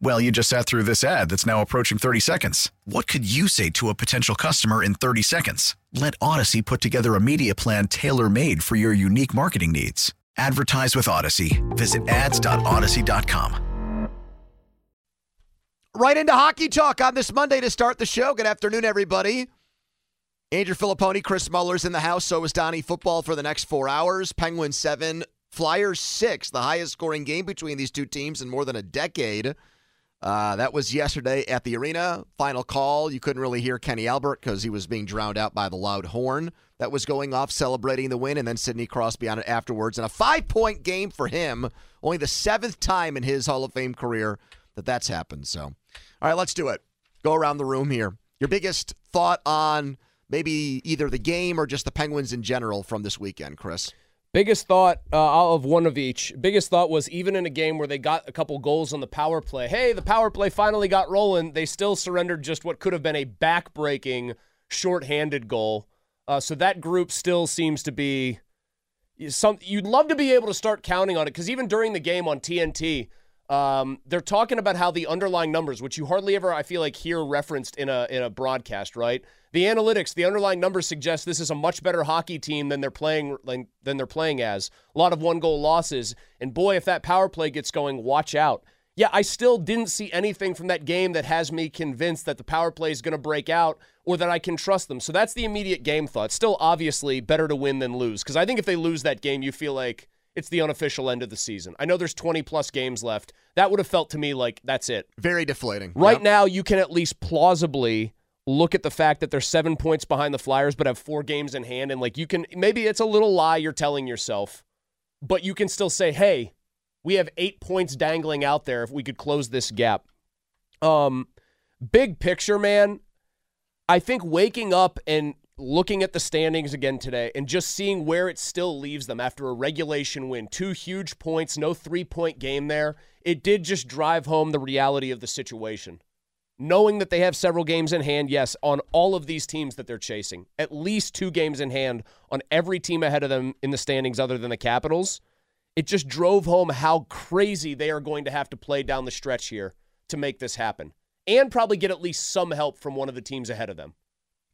Well, you just sat through this ad that's now approaching 30 seconds. What could you say to a potential customer in 30 seconds? Let Audacy put together a media plan tailor made for your unique marketing needs. Advertise with Audacy. Visit ads.audacy.com. Right into hockey talk on this Monday to start the show. Good afternoon, everybody. Andrew Filipponi, Chris Muller's in the house. So is Donnie Football for the next four hours. Penguins seven, Flyers six, the highest scoring game between these two teams in more than a decade. Uh, that was yesterday at the arena. Final call. You couldn't really hear Kenny Albert because he was being drowned out by the loud horn that was going off celebrating the win, and then Sidney Crosby on it afterwards. And a five point game for him. Only the seventh time in his Hall of Fame career that that's happened. So, all right, let's do it. Go around the room here. Your biggest thought on maybe either the game or just the Penguins in general from this weekend, Chris? Biggest thought uh, of one of each. Biggest thought was even in a game where they got a couple goals on the power play. Hey, the power play finally got rolling. They still surrendered just what could have been a back-breaking, short-handed goal. Uh, so that group still seems to be some. You'd love to be able to start counting on it because even during the game on TNT, um, they're talking about how the underlying numbers, which you hardly ever, I feel like, hear referenced in a in a broadcast, right? The analytics, the underlying numbers suggest this is a much better hockey team than they're playing than they're playing as. A lot of one goal losses, and boy, if that power play gets going, watch out. Yeah, I still didn't see anything from that game that has me convinced that the power play is going to break out or that I can trust them. So that's the immediate game thought. Still, obviously, better to win than lose because I think if they lose that game, you feel like it's the unofficial end of the season. I know there's 20 plus games left. That would have felt to me like that's it. Very deflating. Right Yep. now, you can at least plausibly look at the fact that they're seven points behind the Flyers, but have four games in hand. And like you can, maybe it's a little lie you're telling yourself, but you can still say, hey, we have eight points dangling out there if we could close this gap. Um, big picture, man, I think waking up and looking at the standings again today and just seeing where it still leaves them after a regulation win, two huge points, no three point game there, it did just drive home the reality of the situation. Knowing that they have several games in hand, yes, on all of these teams that they're chasing, at least two games in hand on every team ahead of them in the standings other than the Capitals, it just drove home how crazy they are going to have to play down the stretch here to make this happen and probably get at least some help from one of the teams ahead of them.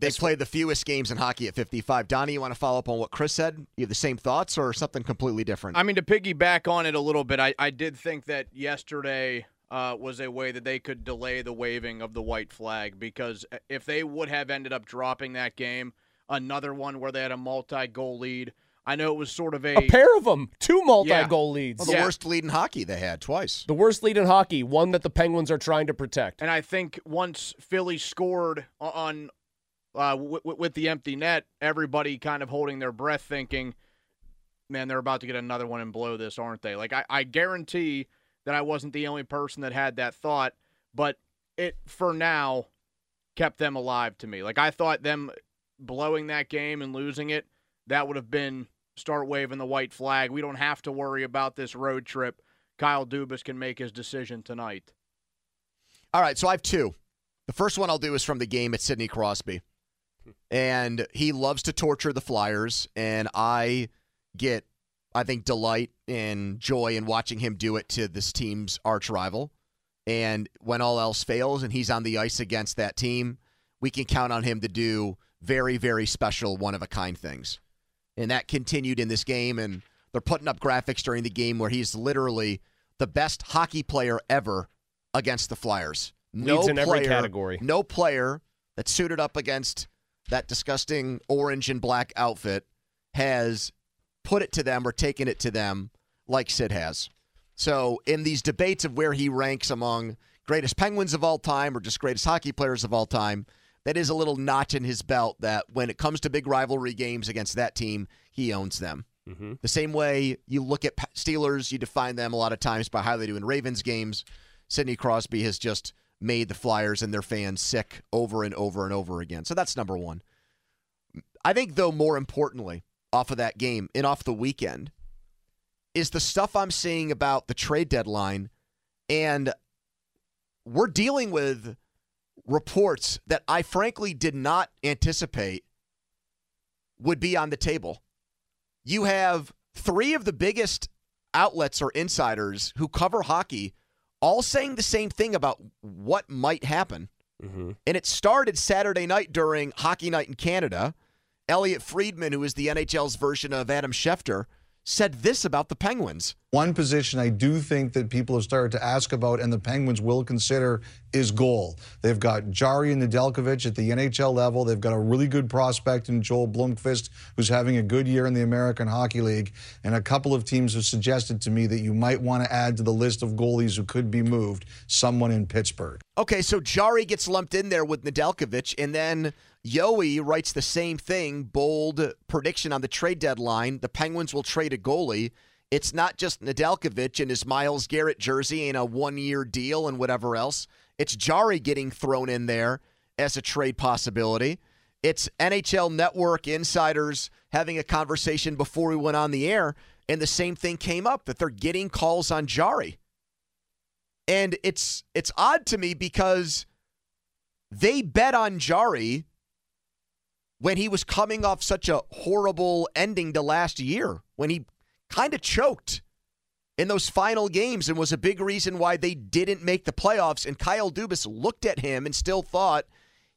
They played the fewest games in hockey at 55. Donnie, you want to follow up on what Chris said? You have the same thoughts or something completely different? I mean, to piggyback on it a little bit, I, I did think that yesterday uh, was a way that they could delay the waving of the white flag because if they would have ended up dropping that game, another one where they had a multi goal lead, I know it was sort of a. A pair of them, two multi Yeah. goal leads. well, the yeah. worst lead in hockey they had twice. The worst lead in hockey, one that the Penguins are trying to protect. And I think once Philly scored on uh, w- with the empty net, everybody kind of holding their breath, thinking, "Man, they're about to get another one and blow this, aren't they?" Like I, I guarantee that I wasn't the only person that had that thought, but it for now kept them alive to me. Like I thought them blowing that game and losing it, that would have been start waving the white flag. We don't have to worry about this road trip. Kyle Dubas can make his decision tonight. All right, so I have two. The first one I'll do is from the game at Sidney Crosby. And he loves to torture the Flyers, and I get, I think, delight and joy in watching him do it to this team's arch rival. And when all else fails and he's on the ice against that team, we can count on him to do very, very special, one of a kind things. And that continued in this game. And they're putting up graphics during the game where he's literally the best hockey player ever against the Flyers. Leads in every player- category. No player that suited up against that disgusting orange and black outfit has put it to them or taken it to them like Sid has. So, in these debates of where he ranks among greatest Penguins of all time or just greatest hockey players of all time, that is a little notch in his belt that when it comes to big rivalry games against that team, he owns them. Mm-hmm. The same way you look at Steelers, you define them a lot of times by how they do in Ravens games. Sidney Crosby has just made the Flyers and their fans sick over and over and over again. So that's number one. I think, though, more importantly, off of that game and off the weekend, is the stuff I'm seeing about the trade deadline. And we're dealing with reports that I frankly did not anticipate would be on the table. You have three of the biggest outlets or insiders who cover hockey all saying the same thing about what might happen. Mm-hmm. And it started Saturday night during Hockey Night in Canada. Elliotte Friedman, who is the NHL's version of Adam Schefter, said this about the Penguins. One position I do think that people have started to ask about and the Penguins will consider is goal. They've got Jarry and Nedeljkovic at the NHL level. They've got a really good prospect in Joel Blomqvist, who's having a good year in the American Hockey League. And a couple of teams have suggested to me that you might want to add to the list of goalies who could be moved someone in Pittsburgh. Okay, so Jarry gets lumped in there with Nedeljkovic, and then Yoey writes the same thing, bold prediction on the trade deadline. The Penguins will trade a goalie. It's not just Nedeljkovic and his Myles Garrett jersey and a one year deal and whatever else. It's Jarry getting thrown in there as a trade possibility. It's NHL Network insiders having a conversation before we went on the air, and the same thing came up that they're getting calls on Jarry. And it's it's odd to me because they bet on Jarry when he was coming off such a horrible ending to last year, when he kind of choked in those final games and was a big reason why they didn't make the playoffs. And Kyle Dubas looked at him and still thought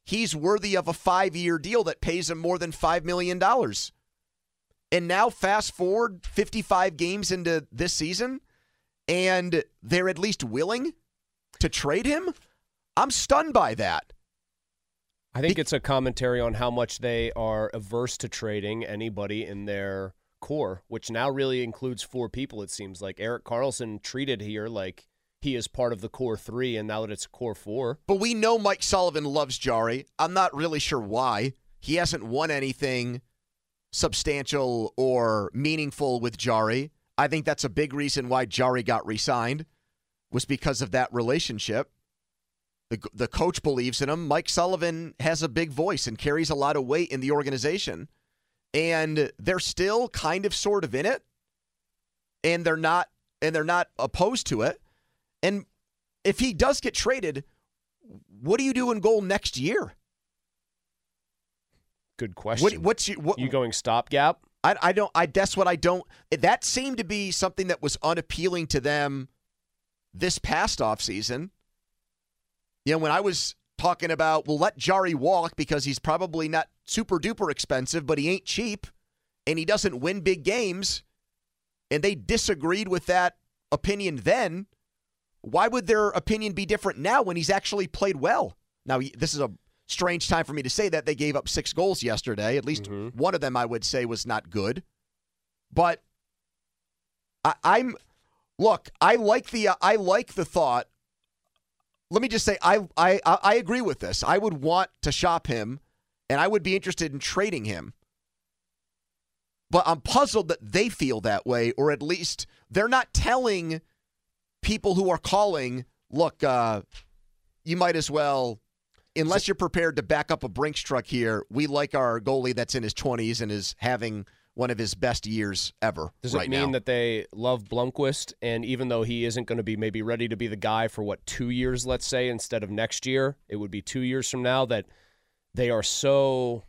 he's worthy of a five year deal that pays him more than $5 million. And now, fast forward 55 games into this season, and they're at least willing to trade him. I'm stunned by that. I think it's a commentary on how much they are averse to trading anybody in their core, which now really includes four people, it seems like. Erik Karlsson treated here like he is part of the core three, and now that it's core four. But we know Mike Sullivan loves Jarry. I'm not really sure why. He hasn't won anything substantial or meaningful with Jarry. I think that's a big reason why Jarry got re signed, was because of that relationship. The, the coach believes in him. Mike Sullivan has a big voice and carries a lot of weight in the organization. And they're still kind of sort of in it. And they're not and they're not opposed to it. And if he does get traded, what do you do in goal next year? Good question. What, what's you, what, you going stopgap? I, I don't. I that's what I don't. That seemed to be something that was unappealing to them this past offseason. You know, when I was talking about, well, let Jarry walk because he's probably not super duper expensive, but he ain't cheap and he doesn't win big games, and they disagreed with that opinion then, why would their opinion be different now when he's actually played well? Now, this is a strange time for me to say that. They gave up six goals yesterday. At least mm-hmm. one of them, I would say, was not good. But I, am look. I like the uh, I like the thought let me just say I, I I agree with this. I would want to shop him, and I would be interested in trading him. But I'm puzzled that they feel that way, or at least they're not telling people who are calling, look, uh, you might as well, unless you're prepared to back up a Brinks truck here. We like our goalie that's in his 20s and is having one of his best years ever. Does right it mean now. that they love Blomqvist, and even though he isn't going to be maybe ready to be the guy for what two years, let's say, instead of next year, it would be two years from now that they are so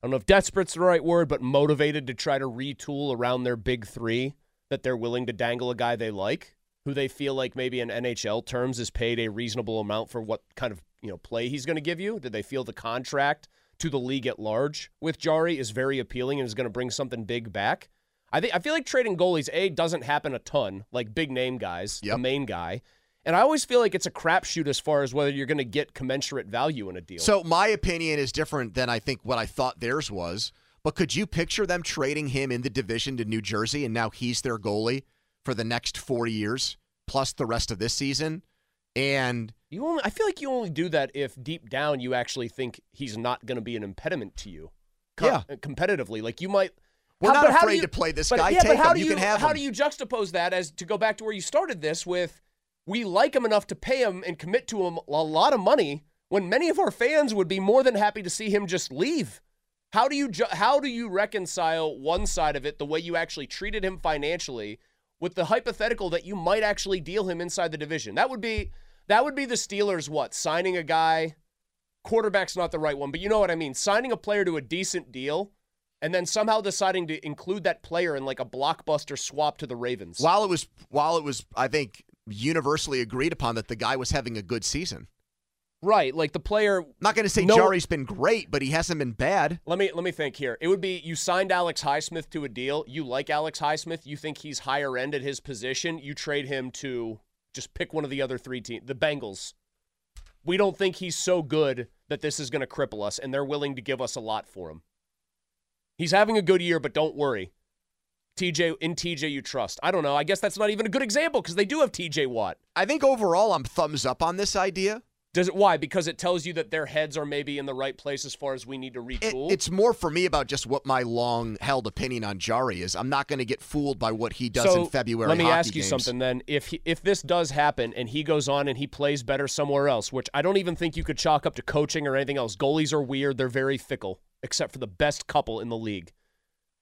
I don't know if desperate's the right word, but motivated to try to retool around their big three that they're willing to dangle a guy they like, who they feel like maybe in NHL terms is paid a reasonable amount for what kind of you know play he's going to give you. Did they feel the contract? to the league at large with Jarry is very appealing and is going to bring something big back. I think I feel like trading goalies a doesn't happen a ton, like big name guys, yep. the main guy. And I always feel like it's a crapshoot as far as whether you're going to get commensurate value in a deal. So my opinion is different than I think what I thought theirs was. But could you picture them trading him in the division to New Jersey and now he's their goalie for the next four years plus the rest of this season? And You only I feel like you only do that if deep down you actually think he's not going to be an impediment to you. Yeah. Uh, competitively. Like you might we're How- not but how do afraid you- to play this but, guy. Yeah, Take but how him. do you, you, can have how him. do you juxtapose that as to go back to where you started this with we like him enough to pay him and commit to him a lot of money when many of our fans would be more than happy to see him just leave. How do you ju- how do you reconcile one side of it the way you actually treated him financially with the hypothetical that you might actually deal him inside the division? That would be that would be the Steelers what signing a guy quarterback's not the right one, but you know what I mean. Signing a player to a decent deal and then somehow deciding to include that player in like a blockbuster swap to the Ravens. while it was while it was I think universally agreed upon that the guy was having a good season. Right, like the player I'm not going to say No- Jarry's been great, but he hasn't been bad. Let me let me think here. It would be you signed Alex Highsmith to a deal. You like Alex Highsmith. You think he's higher end at his position. You trade him to just pick one of the other three teams, the Bengals. We don't think he's so good that this is going to cripple us, and they're willing to give us a lot for him. He's having a good year, but don't worry. TJ in TJ you trust. I don't know. I guess that's not even a good example because they do have TJ Watt. I think overall I'm thumbs up on this idea. Does it why? Because it tells you that their heads are maybe in the right place as far as we need to It, retool. it's more for me about just what my long held opinion on Jarry is. I'm not going to get fooled by what he does so in February. Let me ask you games. something then. If he, if this does happen and he goes on and he plays better somewhere else, which I don't even think you could chalk up to coaching or anything else. Goalies are weird. They're very fickle, except for the best couple in the league.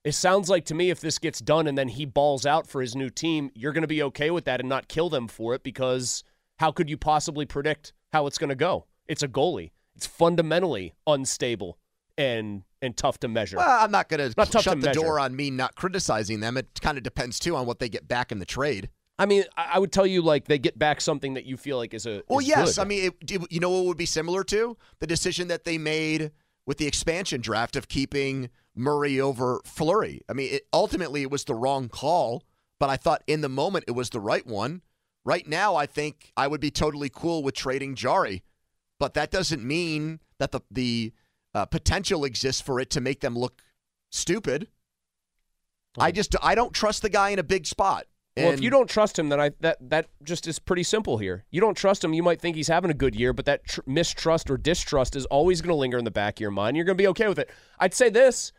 It sounds like to me if this gets done and then he balls out for his new team, you're going to be okay with that and not kill them for it because how could you possibly predict how it's going to go? It's a goalie. It's fundamentally unstable and and tough to measure. Well, I'm not going to shut the door on me not criticizing them. It kind of depends too on what they get back in the trade. I mean, I would tell you like they get back something that you feel like is a Well, is yes. good. I mean, it- you know what would be similar to the decision that they made with the expansion draft of keeping Murray over Fleury. I mean, it, ultimately it was the wrong call, but I thought in the moment it was the right one. Right now, I think I would be totally cool with trading Jarry, but that doesn't mean that the the uh, potential exists for it to make them look stupid. I just I don't trust the guy in a big spot. Well, if you don't trust him, then I that that just is pretty simple here. You don't trust him, you might think he's having a good year, but that tr- mistrust or distrust is always going to linger in the back of your mind. You're going to be okay with it. I'd say this: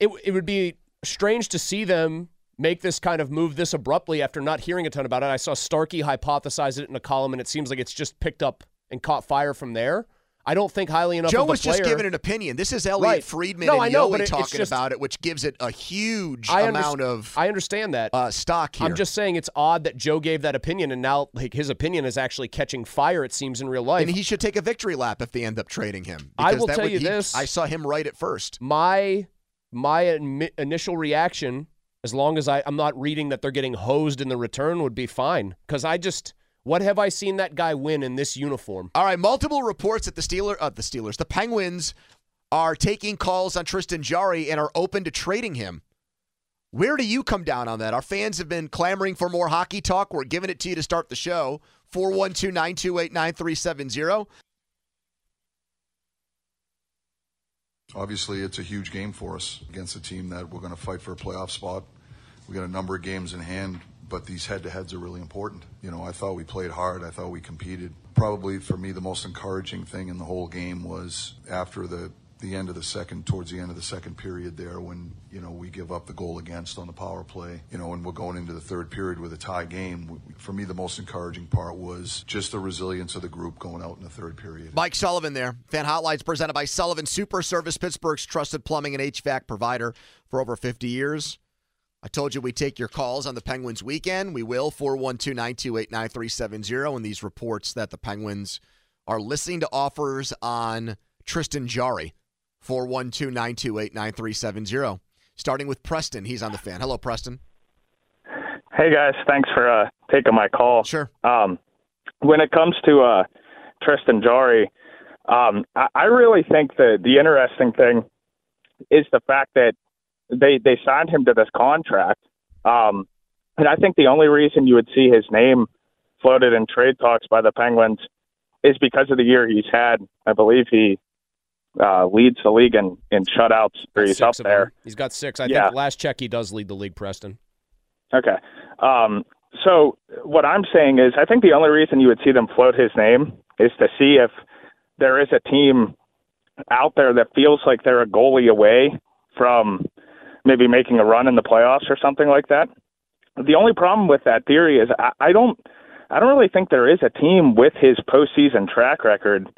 it it would be strange to see them make this kind of move this abruptly after not hearing a ton about it. I saw Starkey hypothesize it in a column, and it seems like it's just picked up and caught fire from there. I don't think highly enough. Joe of the was just giving an opinion. This is Elliotte Right. Friedman No, and I know, but it- talking just- about it, which gives it a huge I amount of I understand that. uh, stock here. I'm just saying it's odd that Joe gave that opinion, and now like his opinion is actually catching fire. It seems in real life. and he should take a victory lap if they end up trading him. I because will that tell would- you he- this. I saw him right at first. my my initial reaction, as long as I, I'm not reading that they're getting hosed in the return, would be fine. Because I just, what have I seen that guy win in this uniform? All right, multiple reports that the Steelers, uh, the Steelers, the Penguins are taking calls on Tristan Jarry and are open to trading him. Where do you come down on that? Our fans have been clamoring for more hockey talk. We're giving it to you to start the show. 412 928 9370. Obviously, it's a huge game for us against a team that we're going to fight for a playoff spot. We got a number of games in hand, but these head-to-heads are really important. You know, I thought we played hard. I thought we competed. Probably for me, the most encouraging thing in the whole game was after the the end of the second, towards the end of the second period there, when you know we give up the goal against on the power play. You know, and we're going into the third period with a tie game. For me, the most encouraging part was just the resilience of the group going out in the third period. Mike Sullivan there. Fan Hotlines presented by Sullivan Super Service, Pittsburgh's trusted plumbing and HVAC provider for over 50 years. I told you we take your calls on the Penguins weekend. We will, 412 928 9370. And these reports that the Penguins are listening to offers on Tristan Jarry, 412 928 9370. Starting with Preston. He's on the fan. Hello, Preston. Hey guys, thanks for uh, taking my call. Sure. Um, when it comes to uh, Tristan Jarry, um, I, I really think that the interesting thing is the fact that they they signed him to this contract, um, and I think the only reason you would see his name floated in trade talks by the Penguins is because of the year he's had. I believe he uh, leads the league in, in shutouts, or he's up of them. there. He's got six. I Yeah. think last check he does lead the league, Preston. Okay. Um, so what I'm saying is, I think the only reason you would see them float his name is to see if there is a team out there that feels like they're a goalie away from maybe making a run in the playoffs or something like that. The only problem with that theory is I, I don't, I don't really think there is a team with his postseason track record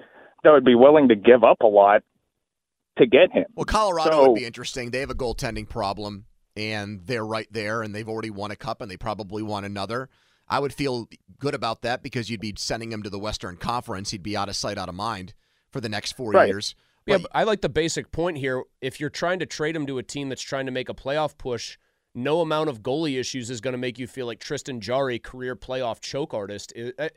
that would be willing to give up a lot to get him. Well, Colorado So- would be interesting. They have a goaltending problem, and they're right there, and they've already won a cup, and they probably won another. I would feel good about that because you'd be sending him to the Western Conference. He'd be out of sight, out of mind for the next four Right. years. Yeah, But but I like the basic point here. If you're trying to trade him to a team that's trying to make a playoff push, no amount of goalie issues is going to make you feel like Tristan Jarry, career playoff choke artist. Uh,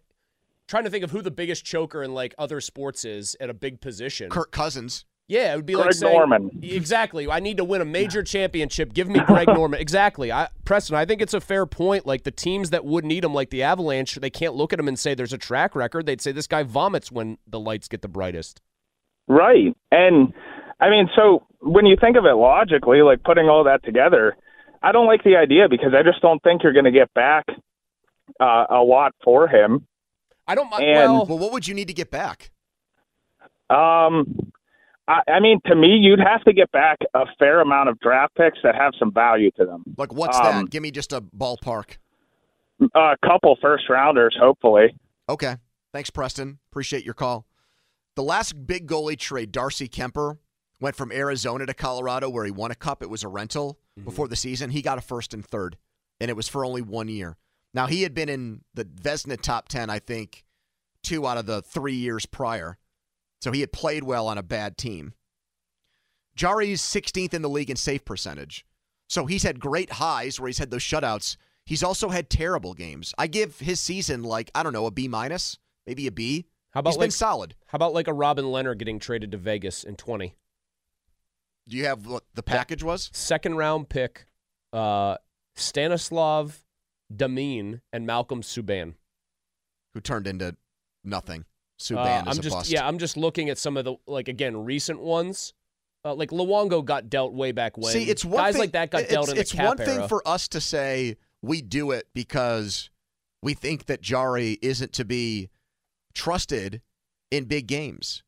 I- I- trying to think of who the biggest choker in like other sports is at a big position. Kirk Cousins. Yeah, it would be Greg like saying, Norman. Exactly. I need to win a major championship. Give me Greg Norman. Exactly. I, Preston, I think it's a fair point. Like the teams that would need him, like the Avalanche, they can't look at him and say there's a track record. They'd say this guy vomits when the lights get the brightest. Right. And I mean, so when you think of it logically, like putting all that together, I don't like the idea because I just don't think you're going to get back uh, a lot for him. I don't mind. Well, Well, what would you need to get back? Um, I, I mean, to me, you'd have to get back a fair amount of draft picks that have some value to them. Like, what's Um, that? Give me just a ballpark. A couple first rounders, hopefully. Okay. Thanks, Preston. Appreciate your call. The last big goalie trade, Darcy Kuemper, went from Arizona to Colorado where he won a cup. It was a rental before the season. He got a first and third, and it was for only one year. Now, he had been in the Vezina top 10, I think, two out of the three years prior. So he had played well on a bad team. Jarry's 16th in the league in save percentage. So he's had great highs where he's had those shutouts. He's also had terrible games. I give his season like, I don't know, a B minus, maybe a B. how about He's like been solid. how about like a Robin Lehner getting traded to Vegas in twenty? Do you have what the package was? Second round pick, uh, Stanislav Demin and Malcolm Subban. Who turned into nothing. Subban Uh, is I'm a just bust. yeah, I'm just looking at some of the like again recent ones. Uh, like Luongo got dealt way back when. See, it's one guys thing, like that got it's, dealt in It's the cap one thing era. for us to say we do it because we think that Jarry isn't to be trusted in big games.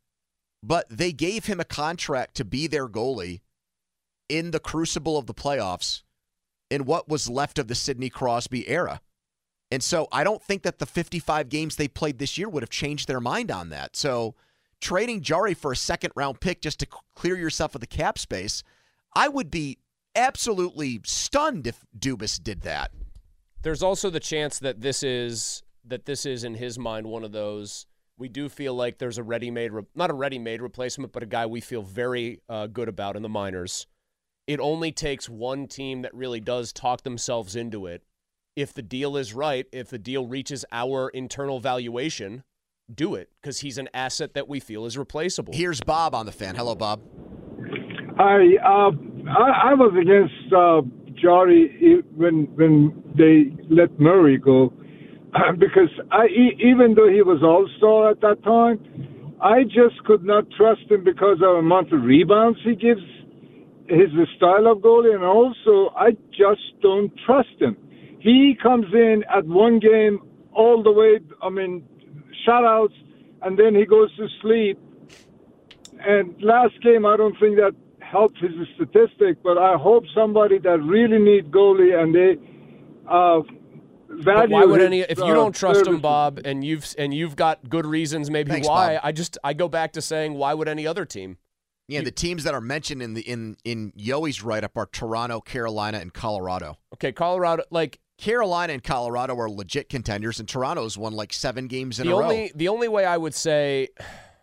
But they gave him a contract to be their goalie in the crucible of the playoffs in what was left of the Sidney Crosby era. And so I don't think that the 55 games they played this year would have changed their mind on that. So trading Jarry for a second round pick just to clear yourself of the cap space, I would be absolutely stunned if Dubas did that. There's also the chance that this is that this is in his mind one of those. We do feel like there's a ready-made, re- not a ready-made replacement, but a guy we feel very uh, good about in the minors. It only takes one team that really does talk themselves into it. If the deal is right, if the deal reaches our internal valuation, do it because he's an asset that we feel is replaceable. Here's Bob on the fan. Hello, Bob. Hi. uh, I, I was against uh, Jarry when when they let Murray go because I e- even though he was All Star at that time, I just could not trust him because of the amount of rebounds he gives, his style of goalie, and also I just don't trust him. He comes in at one game all the way. I mean, shutouts, and then he goes to sleep. And last game, I don't think that helped his statistic, but I hope somebody that really need goalie and they uh, value. But why would his, any? If you uh, don't trust him. Bob, and you've and you've got good reasons, maybe Thanks, why. Bob. I just I go back to saying, why would any other team? Yeah, the teams that are mentioned in the in in Yoey's write up are Toronto, Carolina, and Colorado. Okay, Colorado, like Carolina and Colorado are legit contenders, and Toronto's won like seven games in the a only row. the only way I would say,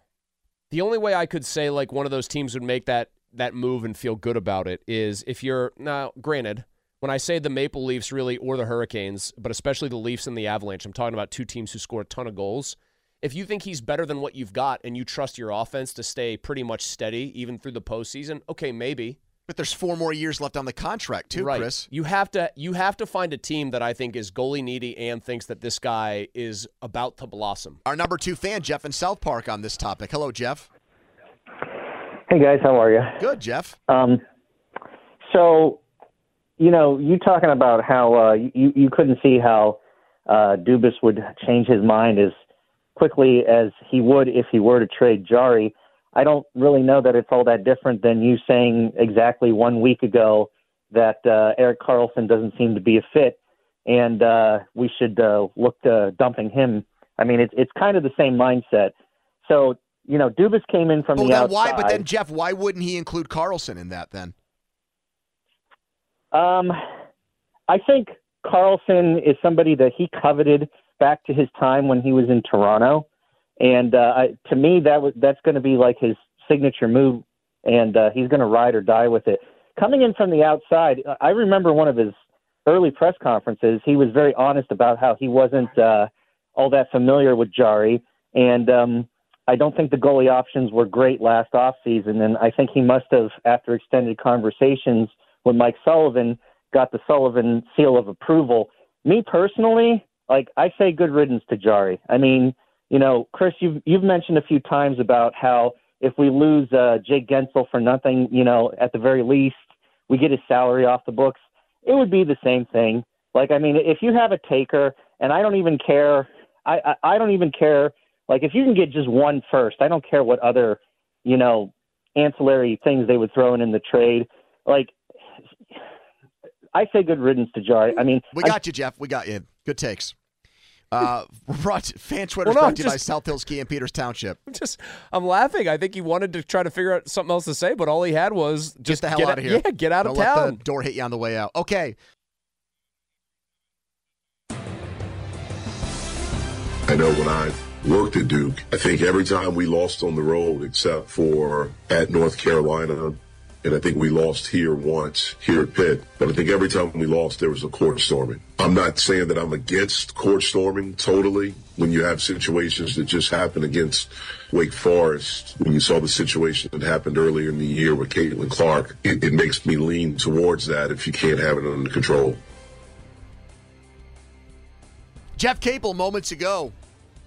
the only way I could say like one of those teams would make that that move and feel good about it is if you're now granted. When I say the Maple Leafs, really, or the Hurricanes, but especially the Leafs and the Avalanche, I'm talking about two teams who score a ton of goals. If you think he's better than what you've got and you trust your offense to stay pretty much steady even through the postseason, okay, maybe. But there's four more years left on the contract too, right. Chris. You have to you have to find a team that I think is goalie needy and thinks that this guy is about to blossom. Our number two fan, Jeff in South Park, on this topic. Hello, Jeff. Hey guys, how are you? Good, Jeff. Um, so, you know, you talking about how uh, you you couldn't see how uh, Dubas would change his mind as quickly as he would if he were to trade Jarry. I don't really know that it's all that different than you saying exactly one week ago that uh, Erik Karlsson doesn't seem to be a fit, and uh, we should uh, look to dumping him. I mean, it's it's kind of the same mindset. So you know, Dubas came in from Well, the then outside. why? But then Jeff, why wouldn't he include Karlsson in that then? Um, I think Karlsson is somebody that he coveted back to his time when he was in Toronto, and uh, I, to me, that was that's going to be like his signature move, and uh, he's going to ride or die with it. Coming in from the outside, I remember one of his early press conferences. He was very honest about how he wasn't uh, all that familiar with Jarry, and um, I don't think the goalie options were great last offseason, and I think he must have, after extended conversations with Mike Sullivan, got the Sullivan seal of approval. Me personally, like I say, good riddance to Jarry. I mean, you know, Chris, you've you've mentioned a few times about how if we lose uh, Jake Guentzel for nothing, you know, at the very least, we get his salary off the books. It would be the same thing. Like, I mean, if you have a taker, and I don't even care, I I, I don't even care. Like, if you can get just one first, I don't care what other, you know, ancillary things they would throw in in the trade. Like, I say good riddance to Jarry. I mean, We I- got you, Jeff. We got you. Good takes. Uh, brought to, fan Twitter Well, no, brought to you by South Hill Ski and Peters Township. Just, I'm laughing. I think he wanted to try to figure out something else to say, but all he had was just Get the hell get out of here. Yeah, get out of Don't let town. the door hit you on the way out. Okay. I know when I worked at Duke, I think every time we lost on the road, except for at North Carolina, and I think we lost here once here at Pitt, but I think every time we lost, there was a court storming. I'm not saying that I'm against court storming totally when you have situations that just happen against Wake Forest, when you saw the situation that happened earlier in the year with Caitlin Clark, it, it makes me lean towards that if you can't have it under control. Jeff Capel moments ago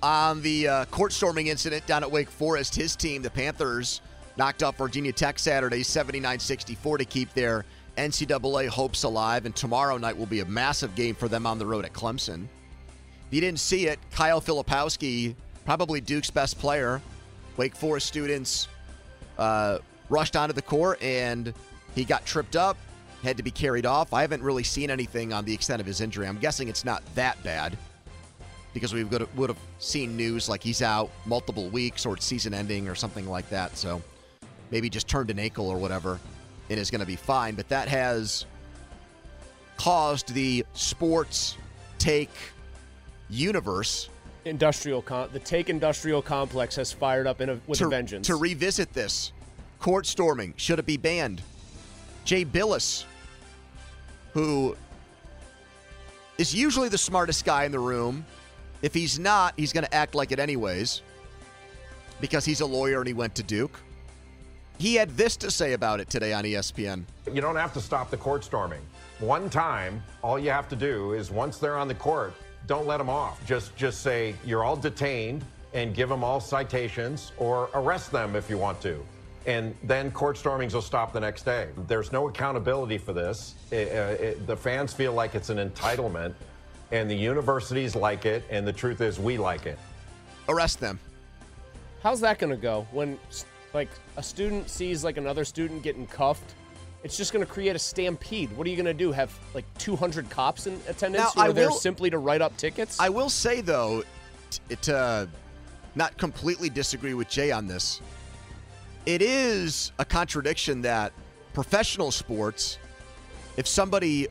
on the uh, court storming incident down at Wake Forest. His team, the Panthers, knocked off Virginia Tech Saturday 79 64 to keep their NCAA hopes alive. And tomorrow night will be a massive game for them on the road at Clemson. If you didn't see it, Kyle Filipowski, probably Duke's best player, Wake Forest students uh, rushed onto the court and he got tripped up, had to be carried off. I haven't really seen anything on the extent of his injury. I'm guessing it's not that bad because we would have seen news like he's out multiple weeks or it's season ending or something like that. So maybe just turned an ankle or whatever and is going to be fine. But that has caused the sports take universe Industrial con- the Take Industrial Complex has fired up in a, with to, a vengeance. to revisit this. Court storming. Should it be banned? Jay Bilas, who is usually the smartest guy in the room. If he's not, he's going to act like it anyways because he's a lawyer and he went to Duke. He had this to say about it today on ESPN. You don't have to stop the court storming. One time, all you have to do is once they're on the court, don't let them off. Just just say you're all detained and give them all citations or arrest them if you want to. And then court stormings will stop the next day. There's no accountability for this. It- uh, it- the fans feel like it's an entitlement, and the universities like it, and the truth is, we like it. Arrest them. How's that going to go when s- like a student sees like another student getting cuffed? It's just going to create a stampede. What are you going to do? Have like 200 cops in attendance Now, who are I there will- simply to write up tickets? I will say though, t- to not completely disagree with Jay on this, it is a contradiction that professional sports, if somebody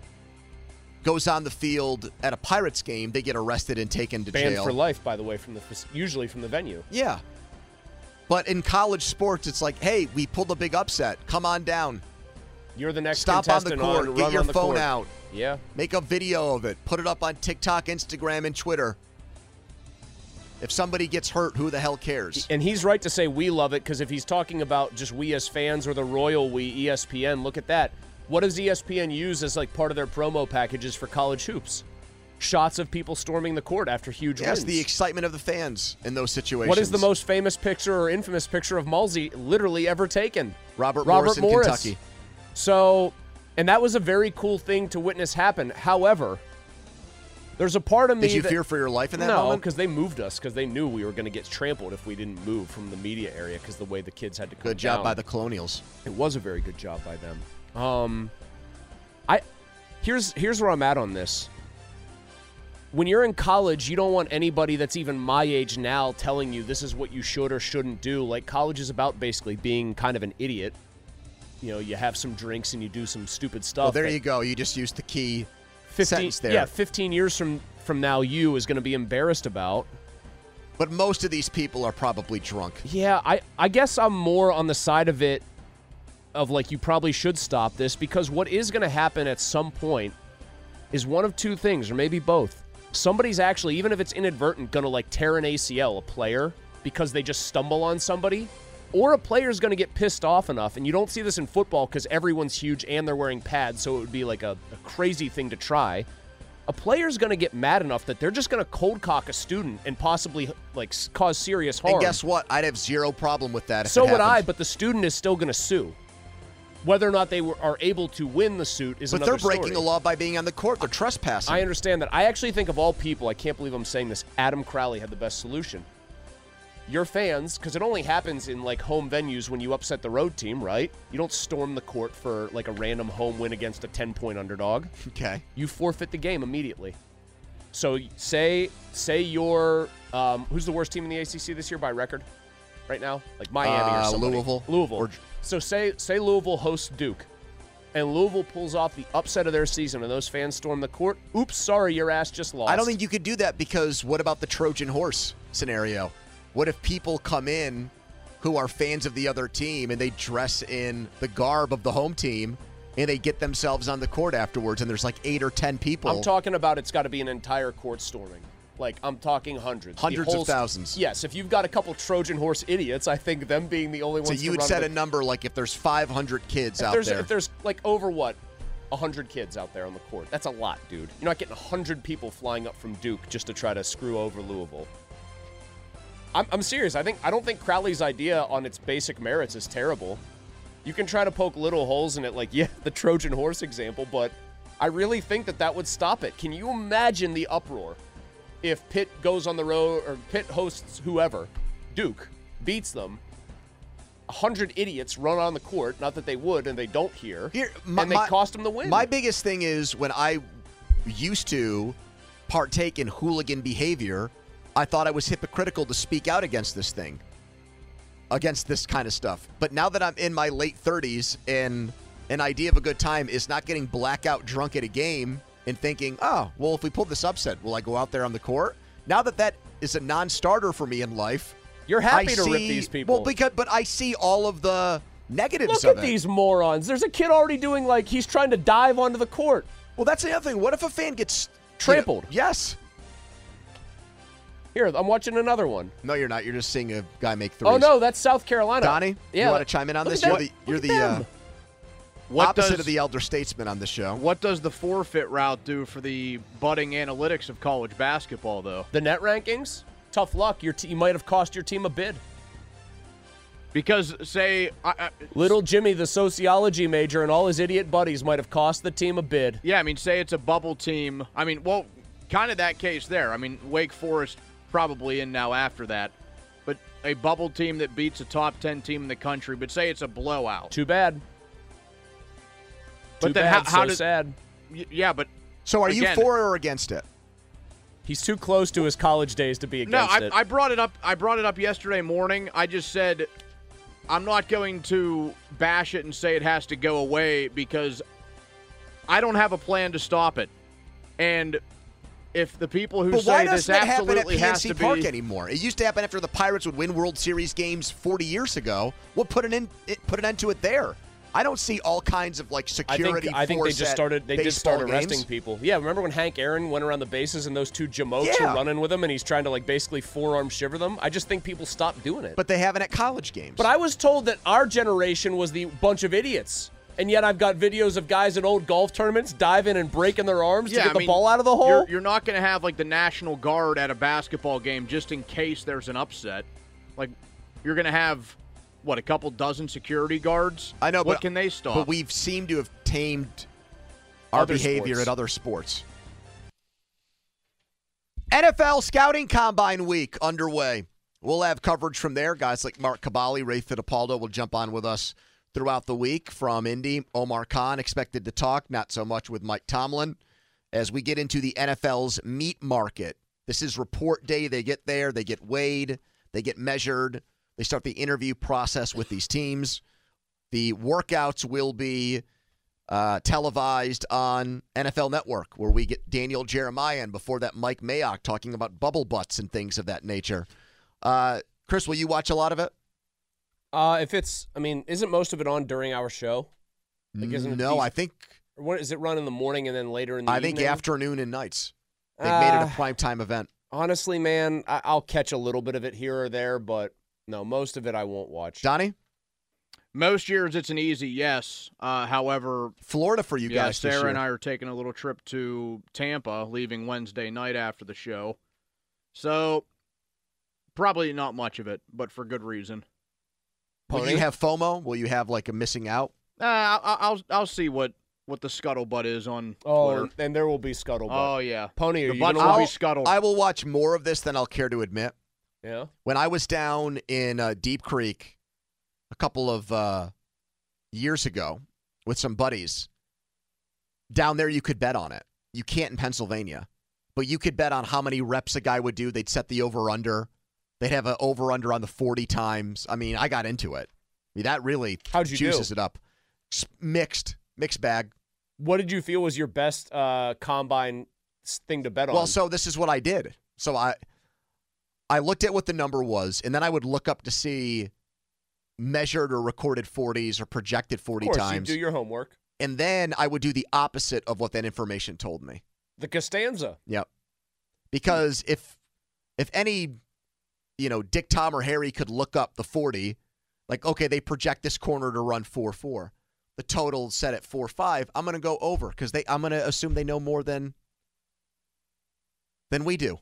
goes on the field at a Pirates game, they get arrested and taken to Banned jail for life, by the way, from the usually from the venue. Yeah. But in college sports, it's like, hey, we pulled a big upset. Come on down. You're the next Stop on the court. on, Get your phone court. out. Yeah. Make a video of it. Put it up on TikTok, Instagram, and Twitter. If somebody gets hurt, who the hell cares? And he's right to say we love it because if he's talking about just we as fans or the royal we, ESPN, look at that. What does ESPN use as like part of their promo packages for college hoops? Shots of people storming the court after huge Yes, wins. the excitement of the fans in those situations. What is the most famous picture or infamous picture of Mulsey literally ever taken? Robert, Robert Morris in Morris. Kentucky. So, and that was a very cool thing to witness happen. However, there's a part of me Did you that, fear for your life in that no, moment? because they moved us because they knew we were going to get trampled if we didn't move from the media area because the way the kids had to come Good job down. by the Colonials. It was a very good job by them. Um, I here's here's where I'm at on this. When you're in college, you don't want anybody that's even my age now telling you this is what you should or shouldn't do. Like college is about basically being kind of an idiot. You know, you have some drinks and you do some stupid stuff. Well, there you go. You just used the key 15, sentence there. Yeah, 15 years from from now, you is going to be embarrassed about. But most of these people are probably drunk. Yeah, I, I guess I'm more on the side of it of like you probably should stop this because what is going to happen at some point is one of two things or maybe both. Somebody's actually even if it's inadvertent going to like tear an ACL a player because they just stumble on somebody or a player's going to get pissed off enough and you don't see this in football cuz everyone's huge and they're wearing pads so it would be like a, a crazy thing to try. A player's going to get mad enough that they're just going to cold cock a student and possibly like cause serious harm. And guess what? I'd have zero problem with that. If So would I, but the student is still going to sue. Whether or not they were, are able to win the suit is But another they're breaking story. the law by being on the court. They're trespassing. I understand that. I actually think of all people, I can't believe I'm saying this. Adam Crowley had the best solution. Your fans, because it only happens in like home venues when you upset the road team, right? You don't storm the court for like a random home win against a 10 point underdog. Okay. You forfeit the game immediately. So say say you're um, who's the worst team in the ACC this year by record right now? Like Miami or Uh, somebody. Louisville. Louisville. Or- so say say Louisville hosts Duke, and Louisville pulls off the upset of their season, and those fans storm the court. Oops, sorry, your ass just lost. I don't think you could do that because what about the Trojan horse scenario? What if people come in who are fans of the other team and they dress in the garb of the home team and they get themselves on the court afterwards and there's like eight or ten people? I'm talking about it's got to be an entire court storming. Like I'm talking hundreds, Hundreds of thousands. Yes, if you've got a couple Trojan horse idiots, I think them being the only ones. so you would set a number like if there's 500 kids if out there. If there's like over what, hundred kids out there on the court, that's a lot, dude. You're not getting hundred people flying up from Duke just to try to screw over Louisville. I'm, I'm serious. I think I don't think Crowley's idea on its basic merits is terrible. You can try to poke little holes in it, like yeah, the Trojan horse example, but I really think that that would stop it. Can you imagine the uproar if Pitt goes on the road or Pitt hosts whoever, Duke beats them? A hundred idiots run on the court. Not that they would, and they don't here. My- and they my- cost them the win. My biggest thing is when I used to partake in hooligan behavior, I thought I was hypocritical to speak out against this thing, against this kind of stuff. But now that I'm in my late 30s and an idea of a good time is not getting blackout drunk at a game and thinking, oh, well, if we pull this upset, will I go out there on the court? Now that that is a non starter for me in life, You're happy I to rip these people. Well, because, but I see all of the negatives Look at it. these morons. There's a kid already doing like he's trying to dive onto the court. Well, that's the other thing. What if a fan gets Trampled. yes. Here, I'm watching another one. No, you're not. You're just seeing a guy make threes. Oh no, that's South Carolina. Donnie, yeah. you want to chime in on Look this? You're the you're the uh. What opposite does- of the elder statesman on the show. What does the forfeit route do for the budding analytics of college basketball, though? the net rankings. Tough luck. Your te- you might have cost your team a bid. Because say, I, I, Little Jimmy, the sociology major, and all his idiot buddies might have cost the team a bid. yeah, I mean, say it's a bubble team. I mean, well, kind of that case there. I mean, Wake Forest probably in now after that, but a bubble team that beats a top ten team in the country. But say it's a blowout. Too bad. But Too then bad. how- how so did- sad. Yeah, but So, are you for or against it? He's too close to his college days to be no, against I, it. I brought it up. I brought it up yesterday morning. I just said I'm not going to bash it and say it has to go away because I don't have a plan to stop it. And if the people who But why say this doesn't happen at absolutely has to Park be anymore? It used to happen after the Pirates would win World Series games 40 years ago. What put an end, put an end to it there? I don't see all kinds of like I security. think I think they just started they just started baseball arresting games. people. Yeah, remember when Hank Aaron went around the bases and those two jamokes Yeah. were running with him and he's trying to like basically forearm shiver them? I just think people stopped doing it. But they haven't at college games. But I was told that our generation was the bunch of idiots. And yet I've got videos of guys in old golf tournaments diving and breaking their arms Yeah, to get I the mean, ball out of the hole. You're, you're not going to have like the National Guard at a basketball game just in case there's an upset. Like you're going to have what a couple dozen security guards. I know, what but can they stop? But we've seemed to have tamed our Other behavior sports. at other sports. NFL Scouting Combine Week underway. We'll have coverage from there. Guys like Mark Kaboly, Ray Fittipaldo will jump on with us throughout the week from Indy. Omar Khan expected to talk, not so much with Mike Tomlin. As we get into the NFL's meat market, this is report day. They get there, they get weighed, they get measured, they start the interview process with these teams. The workouts will be uh, televised on NFL Network, where we get Daniel Jeremiah and before that Mike Mayock talking about bubble butts and things of that nature. Uh, Chris, will you watch a lot of it? Uh, if it's, I mean, isn't most of it on during our show? Like, no, these- I think Or what is it run in the morning and then later in the I think afternoon and nights. They've made it a Uh, prime time event. Honestly, man, I- I'll catch a little bit of it here or there, but no, most of it I won't watch. Donnie, Most years it's an easy yes. Uh, however, Florida for you yeah, guys this Sarah year. and I are taking a little trip to Tampa, leaving Wednesday night after the show. So probably not much of it, but for good reason. Will you have FOMO? Will you have like a missing out? Uh, I'll, I'll I'll see what what the scuttlebutt is on Oh, Twitter. and there will be scuttlebutt. Oh yeah, Pony, are the you butts gonna will be I'll- scuttled. I will watch more of this than I'll care to admit. Yeah. When I was down in uh, Deep Creek a couple of uh, years ago with some buddies, down there you could bet on it. You can't in Pennsylvania, but you could bet on how many reps a guy would do. They'd set the over under. They'd have an over under on the 40 times. I mean, I got into it. I mean, that really How'd you do? juices it up. Mixed, mixed bag. What did you feel was your best uh, combine thing to bet on? Well, so this is what I did. So I I looked at what the number was, and then I would look up to see measured or recorded 40s or projected 40 of course, times. you do your homework. and then I would do the opposite of what that information told me. The Costanza. Yep. Because if if any you know, Dick, Tom, or Harry could look up the 40, like, okay, they project this corner to run 4 4. The total set at 4 5. I'm going to go over because they I'm going to assume they know more than than we do.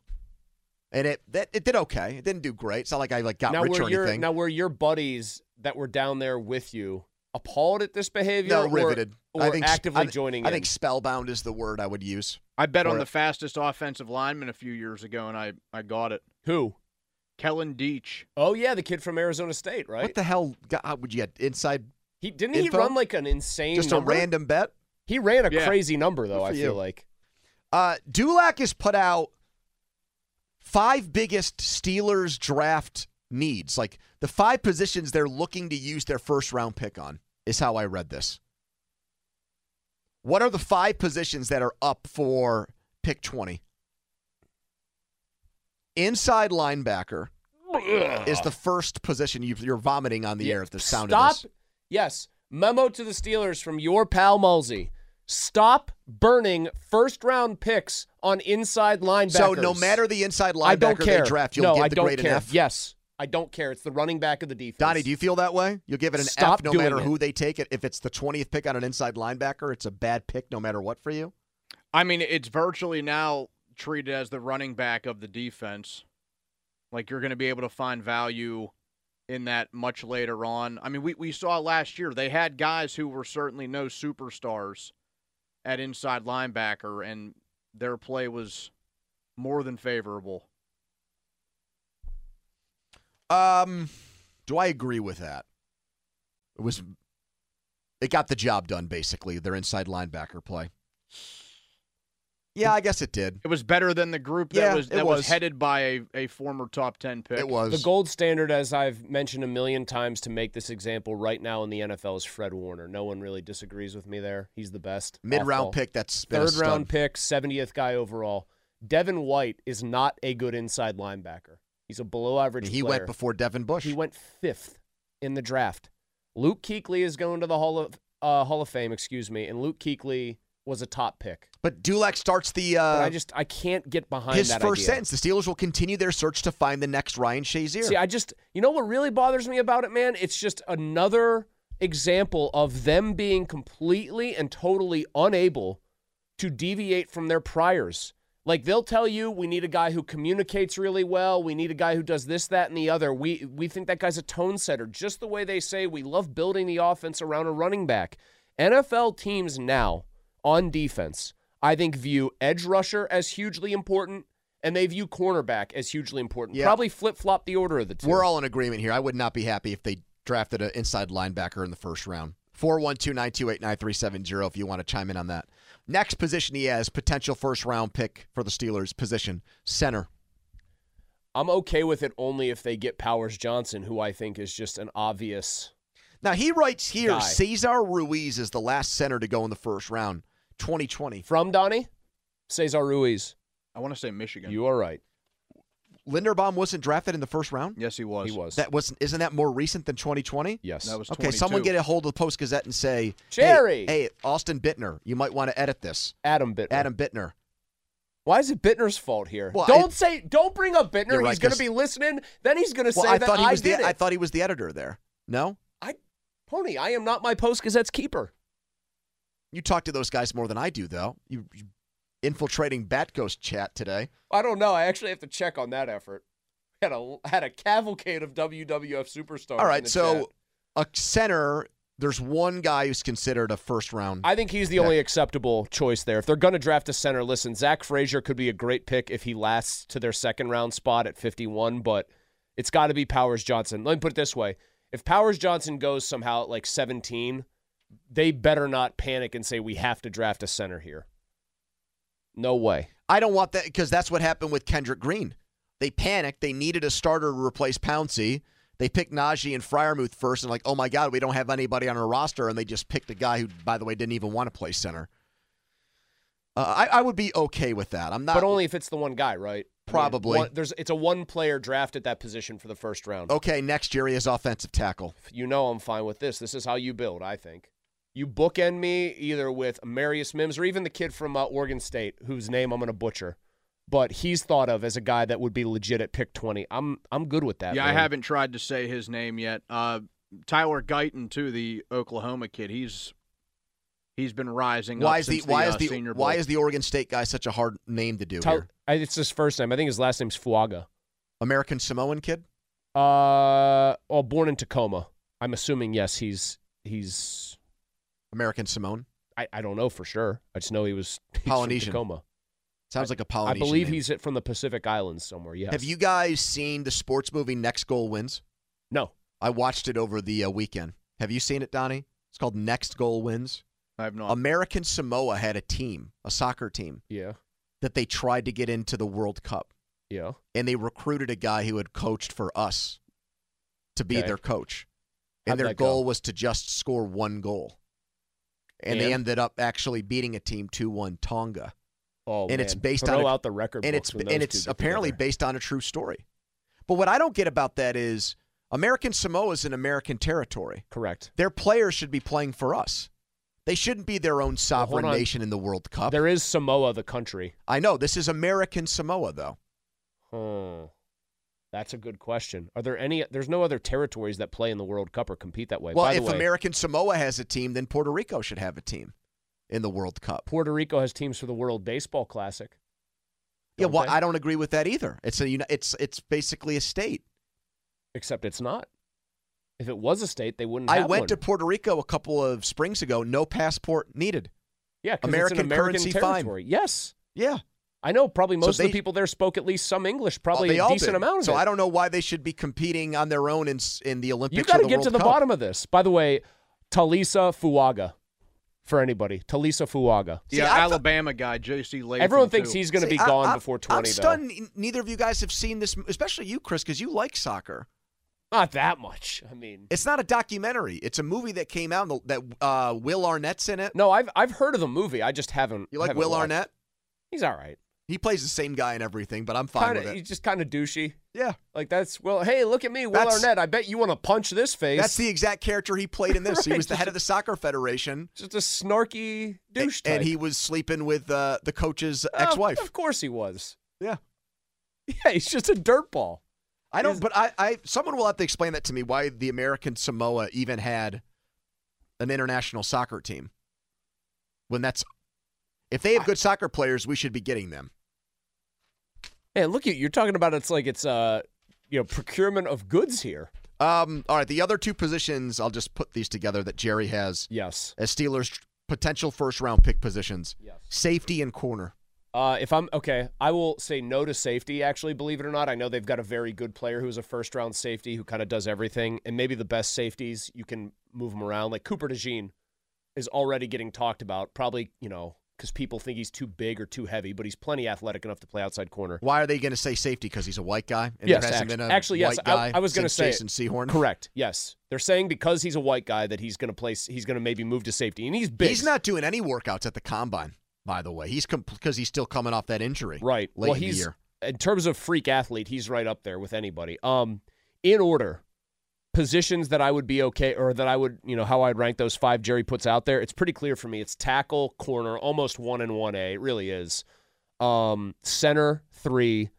And it that it did okay. It didn't do great. It's not like I like got now rich were or your anything. now were your buddies that were down there with you appalled at this behavior? no, or- riveted. Or, I think actively I, joining I in? think spellbound is the word I would use. I bet on Or- the fastest offensive lineman a few years ago, and I I got it. Who? Kellen Diesch. Oh yeah, the kid from Arizona State, right? What the hell got, how would you get inside he didn't info? he run like an insane just number? a random bet? He ran a Yeah. crazy number though. I feel you. like Uh, Dulac has put out five biggest Steelers draft needs. Like the five positions they're looking to use their first round pick on, is how I read this. What are the five positions that are up for pick 20? Inside linebacker is the first position you, you're vomiting on the Yeah, air at the sound Stop. of this. Yes. Memo to the Steelers from your pal Mulsey. Stop burning first round picks on inside linebackers. So no matter the inside I don't linebacker care. they draft, you'll no, give I the don't grade care. an F. Yes, I don't care. It's the running back of the defense. Donnie, do you feel that way? You'll give it an Stop F no matter it. who they take it. If it's the 20th pick on an inside linebacker, it's a bad pick no matter what for you. I mean, it's virtually now treated as the running back of the defense. Like you're going to be able to find value in that much later on. I mean, we, we saw last year they had guys who were certainly no superstars at inside linebacker, and their play was more than favorable. Um, do I agree with that? It was it got the job done basically. Their inside linebacker play. Yeah, I guess it did. It was better than the group that Yeah, was that was. was. headed by a, a former top ten pick. It was. The gold standard, as I've mentioned a million times to make this example right now in the NFL, is Fred Warner. No one really disagrees with me there. He's the best. Mid round pick. That's been a Third round pick, 70th guy overall. Devin White is not a good inside linebacker. He's a below average He player. went before Devin Bush. He went fifth in the draft. Luke Kuechly is going to the Hall of uh, Hall of Fame, excuse me, and Luke Kuechly was a top pick. but Dulac starts the uh, I just I can't get behind his that first idea. sentence. The Steelers will continue their search to find the next Ryan Shazier. See, I just you know what really bothers me about it, man? It's just another example of them being completely and totally unable to deviate from their priors. Like they'll tell you, we need a guy who communicates really well. We need a guy who does this, that, and the other. We we think that guy's a tone setter, just the way they say we love building the offense around a running back. NFL teams now on defense, I think, view edge rusher as hugely important, and they view cornerback as hugely important. Probably flip flop the order of the two. We're all in agreement here. I would not be happy if they drafted an inside linebacker in the first round. 412 928 9370 if you want to chime in on that. Next position he has, potential first round pick for the Steelers position, center. I'm okay with it only if they get Powers Johnson, who I think is just an obvious. Now he writes here Guy. Cesar Ruiz is the last center to go in the first round, 2020. From Donnie? Cesar Ruiz. I want to say Michigan. You are right. Linderbaum wasn't drafted in the first round? yes, he was. He was. That was isn't that more recent than 2020? yes. That was Okay, someone get a hold of the Post Gazette and say, hey- Gerry! hey, Austin Bittner, you might want to edit this. Adam Bittner. Adam Bittner. Why is it Bittner's fault here? Well, don't I- say, don't bring up Bittner. Right, he's going to be listening. Then he's going to Well, say I that thought he I was did the it. I thought he was the editor there. No? I, Pony, I am not my Post Gazette's keeper. You talk to those guys more than I do, though. You, you infiltrating Bat Ghost chat today. I don't know. I actually have to check on that effort. Had a had a cavalcade of WWF superstars. All right, so chat. a center. There's one guy who's considered a first round. I think he's the pick. only acceptable choice there. If they're going to draft a center, listen, Zach Frazier could be a great pick if he lasts to their second round spot at 51, but it's got to be Powers Johnson. Let me put it this way: if Powers Johnson goes somehow at like 17, they better not panic and say we have to draft a center here. No way. I don't want that because that's what happened with Kendrick Green. They panicked. They needed a starter to replace Pouncey. They picked Najee and Freiermuth first, and like, oh my God, we don't have anybody on our roster, and they just picked a guy who, by the way, didn't even want to play center. Uh, I, I would be okay with that. I'm not. but only if it's the one guy, right? I mean, Probably. one- there's it's a one player draft at that position for the first round. okay. Next year he is offensive tackle. You know I'm fine with this. This is how you build, I think. You bookend me either with Marius Mims or even the kid from uh, Oregon State, whose name I'm going to butcher, but he's thought of as a guy that would be legit at pick 20. I'm I'm good with that. Yeah, I haven't tried to say his name yet. Uh, Tyler Guyton, too, the Oklahoma kid. He's he's been rising. Why up is the why the, is uh, the Senior why Bowl. is the Oregon State guy such a hard name to do Tyler- here? I, it's his first name. I think his last name's Fuaga. American Samoan kid. Uh, oh, born in Tacoma. I'm assuming yes, he's he's. American Samoan. I, I don't know for sure. I just know he was he's from Polynesian. Tacoma. Sounds like a Polynesian. I believe name. he's from the Pacific Islands somewhere. Yes. Have you guys seen the sports movie Next Goal Wins? No. I watched it over the uh, weekend. Have you seen it, Donnie? It's called Next Goal Wins. I have not. American Samoa had a team, a soccer team, Yeah. that they tried to get into the World Cup, Yeah. and they recruited a guy who had coached for us to be Okay. their coach. How'd And their that go? goal was to just score one goal. And, they ended up actually beating a team 2 1 Tonga. Oh, and it's based Throw on a, out the record and it's and it's apparently together. based on a true story. But what I don't get about that is American Samoa is an American territory. correct. Their players should be playing for us. They shouldn't be their own sovereign on. nation in the World Cup. There is Samoa, the country. I know this is American Samoa though. Hmm. That's a good question. Are there any? There's no other territories that play in the World Cup or compete that way. Well, By the if way, American Samoa has a team, then Puerto Rico should have a team in the World Cup. Puerto Rico has teams for the World Baseball Classic. Yeah, well, they? I don't agree with that either. It's a it's it's basically a state. Except it's not. If it was a state, they wouldn't. I went one. to Puerto Rico a couple of springs ago. No passport needed. yeah, American American currency fine. Yes, Yeah, I know. Probably So most of the people there spoke at least some English. Probably a decent did. amount of So it. I don't know why they should be competing on their own in in the Olympics. You got got to to get to the bottom of this. By the way, Taliese Fuaga, for anybody, Taliese Fuaga. yeah, I thought- Alabama guy, J.C. Latham. Everyone too. thinks he's going to be See, I- gone I- before I'm twenty. though. stunned. Neither of you guys have seen this, especially you, Chris, because you like soccer. Not that much. I mean, It's not a documentary. It's a movie that came out that uh, Will Arnett's in it. no, I've I've heard of the movie. I just haven't. You like haven't Will watched. Arnett? He's all right. He plays the same guy in everything, but I'm fine Kinda, with it. he's just kind of douchey. Yeah, Like that's well. Hey, look at me, Will That's- Arnett. I bet you want to punch this face. that's the exact character he played in this. He was the head a- of the soccer federation, just a snarky douche and type. he was sleeping with uh, the coach's Oh, ex-wife. Of course he was. Yeah. Yeah, he's just a dirtball. I don't, but I, I, someone will have to explain that to me why the American Samoa even had an international soccer team. When that's if they have good soccer players, we should be getting them. And look, at you're talking about it's like it's uh you know procurement of goods here. Um, all right, the other two positions, I'll just put these together that Gerry has Yes. as Steelers potential first round pick positions. Yes. Safety and corner. Uh, if I'm okay, I will say no to safety. Actually, believe it or not, I know they've got a very good player who's a first round safety who kind of does everything, and maybe the best safeties you can move them around. Like Cooper DeJean is already getting talked about, probably you know because people think he's too big or too heavy, but he's plenty athletic enough to play outside corner. Why are they going to say safety? Because he's a white guy? And yes, actually, been a actually, yes. I, I was going to say Jason. Sehorn. Correct. Yes, they're saying because he's a white guy that he's going to place. He's going to maybe move to safety, and he's big. He's not doing any workouts at the combine, by the way. He's because he's still coming off that injury. Right. Late well, in he's year. in terms of freak athlete, he's right up there with anybody. Um, in order, positions that I would be okay, or that I would, you know, how I'd rank those five Gerry puts out there. It's pretty clear for me. It's tackle, corner, almost one and one A. It really is. Um, center three.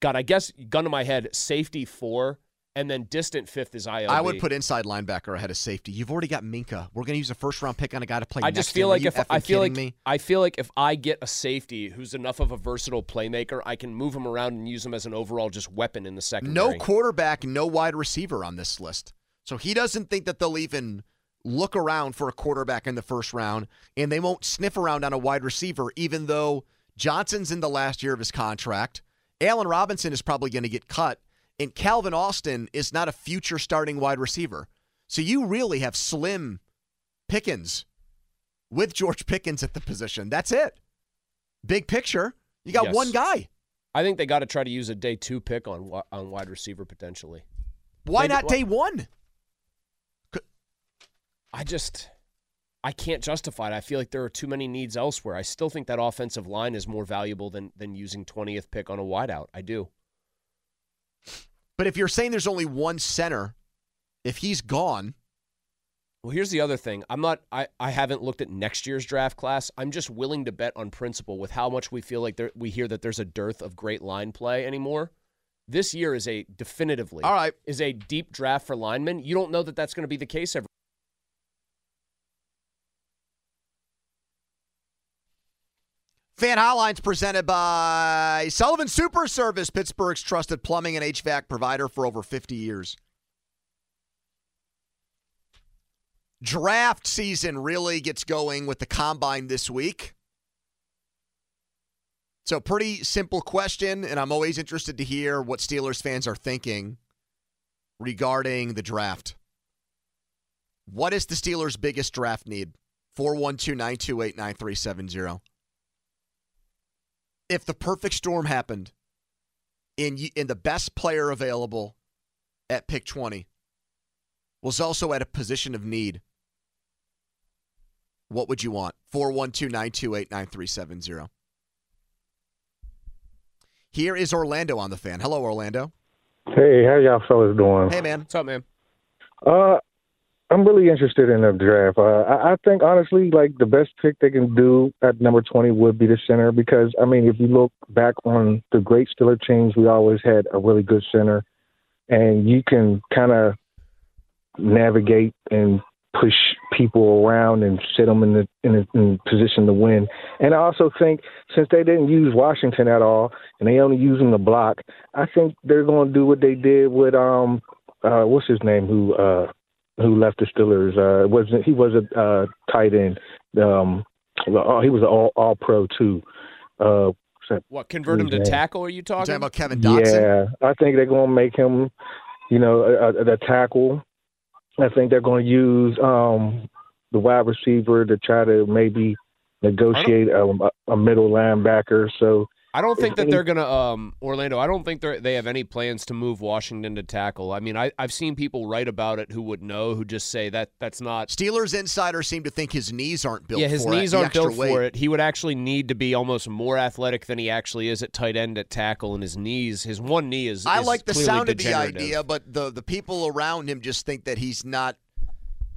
God, I guess gun to my head, safety four, and then distant fifth is ILB. I would put inside linebacker ahead of safety. You've already got Minkah. We're going to use a first round pick on a guy to play. I just feel. Like if I feel like me? I feel like if I get a safety who's enough of a versatile playmaker, I can move him around and use him as an overall just weapon in the secondary. no quarterback, no wide receiver on this list. So he doesn't think that they'll even look around for a quarterback in the first round, and they won't sniff around on a wide receiver, even though Johnson's in the last year of his contract. Allen Robinson is probably going to get cut, and Calvin Austin is not a future starting wide receiver. So you really have slim pickings with George Pickens at the position. That's it. Big picture. You got Yes. one guy. I think they got to try to use a day two pick on on wide receiver potentially. Why Maybe- not day one? I just I can't justify it. I feel like there are too many needs elsewhere. I still think that offensive line is more valuable than than using twentieth pick on a wideout. I do. But if you're saying there's only one center, if he's gone, Well, here's the other thing. I'm not. I, I haven't looked at next year's draft class. I'm just willing to bet on principle with how much we feel like there, we hear that there's a dearth of great line play anymore. This year is a definitively all right. is a deep draft for linemen. You don't know that that's going to be the case every. Fan Hotlines presented by Sullivan Super Service, Pittsburgh's trusted plumbing and HVAC provider for over 50 years. Draft season really gets going with the combine this week. So, pretty simple question, and I'm always interested to hear what Steelers fans are thinking regarding the draft. What is the Steelers' biggest draft need? 412 928 9370 if the perfect storm happened in in the best player available at pick 20 was also at a position of need what would you want? 412-928-9370 here is orlando on the fan. Hello orlando. Hey, how y'all fellas doing? hey man. What's up man? Uh, I'm really interested in the draft. Uh, I, I think honestly, like the best pick they can do at number 20 would be the center because I mean, if you look back on the great Steeler teams, we always had a really good center, and you can kind of navigate and push people around and sit them in the in a, in position to win. And I also think since they didn't use Washington at all and they only use him to block, I think they're going to do what they did with um uh what's his name who uh who left the Steelers. Uh wasn't he was a uh tight end. Um well, he was an all all pro too. Uh What convert him to Yeah. tackle? Are you talking? talking about kevin Dotson? yeah, I think they're going to make him, you know, a, a, a tackle. I think they're going to use um, the wide receiver to try to maybe negotiate a, a middle linebacker. So I don't think that they're gonna um Orlando. I don't think they they have any plans to move Washington to tackle. I mean, I I've seen people write about it who would know, who just say that that's not. steelers insiders seem to think his knees aren't built yeah, his for it, knees the aren't built weight. for it. He would actually need to be almost more athletic than he actually is at tight end at tackle, and his knees, his one knee is. I is like the sound of the idea, but the the people around him just think that he's not.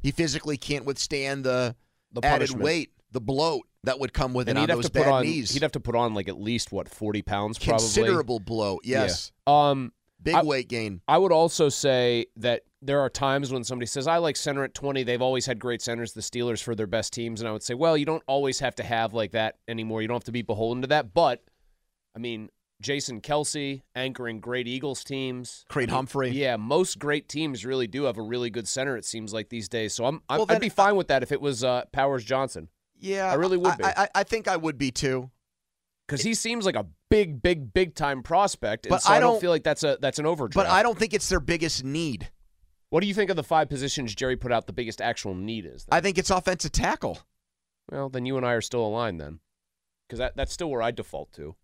He physically can't withstand the, The added weight, the bloat that would come with And it he'd on have those to put bad on. knees. He'd have to put on like at least what forty pounds, probably. Considerable bloat, Yeah. yes. Um, Big I- weight gain. I would also say that there are times when somebody says, I like center at 20. They've always had great centers, the Steelers, for their best teams. And I would say, well, you don't always have to have like that anymore. You don't have to be beholden to that. But, I mean, Jason Kelce anchoring great Eagles teams. Creed I mean, Humphrey. Yeah, most great teams really do have a really good center, it seems like these days. So I'm, I'm Well, then- I'd be fine with that if it was uh, Powers Johnson. Yeah, I really would I, be. I, I think I would be too. Because he seems like a big, big, big time prospect. And But so I I don't don't- feel like that's a that's an overdraft. But I don't think it's their biggest need. What do you think of the five positions Gerry put out the biggest actual need is? I think it's offensive tackle. Well, then you and I are still aligned then. Because that, that's still where I default to.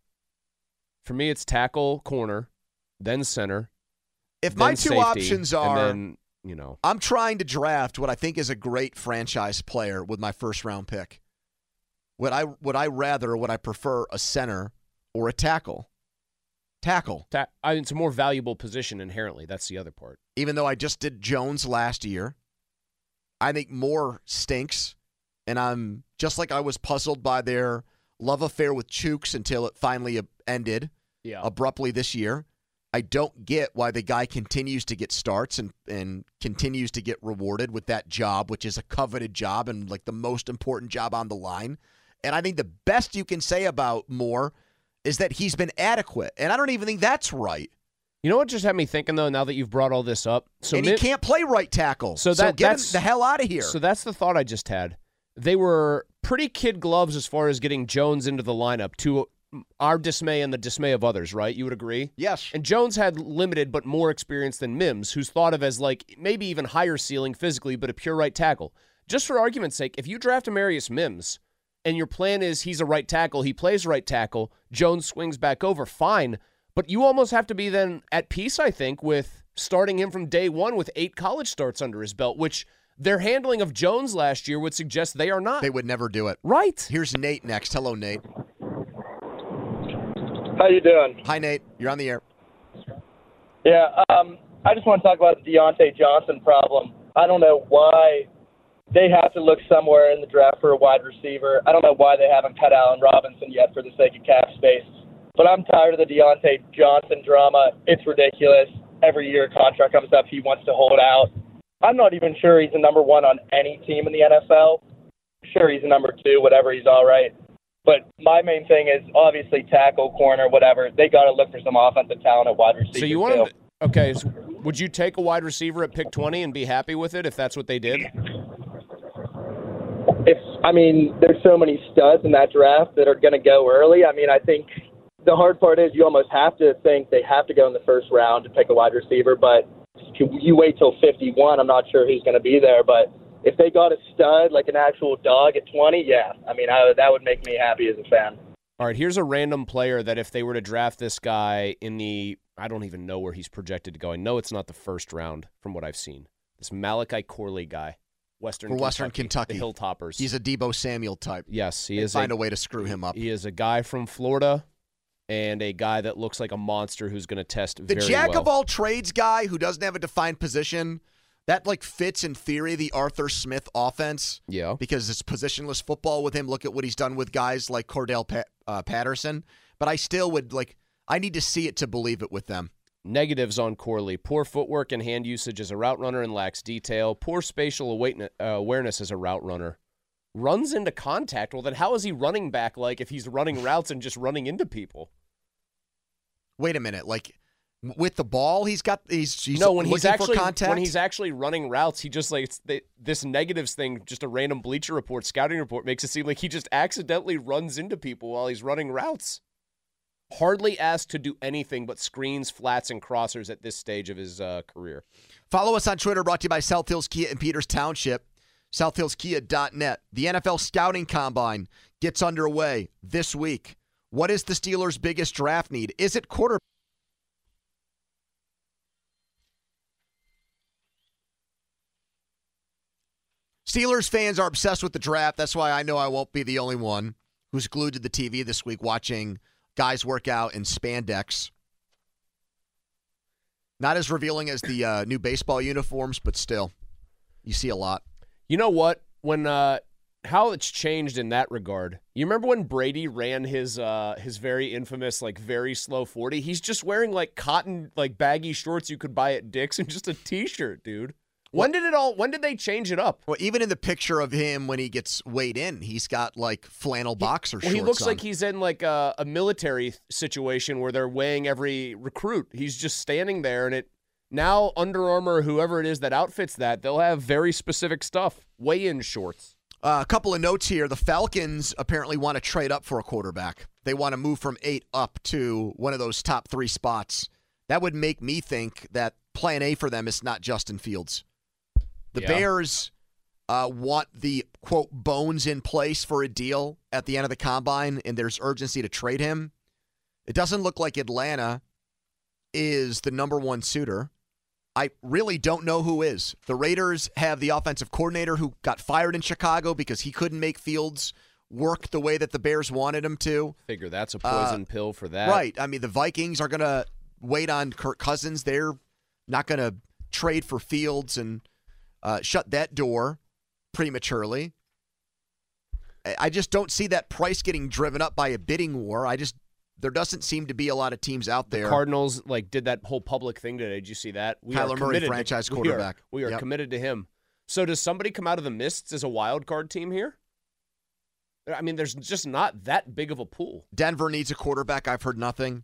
For me, it's tackle, corner, then center. If my two safety, options are, And then, you know. I'm trying to draft what I think is a great franchise player with my first round pick. Would I would I rather would I prefer a center or a tackle? Tackle. Ta- I mean, it's a more valuable position inherently. That's the other part. Even though I just did Jones last year, I think Moore stinks, and I'm just like I was puzzled by their love affair with Chuks until it finally uh, ended Yeah. abruptly this year. I don't get why the guy continues to get starts and, and continues to get rewarded with that job, which is a coveted job and like the most important job on the line. And I think the best you can say about Moore is that he's been adequate. And I don't even think that's right. You know what just had me thinking though? Now that you've brought all this up, so and Min- he can't play right tackle. So that get him that's the hell out of here. So that's the thought I just had. They were pretty kid gloves as far as getting Jones into the lineup to our dismay and the dismay of others, right? You would agree? Yes. And Jones had limited but more experience than Mims, who's thought of as like maybe even higher ceiling physically, but a pure right tackle. Just for argument's sake, if you draft Amarius Mims and your plan is he's a right tackle, he plays right tackle, Jones swings back over, fine. But you almost have to be then at peace, I think, with starting him from day one with eight college starts under his belt, which their handling of Jones last year would suggest they are not. They would never do it. Right. Here's Nate next. Hello, Nate. How you doing? Hi, Nate. You're on the air. Yeah, um, I just want to talk about the Diontae Johnson problem. I don't know why they have to look somewhere in the draft for a wide receiver. I don't know why they haven't cut Allen Robinson yet for the sake of cap space. But I'm tired of the Diontae Johnson drama. It's ridiculous. Every year a contract comes up, he wants to hold out. I'm not even sure he's a number one on any team in the NFL. Sure, he's a number two, whatever, he's all right. But my main thing is obviously tackle, corner, whatever. They got to look for some offensive talent at wide receiver. So you want to okay? So would you take a wide receiver at pick twenty and be happy with it if that's what they did? I mean, there's so many studs in that draft that are going to go early. I mean, I think the hard part is you almost have to think they have to go in the first round to pick a wide receiver. But you wait till 51, I'm not sure who's going to be there. But if they got a stud like an actual dog at 20, yeah, I mean, I, that would make me happy as a fan. All right, here's a random player that if they were to draft this guy in the, I don't even know where he's projected to go. I know it's not the first round from what I've seen. This Malachi Corley guy, Western For Western Kentucky, Kentucky. the Hilltoppers. He's a Deebo Samuel type. yes, he They is. find a way to screw him up. He is a guy from Florida, and a guy that looks like a monster who's going to test The very jack well. of all trades guy who doesn't have a defined position, that like fits in theory the Arthur Smith offense. Yeah. Because it's positionless football with him. Look at what he's done with guys like Cordell uh, Patterson. But I still would like. I need to see it to believe it with them. Negatives on Corley: poor footwork and hand usage as a route runner and lacks detail. Poor spatial uh, awareness as a route runner. Runs into contact. Well, then how is he running back like if he's running routes and just running into people? Wait a minute, like with the ball, he's got he's, he's no, when he's actually when he's actually running routes, he just like it's the, this negatives thing. Just a random bleacher report, scouting report makes it seem like he just accidentally runs into people while he's running routes. Hardly asked to do anything but screens, flats, and crossers at this stage of his uh, career. Follow us on Twitter, brought to you by South Hills Kia in Peters Township, southhillskia.net. The NFL Scouting Combine gets underway this week. What is the Steelers' biggest draft need? Is it quarter? Steelers fans are obsessed with the draft. That's why I know I won't be the only one who's glued to the TV this week watching guys work out in spandex. Not as revealing as the uh, new baseball uniforms, but still, you see a lot. You know what? When uh, how it's changed in that regard. You remember when Brady ran his uh his very infamous like very slow 40? He's just wearing like cotton like baggy shorts you could buy at Dick's and just a t-shirt, dude. When did it all when did they change it up? Well, even in the picture of him when he gets weighed in, he's got like flannel boxer Well, shorts. he looks on. like he's in like a, a military situation where they're weighing every recruit. He's just standing there, and it now Under Armour, whoever it is that outfits that, they'll have very specific stuff. Weigh-in shorts. Uh, a couple of notes here. The Falcons apparently want to trade up for a quarterback. They want to move from eight up to one of those top three spots. That would make me think that plan A for them is not Justin Fields. The Yeah. Bears uh, want the quote bones in place for a deal at the end of the combine, and there's urgency to trade him. It doesn't look like Atlanta is the number one suitor. I really don't know who is. The Raiders have the offensive coordinator who got fired in Chicago because he couldn't make Fields work the way that the Bears wanted him to. Figure that's a Uh, poison pill for that. Right. I mean, the Vikings are going to wait on Kirk Cousins. They're not going to trade for Fields and uh, shut that door prematurely. I- just don't see that price getting driven up by a bidding war. I just there doesn't seem to be a lot of teams out there. Cardinals like did that whole public thing today. Did you see that? We Kyler Murray, committed to- franchise we are- quarterback. We are, Yep. committed to him. So does somebody come out of the mists as a wild card team here? I mean, there's just not that big of a pool. Denver needs a quarterback. I've heard nothing.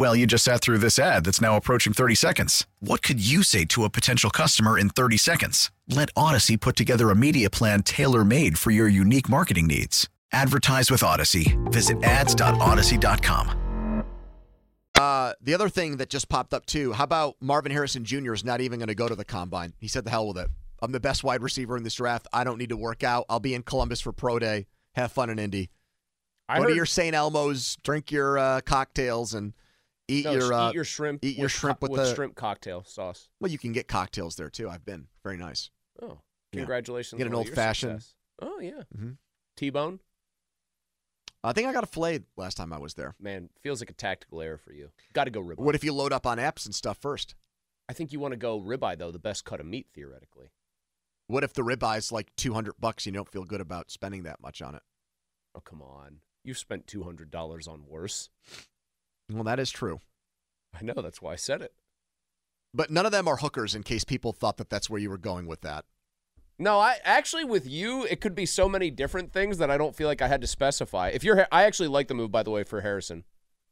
Well, you just sat through this ad that's now approaching 30 seconds. What could you say to a potential customer in 30 seconds? Let Audacy put together a media plan tailor made for your unique marketing needs. Advertise with Audacy. Visit ads.audacy.com. Uh, the other thing that just popped up too. How about Marvin Harrison Jr. is not even going to go to the combine? He said, "The hell with it. I'm the best wide receiver in this draft. I don't need to work out. I'll be in Columbus for pro day. Have fun in Indy. I go heard- to your St. Elmo's, drink your uh, cocktails, and eat No, your uh, eat your shrimp. Eat your with shrimp co- with, the shrimp cocktail sauce. Well, you can get cocktails there too. I've been very nice. Oh, Yeah. congratulations! Get an old fashioned. success. Oh yeah, Mhm. T-bone. I think I got a fillet last time I was there. Man, feels like a tactical error for you. Got to go ribeye. What if you load up on apps and stuff first? I think you want to go ribeye though, the best cut of meat theoretically. What if the ribeye's like 200 bucks? You don't feel good about spending that much on it. Oh come on, you've spent two hundred dollars on worse. Well, that is true. I know that's why I said it. But none of them are hookers. In case people thought that that's where you were going with that. No, I actually with you, it could be so many different things that I don't feel like I had to specify. If you're, I actually like the move by the way for Harrison.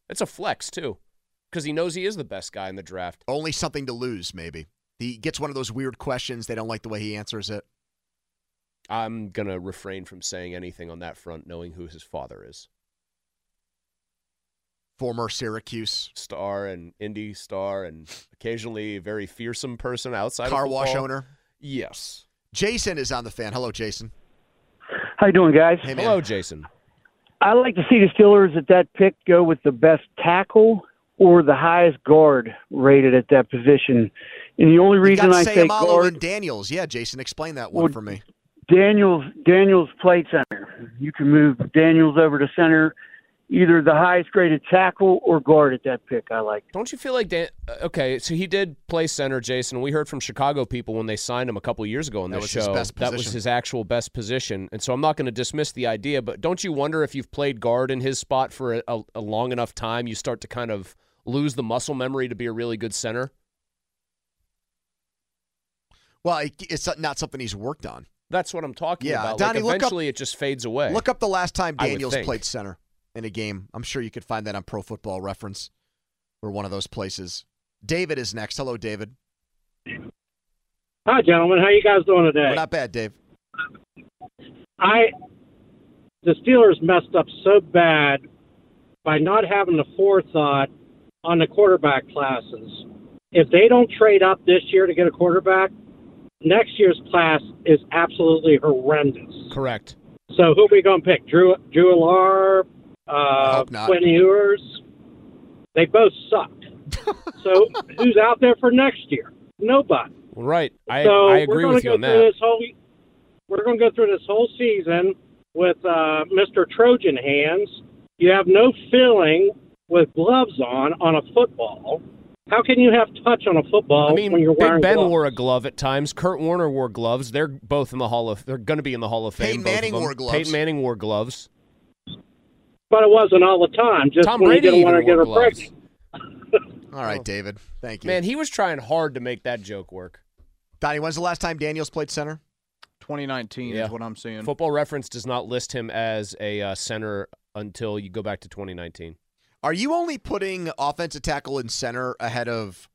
It's a flex too, because he knows he is the best guy in the draft. Only something to lose, maybe. He gets one of those weird questions. They don't like the way he answers it. I'm gonna refrain from saying anything on that front, knowing who his father is. Former Syracuse star and Indy star, and occasionally a very fearsome person outside car of wash owner. Yes. Jason is on the fan. Hello, Jason. How you doing, guys? Hey. Hello, Jason. I like to see the Steelers at that pick go with the best tackle or the highest guard rated at that position. And the only You reason got I say Seumalo guard, and Daniels. Yeah, Jason, explain that one Well, for me. Daniels Daniels played center. You can move Daniels over to center, either the highest graded tackle or guard at that pick. I like. Don't you feel like Dan? uh, Okay, so he did play center, Jason. We heard from Chicago people when they signed him a couple years ago on That this was his show. best that was his actual best position, and so I'm not going to dismiss the idea. But don't you wonder if you've played guard in his spot for a, a, a long enough time, you start to kind of lose the muscle memory to be a really good center? Well, it's not something he's worked on. That's what I'm talking Yeah, about. Donnie, like look up- eventually, it just fades away. Look up the last time Daniels played center in a game. I'm sure you could find that on Pro Football Reference. We're one of those places. David is next. Hello, David. Hi, gentlemen. How you guys doing today? We're not bad, Dave. I the Steelers messed up so bad by not having the forethought on the quarterback classes. If they don't trade up this year to get a quarterback, next year's class is absolutely horrendous. Correct. So who are we going to pick? Drew Drew Allar, uh. Quinn Ewers. They both suck. so who's out there for next year? Nobody. Right. I so I we're agree gonna with you go on through that. This whole, we're going to go through this whole season with uh, Mr. Trojan hands. You have no feeling with gloves on on a football. How can you have touch on a football I mean, when you're Big wearing Ben gloves? wore a glove at times. Kurt Warner wore gloves. They're both in the Hall of. They're going to be in the Hall of Fame. Peyton both of Manning wore gloves. Peyton Manning wore gloves. But it wasn't all the time. Just Tom when Brady you didn't want to get her wore gloves. pregnant. All right, David. Thank you. Man, he was trying hard to make that joke work. Donnie, when's the last time Daniels played center? 2019 Yeah. is what I'm seeing. Football Reference does not list him as a uh, center until you go back to 2019. Are you only putting offensive tackle and center ahead of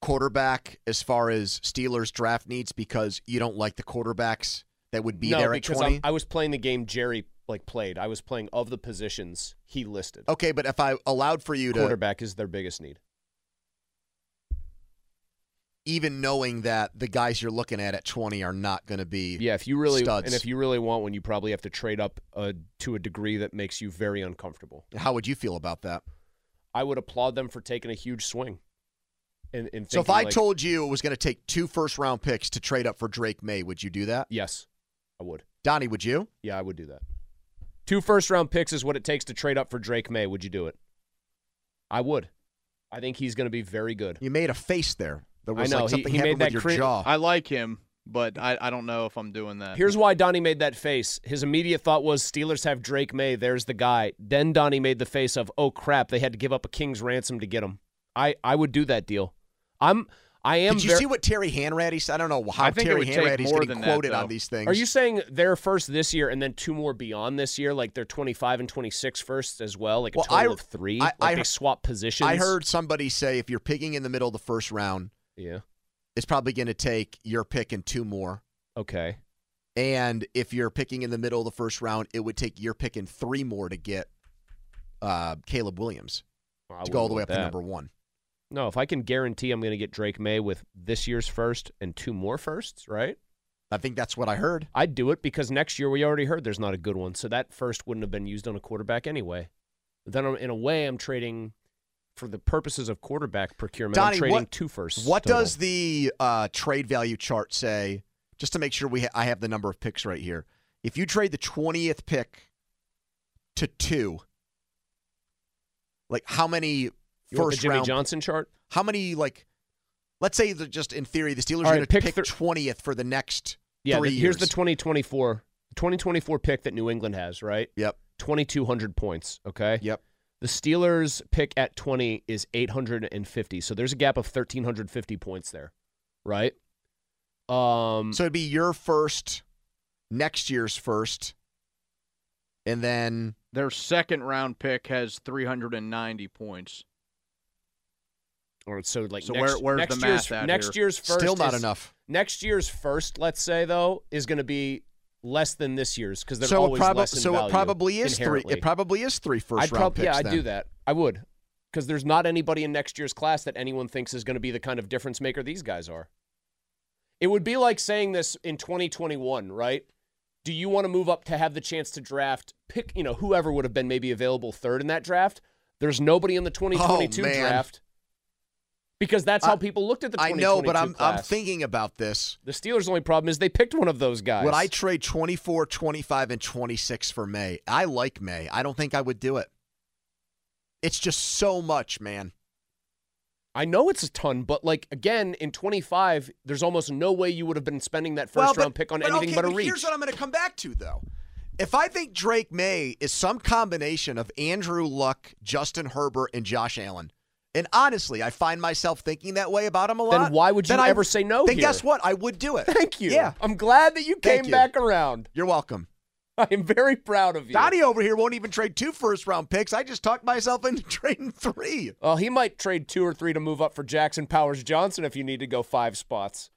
quarterback as far as Steelers draft needs because you don't like the quarterbacks that would be no, there at because 20? I was playing the game Gerry like played. I was playing of the positions he listed. okay, but if I allowed for you to Quarterback is their biggest need. even knowing that the guys you're looking at at 20 are not going to be Yeah, if you really studs. and if you really want one, you probably have to trade up uh, to a degree that makes you very uncomfortable. How would you feel about that? I would applaud them for taking a huge swing. And, and So if I like, told you it was going to take two first round picks to trade up for Drake Maye, would you do that? yes, I would. Donnie, would you? Yeah, I would do that. Two first round picks is what it takes to trade up for Drake Maye. Would you do it? I would. I think he's going to be very good. You made a face there. There was I know, like something he made happened that with your cri- jaw. I like him, but I, I don't know if I'm doing that. Here's why Donnie made that face. His immediate thought was Steelers have Drake Maye. There's the guy. Then Donnie made the face of, oh crap, they had to give up a king's ransom to get him. I, I would do that deal. I'm I am. Did you ver- see what Terry Hanratty said? I don't know how I think it Terry Hanratty's getting than that, quoted on these things. Are you saying they're first this year and then two more beyond this year? Like they're 25 and 26 first as well? Like a Well, total I- of three? I- like I- they swap positions? I heard somebody say if you're picking in the middle of the first round, Yeah. it's probably going to take your pick and two more. Okay. And if you're picking in the middle of the first round, it would take your pick and three more to get uh, Caleb Williams I to go all the way up to number one. No, if I can guarantee I'm going to get Drake Maye with this year's first and two more firsts, right? I think that's what I heard. I'd do it because next year we already heard there's not a good one. So that first wouldn't have been used on a quarterback anyway. Then I'm- in a way, I'm trading for the purposes of quarterback procurement. Donnie, I'm trading what, two firsts. What total. does the uh, trade value chart say? Just to make sure we ha- I have the number of picks right here. If you trade the twentieth pick to two, like how many You want the first Jimmy round? Johnson chart? How many like? Let's say that just in theory, the Steelers All are right, going to pick pick thir- twentieth for the next Yeah, three the- years. here's the 2024 2024 pick that New England has, right? Yep. 2200 points, okay? Yep. The Steelers pick at 20 is 850. So there's a gap of 1350 points there, right? Um So it'd be your first, next year's first, and then Their second round pick has 390 points. Or so like So next, where- where's next the year's math at next here? year's first Still not is- enough. Next year's first, let's say though, is going to be less than this year's because they're so always probably less in so it probably is three. It probably is three first I'd round prob- picks. Yeah, I'd do that. I would. Because there's not anybody in next year's class that anyone thinks is going to be the kind of difference maker these guys are. It would be like saying this in 2021, right? Do you want to move up to have the chance to draft, pick, you know, whoever would have been maybe available third in that draft? There's nobody in the 2022 Oh, draft. Because that's how I- people looked at the I 2022 know, but I'm I'm thinking about this. The Steelers' only problem is they picked one of those guys. Would I trade 24, 25, and 26 for Maye? I like Maye. I don't think I would do it. It's just so much, man. I know it's a ton, but like again, in 25, there's almost no way you would have been spending that first Well, but- round pick on but anything okay, but a reach. Here's what I'm going to come back to, though. If I think Drake Maye is some combination of Andrew Luck, Justin Herbert, and Josh Allen, and honestly, I find myself thinking that way about him a lot. Then why would you then I- ever say no Then here? guess what? I would do it. Thank you. Yeah. I'm glad that you came you. back around. You're welcome. I am very proud of you. Donnie over here won't even trade two first round picks. I just talked myself into trading three. Well, he might trade two or three to move up for Jackson Powers Johnson if you need to go five spots.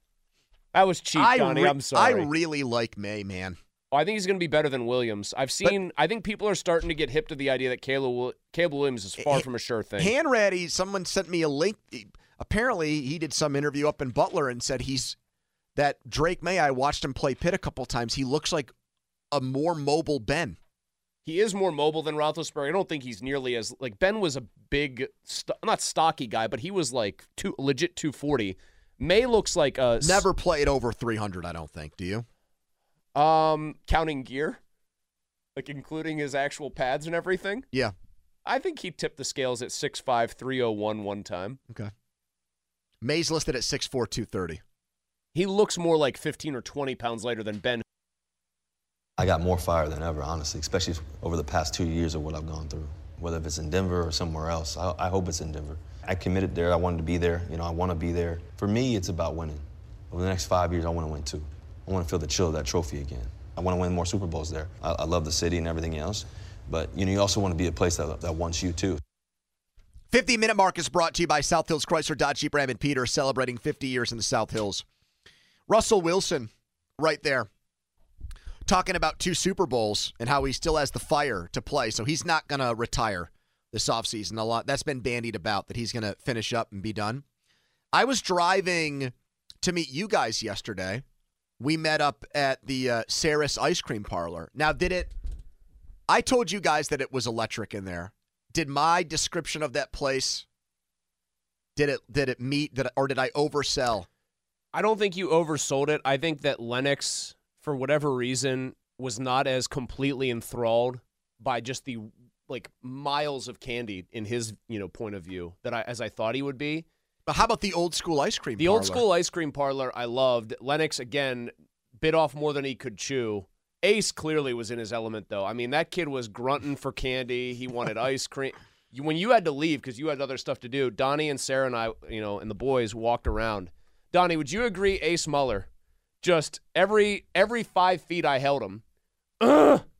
That was cheap, I Donnie. re- I'm sorry. I really like Maye, man. Oh, I think he's going to be better than Williams. I've seen. I think people are starting to get hip to the idea that Caleb, Caleb Williams is far from a sure thing. Hanratty, someone sent me a link. Apparently, he did some interview up in Butler and said he's that Drake Maye. I watched him play Pitt a couple times. He looks like a more mobile Ben. He is more mobile than Roethlisberger. I don't think he's nearly as like Ben was a big, st- not stocky guy, but he was like two legit 240. Maye looks like a Never played over 300, I don't think. Do you? Um counting gear, like including his actual pads and everything. Yeah. I think he tipped the scales at 6'5", 301 one time. Okay. Maye's listed at 6'4", 230. He looks more like 15 or 20 pounds lighter than Ben. I got more fire than ever, honestly, especially over the past two years of what I've gone through. Whether if it's in Denver or somewhere else, I, I hope it's in Denver. I committed there. I wanted to be there. You know, I want to be there. For me, it's about winning. Over the next five years, I want to win too. I want to feel the chill of that trophy again. I want to win more Super Bowls there. I, I love the city and everything else, but you know, you also want to be a place that, that wants you too. 50 minute mark is brought to you by South Hills Chrysler Dodge Jeep Ram and Peter, celebrating 50 years in the South Hills. Russell Wilson, right there, talking about two Super Bowls and how he still has the fire to play. So he's not going to retire this offseason. A lot that's been bandied about that he's going to finish up and be done. I was driving to meet you guys yesterday. We met up at the uh, Sarris Ice Cream Parlor. Now, did it? I told you guys that it was electric in there. Did my description of that place? Did it? Did it meet? Did it, or did I oversell? I don't think you oversold it. I think that Lennox, for whatever reason, was not as completely enthralled by just the like miles of candy in his you know point of view that I as I thought he would be. But how about the old school ice cream? The old school ice cream parlor I loved. Lennox again bit off more than he could chew. Ace clearly was in his element though. I mean that kid was grunting for candy. He wanted ice cream. When you had to leave because you had other stuff to do, Donnie and Sarah and I, you know, and the boys walked around. Donnie, would you agree? Ace Muller, just every every five feet I held him. Ugh!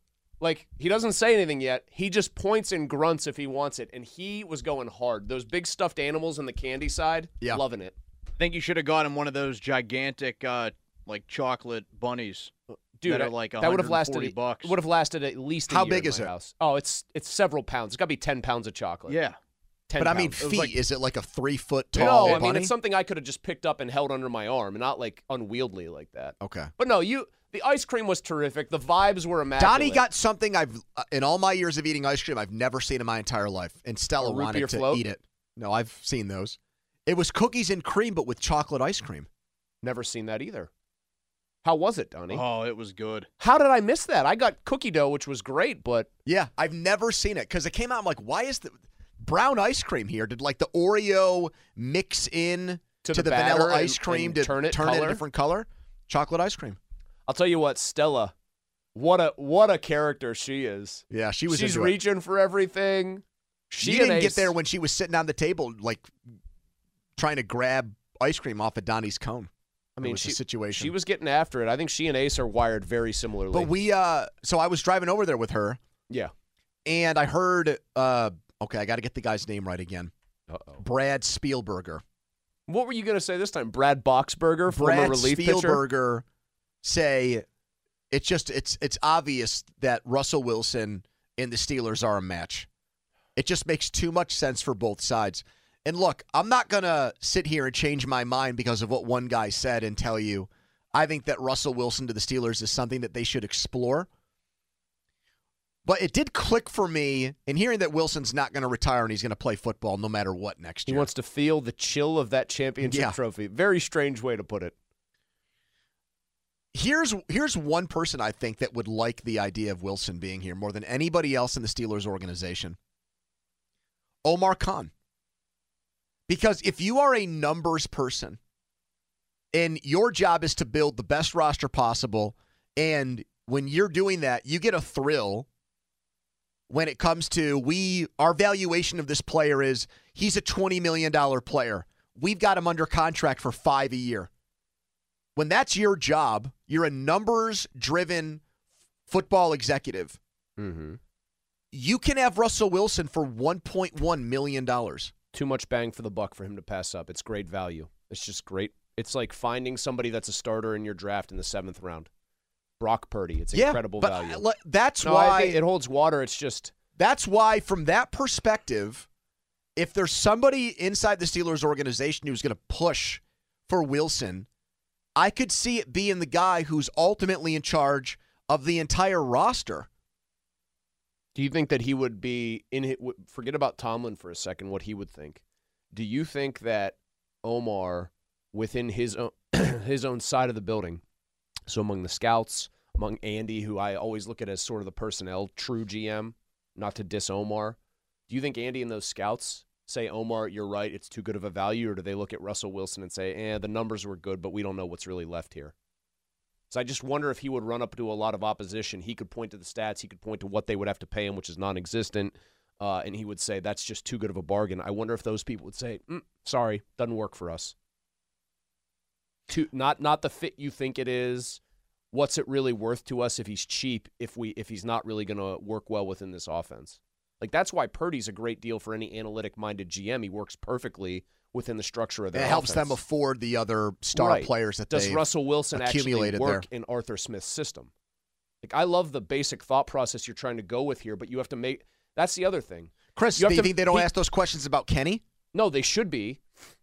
Like he doesn't say anything yet. He just points and grunts if he wants it, and he was going hard. Those big stuffed animals in the candy side, Yeah. loving it. I think you should have got him one of those gigantic, uh, like chocolate bunnies. Dude, that are like that would have lasted. bucks. Would have lasted at least. A How year big in is my it? House. Oh, it's it's several pounds. It's got to be ten pounds of chocolate. Yeah. 10 But I mean, pounds. It feet. like- is it like a three foot tall no, I mean it's something I could have just picked up and held under my arm, and not like unwieldy like that. okay. But no, you. The ice cream was terrific. The vibes were immaculate. Donnie got something I've uh, in all my years of eating ice cream I've never seen in my entire life, and Stella wanted to float? eat it. No, I've seen those. It was cookies and cream, but with chocolate ice cream. Never seen that either. How was it, Donnie? Oh, it was good. How did I miss that? I got cookie dough, which was great, but Yeah, I've never seen it because it came out. I'm like, why is the brown ice cream here? Did like the Oreo mix in To to, the the, vanilla ice cream and to turn it turn it a different color? Chocolate ice cream. I'll tell you what, Stella, what a what a character she is. Yeah, she was. She's into it. reaching for everything. She you didn't get there when she was sitting on the table, like trying to grab ice cream off of Donnie's cone. I mean, she, situation. she was getting after it. I think she and Ace are wired very similarly. But we, uh, so I was driving over there with her, yeah. and I heard, uh, okay, I got to get the guy's name right again. Uh-oh. Brad Spielberger. What were you going to say this time? Brad Boxberger, former Brad relief pitcher. Say it's just it's it's obvious that Russell Wilson and the Steelers are a match. It just makes too much sense for both sides. And look, I'm not going to sit here and change my mind because of what one guy said and tell you I think that Russell Wilson to the Steelers is something that they should explore. But it did click for me in hearing that Wilson's not going to retire and he's going to play football no matter what next year. He wants to feel the chill of that championship Yeah. trophy. Very strange way to put it. Here's here's one person I think that would like the idea of Wilson being here more than anybody else in the Steelers organization. Omar Khan. Because if you are a numbers person and your job is to build the best roster possible and when you're doing that, you get a thrill when it comes to we our valuation of this player is he's a 20 million dollar player. We've got him under contract for 5 a year when that's your job, you're a numbers driven football executive, Mm-hmm. you can have Russell Wilson for $1.1 million. Too much bang for the buck for him to pass up. It's great value. It's just great. It's like finding somebody that's a starter in your draft in the seventh round. Brock Purdy. It's Yeah, incredible but value. I- that's No, why it holds water. It's just That's why, from that perspective, if there's somebody inside the Steelers organization who's going to push for Wilson, I could see it being the guy who's ultimately in charge of the entire roster. Do you think that he would be in it? Forget about Tomlin for a second. What he would think? Do you think that Omar, within his own his own side of the building, so among the scouts, among Andy, who I always look at as sort of the personnel true GM, not to diss Omar. Do you think Andy and those scouts say Omar, you're right, it's too good of a value, or do they look at Russell Wilson and say, eh, the numbers were good, but we don't know what's really left here? So I just wonder if he would run up to a lot of opposition. He could point to the stats. He could point to what they would have to pay him, which is non-existent, uh, and he would say that's just too good of a bargain. I wonder if those people would say, mm, "Sorry, doesn't work for us." To not not the fit you think it is. What's it really worth to us if he's cheap? If we if he's not really going to work well within this offense, like that's why Purdy's a great deal for any analytic-minded GM. He works perfectly within the structure of their. It helps offense. them afford the other star Right. players that Does Russell Wilson actually work there. in Arthur Smith's system? Like I love the basic thought process you're trying to go with here, but you have to make. That's the other thing, Chris, You do you think they don't he- ask those questions about Kenny? No, they should be.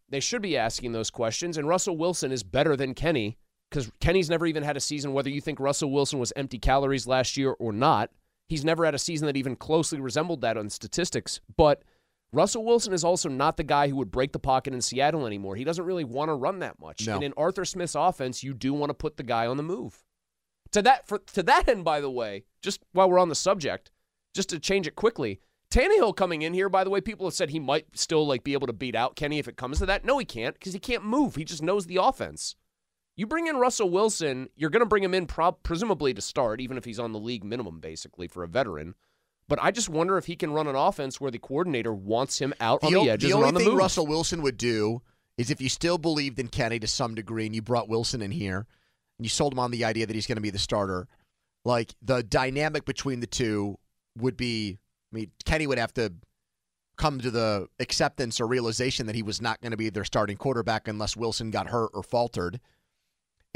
They should be asking those questions. And Russell Wilson is better than Kenny because Kenny's never even had a season. Whether you think Russell Wilson was empty calories last year or not, he's never had a season that even closely resembled that on statistics. But Russell Wilson is also not the guy who would break the pocket in Seattle anymore. He doesn't really want to run that much. No. And in Arthur Smith's offense, you do want to put the guy on the move. To that for to that end, by the way, just while we're on the subject, just to change it quickly, Tannehill coming in here, by the way, people have said he might still like be able to beat out Kenny if it comes to that. No, he can't because he can't move. He just knows the offense. You bring in Russell Wilson, you're going to bring him in prob- presumably to start, even if he's on the league minimum, basically for a veteran. But I just wonder if he can run an offense where the coordinator wants him out on o- the edges the and only on the thing move. Russell Wilson would do is if you still believed in Kenny to some degree and you brought Wilson in here and you sold him on the idea that he's going to be the starter, like the dynamic between the two would be I mean, Kenny would have to come to the acceptance or realization that he was not going to be their starting quarterback unless Wilson got hurt or faltered.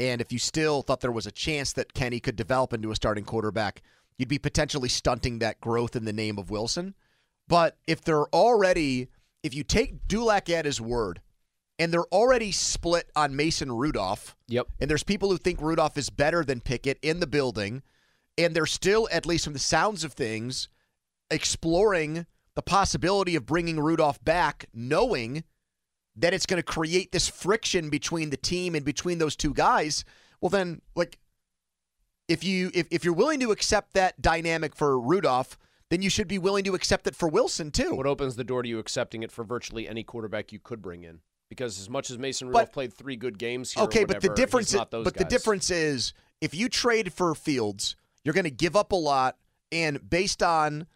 And if you still thought there was a chance that Kenny could develop into a starting quarterback, you'd be potentially stunting that growth in the name of Wilson. But if they're already, if you take Dulac at his word, and they're already split on Mason Rudolph, yep. and there's people who think Rudolph is better than Pickett in the building, and they're still, at least from the sounds of things, exploring the possibility of bringing Rudolph back, knowing that it's going to create this friction between the team and between those two guys. Well, then, like, if you if, if you're willing to accept that dynamic for Rudolph, then you should be willing to accept it for Wilson too. What opens the door to you accepting it for virtually any quarterback you could bring in? Because as much as Mason Rudolph played three good games here, Okay, but the difference those but the difference is if you trade for Fields, you're going to give up a lot and based on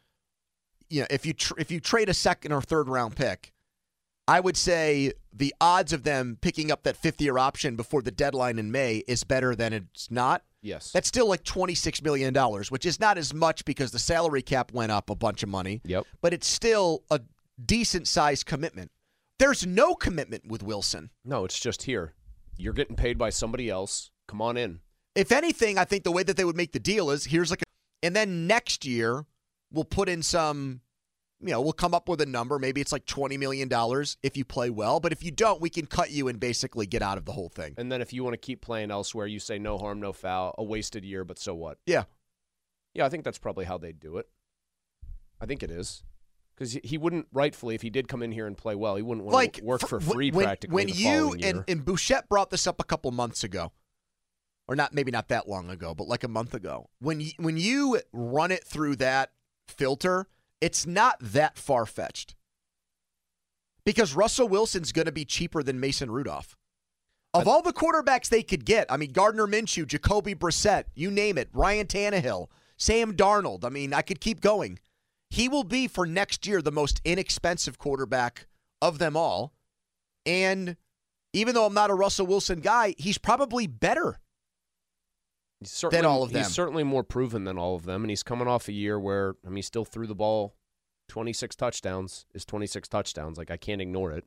you know, if you tr- if you trade a second or third round pick, I would say the odds of them picking up that fifth year option before the deadline in May is better than it's not. Yes. That's still like $26 million, which is not as much because the salary cap went up a bunch of money. Yep. But it's still a decent sized commitment. There's no commitment with Wilson. No, it's just here. You're getting paid by somebody else. Come on in. If anything, I think the way that they would make the deal is here's like, a, and then next year we'll put in some, you know, we'll come up with a number. Maybe it's like $20 million if you play well. But if you don't, we can cut you and basically get out of the whole thing. And then if you want to keep playing elsewhere, you say no harm, no foul, a wasted year, but so what? Yeah. Yeah, I think that's probably how they'd do it. I think it is. Because he wouldn't rightfully, if he did come in here and play well, he wouldn't want like to work for free when, practically. When the you and, and Bouchette brought this up a couple months ago, or not maybe not that long ago, but like a month ago. When you, when you run it through that filter, it's not that far fetched. Because Russell Wilson's going to be cheaper than Mason Rudolph. Of all the quarterbacks they could get, I mean Gardner Minshew, Jacoby Brissett, you name it, Ryan Tannehill, Sam Darnold. I mean, I could keep going. He will be for next year the most inexpensive quarterback of them all. And even though I'm not a Russell Wilson guy, he's probably better. He's certainly, all of them. He's certainly more proven than all of them, and he's coming off a year where I mean, he still threw the ball 26 touchdowns. Is 26 touchdowns like I can't ignore it.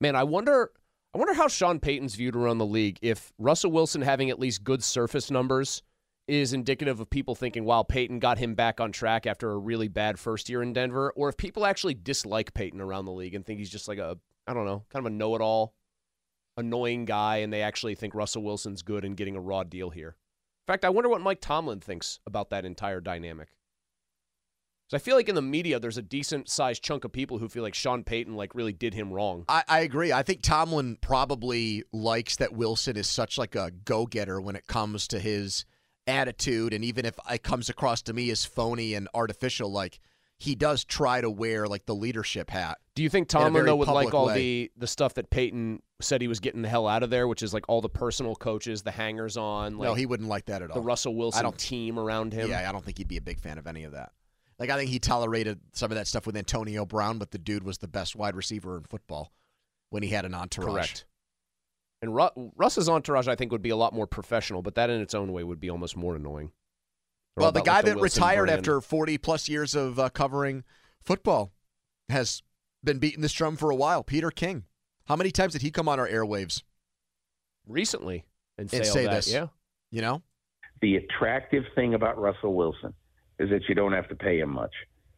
Man, I wonder. I wonder how Sean Payton's viewed around the league. If Russell Wilson having at least good surface numbers is indicative of people thinking, "Wow, Payton got him back on track after a really bad first year in Denver," or if people actually dislike Payton around the league and think he's just like a, I don't know, kind of a know-it-all, annoying guy, and they actually think Russell Wilson's good and getting a raw deal here. In fact, I wonder what Mike Tomlin thinks about that entire dynamic. So I feel like in the media, there's a decent sized chunk of people who feel like Sean Payton like really did him wrong. I, I agree. I think Tomlin probably likes that Wilson is such like a go getter when it comes to his attitude, and even if it comes across to me as phony and artificial, like he does try to wear like the leadership hat. Do you think Tomlin though would like all way. the the stuff that Payton said he was getting the hell out of there, which is like all the personal coaches, the hangers on, like no, he wouldn't like that at all. the Russell Wilson I don't, team around him. Yeah, I don't think he'd be a big fan of any of that. Like I think he tolerated some of that stuff with Antonio Brown, but the dude was the best wide receiver in football when he had an entourage. Correct. And Ru- Russ's entourage, I think, would be a lot more professional, but that in its own way would be almost more annoying. They're Well, the guy like, that Wilson retired brand. after 40 plus years of uh, covering football has been beating this drum for a while. Peter King. How many times did he come on our airwaves recently and, and say, all say that? this? Yeah. You know? The attractive thing about Russell Wilson is that you don't have to pay him much.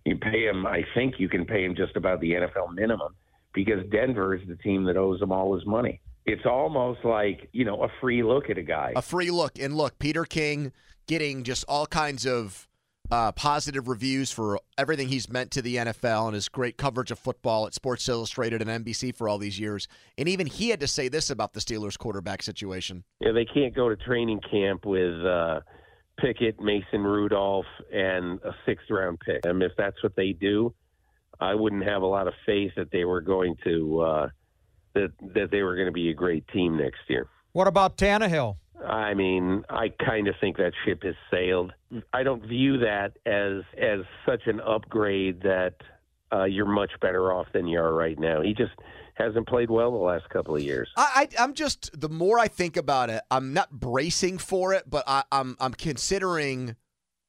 You pay him, I think you can pay him just about the NFL minimum because Denver is the team that owes him all his money. It's almost like, you know, a free look at a guy. A free look. And look, Peter King getting just all kinds of uh, positive reviews for everything he's meant to the NFL and his great coverage of football at Sports Illustrated and NBC for all these years. And even he had to say this about the Steelers quarterback situation. Yeah, they can't go to training camp with uh, Pickett, Mason Rudolph, and a sixth round pick. I And if that's what they do, I wouldn't have a lot of faith that they were going to uh, that that they were going to be a great team next year. What about Tannehill? I mean, I kind of think that ship has sailed. I don't view that as as such an upgrade that uh, you're much better off than you are right now. He just hasn't played well the last couple of years. I, I I'm just the more I think about it, I'm not bracing for it, but I, I'm I'm considering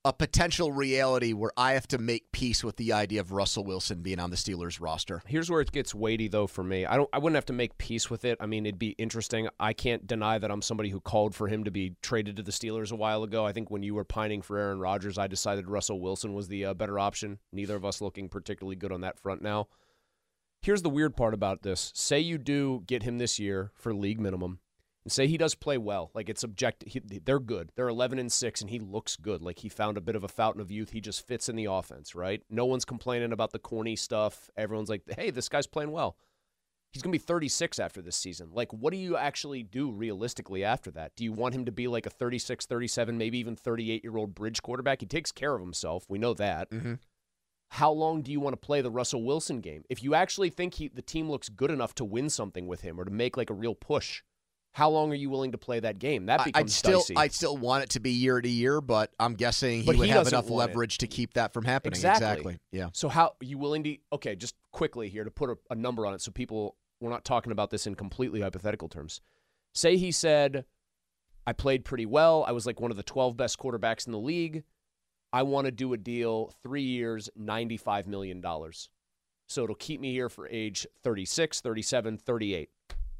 a potential reality where I have to make peace with the idea of Russell Wilson being on the Steelers roster. Here's where it gets weighty though for me. I don't I wouldn't have to make peace with it. I mean, it'd be interesting. I can't deny that I'm somebody who called for him to be traded to the Steelers a while ago. I think when you were pining for Aaron Rodgers, I decided Russell Wilson was the uh, better option. Neither of us looking particularly good on that front now. Here's the weird part about this. Say you do get him this year for league minimum. And say he does play well, like it's objective. He, they're good. They're 11 and six, and he looks good. Like he found a bit of a fountain of youth. He just fits in the offense, right? No one's complaining about the corny stuff. Everyone's like, "Hey, this guy's playing well." He's gonna be 36 after this season. Like, what do you actually do realistically after that? Do you want him to be like a 36, 37, maybe even 38 year old bridge quarterback? He takes care of himself. We know that. Mm-hmm. How long do you want to play the Russell Wilson game? If you actually think he, the team looks good enough to win something with him or to make like a real push, how long are you willing to play that game? That becomes I'd still dicey. I'd still want it to be year to year, but I'm guessing he But would he have enough want it. leverage to keep that from happening. Exactly. Yeah. So how are you willing to? Okay, just quickly here to put a, a number on it, so people we're not talking about this in completely hypothetical terms. Say he said, "I played pretty well. I was like one of the 12 best quarterbacks in the league. I want to do a deal, three years, 95 million dollars. So it'll keep me here for age 36, 37, 38."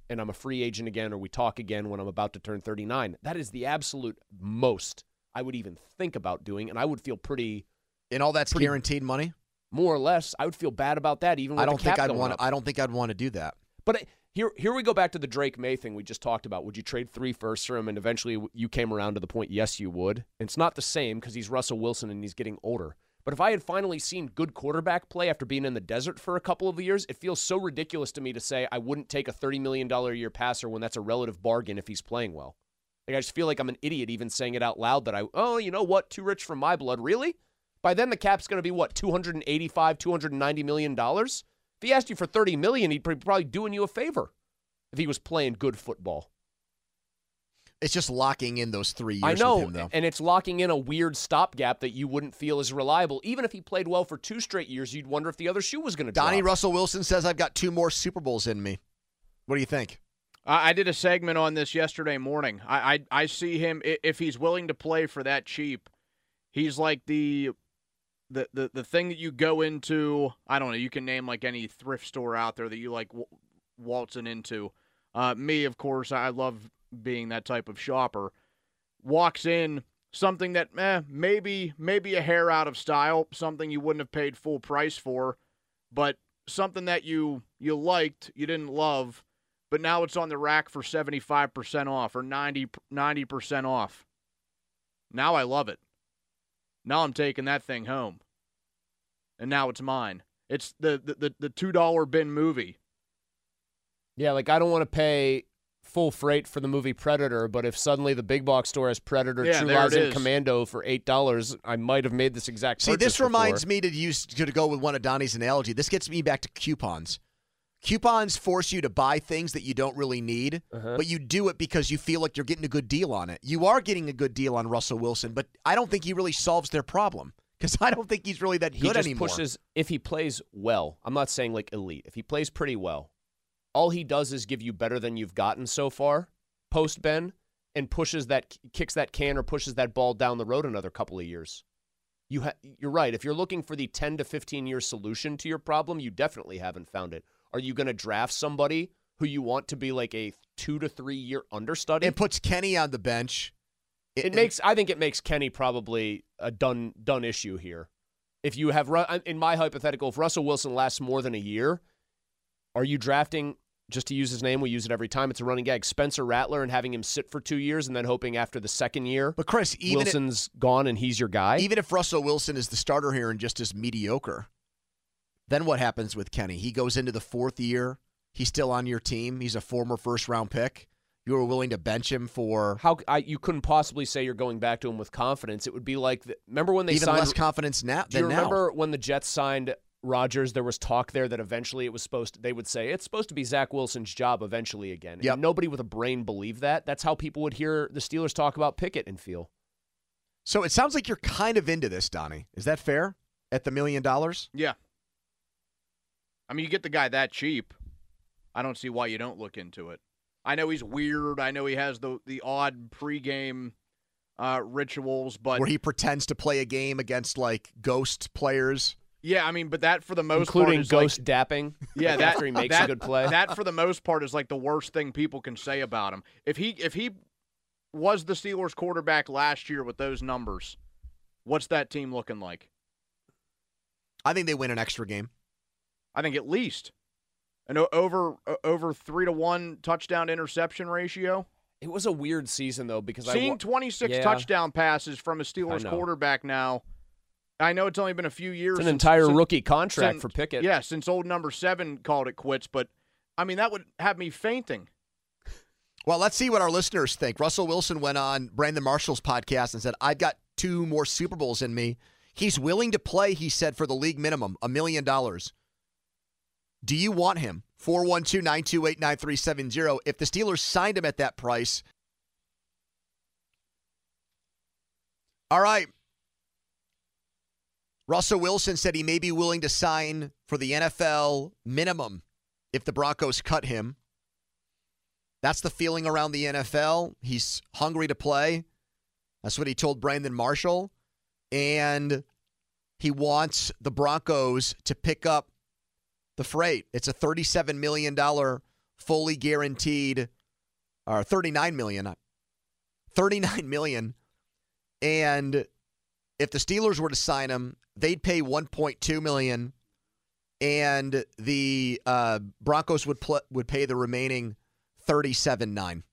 And I'm a free agent again, or we talk again when I'm about to turn 39. That is the absolute most I would even think about doing, and I would feel pretty. And all that's pretty- guaranteed money. more or less. I would feel bad about that, even. With I don't the think I'd want. up. I don't think I'd want to do that. But I- here, here we go back to the Drake Maye thing we just talked about. Would you trade three firsts for him? And eventually, you came around to the point. Yes, you would. It's not the same because he's Russell Wilson and he's getting older. But if I had finally seen good quarterback play after being in the desert for a couple of years, it feels so ridiculous to me to say I wouldn't take a thirty million dollar a year passer when that's a relative bargain if he's playing well. Like I just feel like I'm an idiot even saying it out loud that I oh you know what too rich for my blood really. By then the cap's going to be what 285 290 million dollars. If he asked you for 30 million, he'd probably doing you a favor if he was playing good football. It's just locking in those three years. I know, with him, though. and it's locking in a weird stopgap that you wouldn't feel as reliable. Even if he played well for two straight years, you'd wonder if the other shoe was going to drop. Donnie Russell Wilson says I've got two more Super Bowls in me. What do you think? I, I did a segment on this yesterday morning. I, I I see him if he's willing to play for that cheap. He's like the the the the thing that you go into. I don't know. You can name like any thrift store out there that you like w- waltzing into. Uh, me, of course, I love being that type of shopper. Walks in something that eh, maybe maybe a hair out of style, something you wouldn't have paid full price for, but something that you you liked, you didn't love, but now it's on the rack for 75% off or 90 90% off. Now I love it. Now I'm taking that thing home. And now it's mine. It's the the the, the $2 bin movie. Yeah, like I don't want to pay full freight for the movie Predator, but if suddenly the big box store has Predator, Yeah, True there Lies, it and. Commando for eight dollars, I might have made this exact. See, this reminds before. me to use to go with one of Donnie's analogy. This gets me back to coupons. Coupons force you to buy things that you don't really need, Uh-huh. but you do it because you feel like you're getting a good deal on it. You are getting a good deal on Russell Wilson, but I don't think he really solves their problem because I don't think he's really that He good just anymore. pushes if he plays well. I'm not saying like elite. If he plays pretty well, all he does is give you better than you've gotten so far post Ben, and pushes that kicks that can or pushes that ball down the road another couple of years. You ha- you're right. If you're looking for the 10 to 15 year solution to your problem, you definitely haven't found it. Are you going to draft somebody who you want to be like a two to three year understudy? It puts Kenny on the bench. It, makes. I think it makes Kenny probably a done done issue here. If you have in my hypothetical, if Russell Wilson lasts more than a year, are you drafting? Just to use his name, we use it every time. It's a running gag. Spencer Rattler and having him sit for two years, and then hoping after the second year, But Chris, even if- Wilson's gone and he's your guy. Even if Russell Wilson is the starter here and just is mediocre, then what happens with Kenny? He goes into the fourth year. He's still on your team. He's a former first round pick. You were willing to bench him for How I, you couldn't possibly say you're going back to him with confidence. It would be like the, remember when they even signed less confidence now Do you than now. remember when the Jets signed Rodgers? There was talk there that eventually it was supposed to, they would say it's supposed to be Zach Wilson's job eventually again. Yep. And nobody with a brain believed that. That's how people would hear the Steelers talk about Pickett and feel. So it sounds like you're kind of into this, Donnie. Is that fair? At the million dollars? Yeah. I mean, you get the guy that cheap. I don't see why you don't look into it. I know he's weird. I know he has the the odd pregame uh, rituals, but Where he pretends to play a game against like ghost players. Yeah, I mean, but that for the most Including part is like- ghost dapping. Yeah, that, after he makes that, a good play. That for the most part is like the worst thing people can say about him. If he if he was the Steelers quarterback last year with those numbers, what's that team looking like? I think they win an extra game. I think at least an over over three to one touchdown interception ratio. It was a weird season though because I Seeing wa- 26 Yeah. touchdown passes from a Steelers quarterback now. I know it's only been a few years. It's an since- entire since- rookie contract since- for Pickett. Yeah, since old number seven called it quits, but I mean that would have me fainting. Well, let's see what our listeners think. Russell Wilson went on Brandon Marshall's podcast and said, I've got two more Super Bowls in me. He's willing to play, he said, for the league minimum, a million dollars. Do you want him? 412 928 9370. If the Steelers signed him at that price. All right. Russell Wilson said he may be willing to sign for the NFL minimum if the Broncos cut him. That's the feeling around the NFL. He's hungry to play. That's what he told Brandon Marshall. And he wants the Broncos to pick up the freight. It's a $37 million fully guaranteed, or $39 million. 39 million. And if the Steelers were to sign him, they'd pay 1.2 million and the uh, Broncos would pl- would pay the remaining 37.9.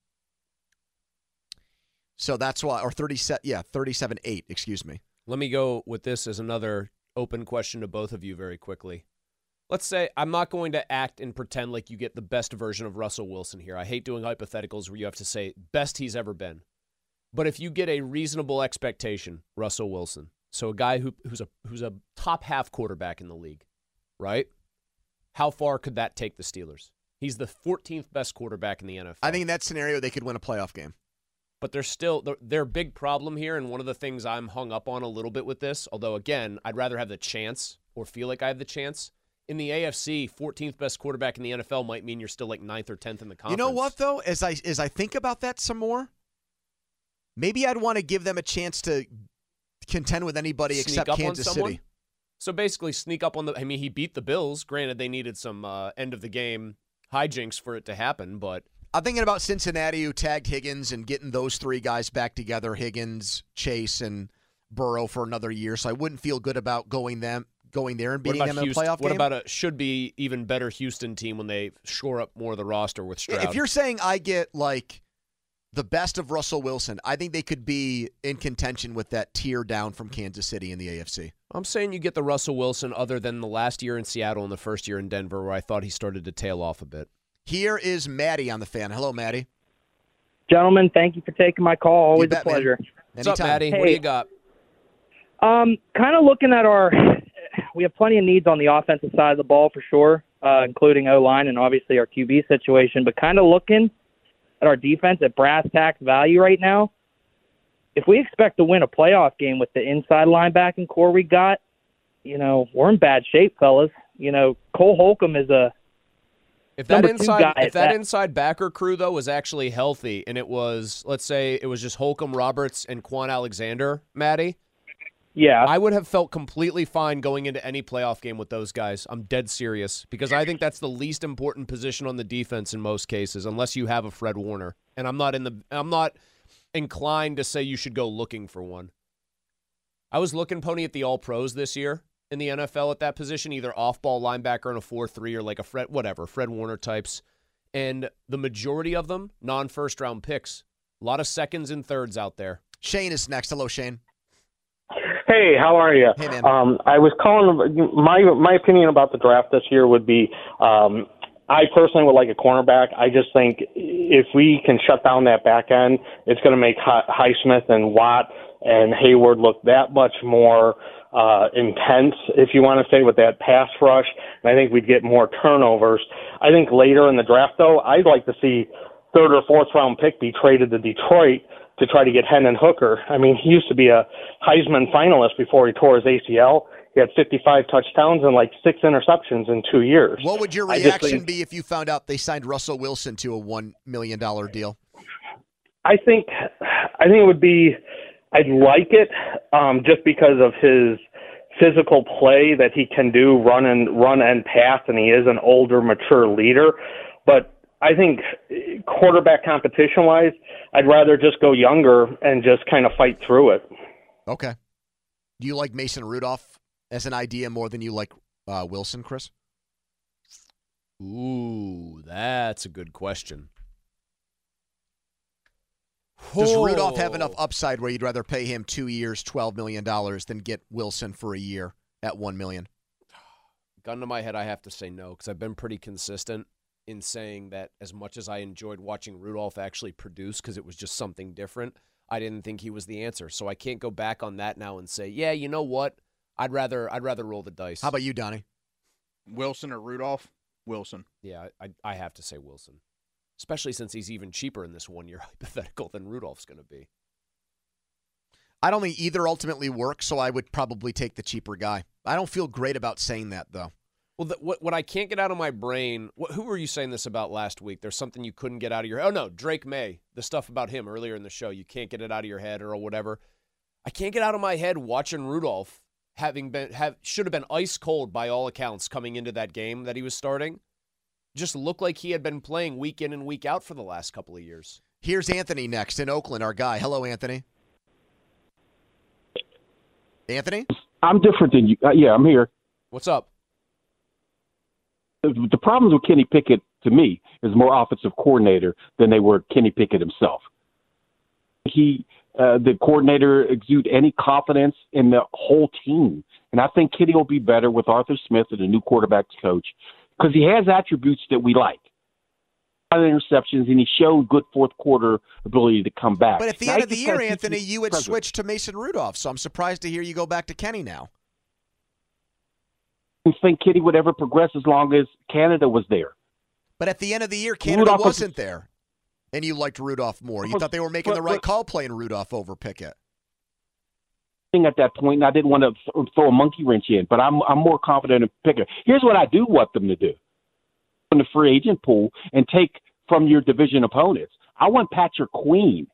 So that's why or 37 yeah, 37.8, excuse me. Let me go with this as another open question to both of you very quickly. Let's say I'm not going to act and pretend like you get the best version of Russell Wilson here. I hate doing hypotheticals where you have to say best he's ever been. But if you get a reasonable expectation, Russell Wilson, so a guy who, who's a who's a top half quarterback in the league, right? How far could that take the Steelers? He's the 14th best quarterback in the NFL. I think in that scenario they could win a playoff game. But there's still their, their big problem here, and one of the things I'm hung up on a little bit with this, although again, I'd rather have the chance or feel like I have the chance, in the AFC, 14th best quarterback in the NFL might mean you're still like ninth or 10th in the conference. You know what though? As I as I think about that some more, maybe I'd want to give them a chance to contend with anybody Sneak except Kansas? City. So basically, sneak up on the. I mean, he beat the Bills. Granted, they needed some uh, end of the game hijinks for it to happen, but I'm thinking about Cincinnati, who tagged Higgins and getting those three guys back together: Higgins, Chase, and Burrow for another year. So I wouldn't feel good about going them going there and beating them in a playoff What game. about a should be even better Houston team when they shore up more of the roster with Stroud? If you're saying I get like the best of Russell Wilson, I think they could be in contention with that tier down from Kansas City in the AFC. I'm saying you get the Russell Wilson other than the last year in Seattle and the first year in Denver, where I thought he started to tail off a bit. Here is Maddie on the fan. Hello, Maddie. Gentlemen, thank you for taking my call. Always bet, a man. pleasure. What's up, Maddie? What do you got? Um, kind of looking at our, we have plenty of needs on the offensive side of the ball for sure, uh, including O line and obviously our QB situation. But kind of looking at our defense at brass tacks value right now, if we expect to win a playoff game with the inside linebacking core we got, you know, we're in bad shape, fellas. You know, Cole Holcomb is a If that inside if that that- inside backer crew though was actually healthy and it was let's say it was just Holcomb Roberts and Kwon Alexander, Maddie. Yeah. I would have felt completely fine going into any playoff game with those guys. I'm dead serious because I think that's the least important position on the defense in most cases unless you have a Fred Warner. And I'm not in the I'm not inclined to say you should go looking for one. I was looking pony at the all pros this year in the NFL at that position, either off ball linebacker in a 4 3 or like a Fred, whatever, Fred Warner types. And the majority of them, non first round picks. A lot of seconds and thirds out there. Shane is next. Hello, Shane. Hey, how are you? Hey, man. Um, I was calling. My my opinion about the draft this year would be, um, I personally would like a cornerback. I just think if we can shut down that back end, it's going to make Hi- Highsmith and Watt and Heyward look that much more uh, intense, if you want to say, with that pass rush. And I think we'd get more turnovers. I think later in the draft, though, I'd like to see third or fourth round pick be traded to Detroit to try to get Hendon Hooker. I mean, he used to be a Heisman finalist before he tore his ACL. He had 55 touchdowns and like six interceptions in two years. What would your reaction think- be if you found out they signed Russell Wilson to a one million dollar deal? I think I think it would be I'd like it um, just because of his physical play that he can do, run and run and pass, and he is an older, mature leader. But I think quarterback competition wise, I'd rather just go younger and just kind of fight through it. Okay. Do you like Mason Rudolph as an idea more than you like uh, Wilson, Chris? Ooh, that's a good question. Does Rudolph have enough upside where you'd rather pay him two years, twelve million dollars, than get Wilson for a year at one million? Gun to my head, I have to say no because I've been pretty consistent in saying that as much as I enjoyed watching Rudolph actually produce because it was just something different, I didn't think he was the answer. So I can't go back on that now and say, yeah, you know what? I'd rather I'd rather roll the dice. How about you, Donnie? Wilson or Rudolph? Wilson. Yeah, I I have to say Wilson, especially since he's even cheaper in this one year hypothetical than Rudolph's going to be. I don't think either ultimately works, so I would probably take the cheaper guy. I don't feel great about saying that though. Well, the, what what I can't get out of my brain. What, who were you saying this about last week? There's something you couldn't get out of your. Head. Oh no, Drake Maye. The stuff about him earlier in the show. You can't get it out of your head or whatever. I can't get out of my head watching Rudolph having been have should have been ice cold by all accounts coming into that game that he was starting. Just looked like he had been playing week in and week out for the last couple of years. Here's Anthony next in Oakland, our guy. Hello, Anthony. Anthony? I'm different than you. Uh, yeah, I'm here. What's up? The, problems with Kenny Pickett, to me, is more offensive coordinator than they were Kenny Pickett himself. He, uh, the coordinator, exude any confidence in the whole team, and I think Kenny will be better with Arthur Smith as a new quarterbacks coach because he has attributes that we like. A lot of interceptions, and he showed good fourth quarter ability to come back. But at the Now, end of the year, Anthony, you had present. switched to Mason Rudolph, so I'm surprised to hear you go back to Kenny now. Think Kitty would ever progress as long as Canada was there. But at the end of the year, Canada Rudolph was- wasn't there, and you liked Rudolph more. You But- thought they were making but- the right but- call playing Rudolph over Pickett. at that point, and I didn't want to th- throw a monkey wrench in. But I'm I'm more confident in Pickett. Here's what I do want them to do: from the free agent pool and take from your division opponents. I want Patrick Queen.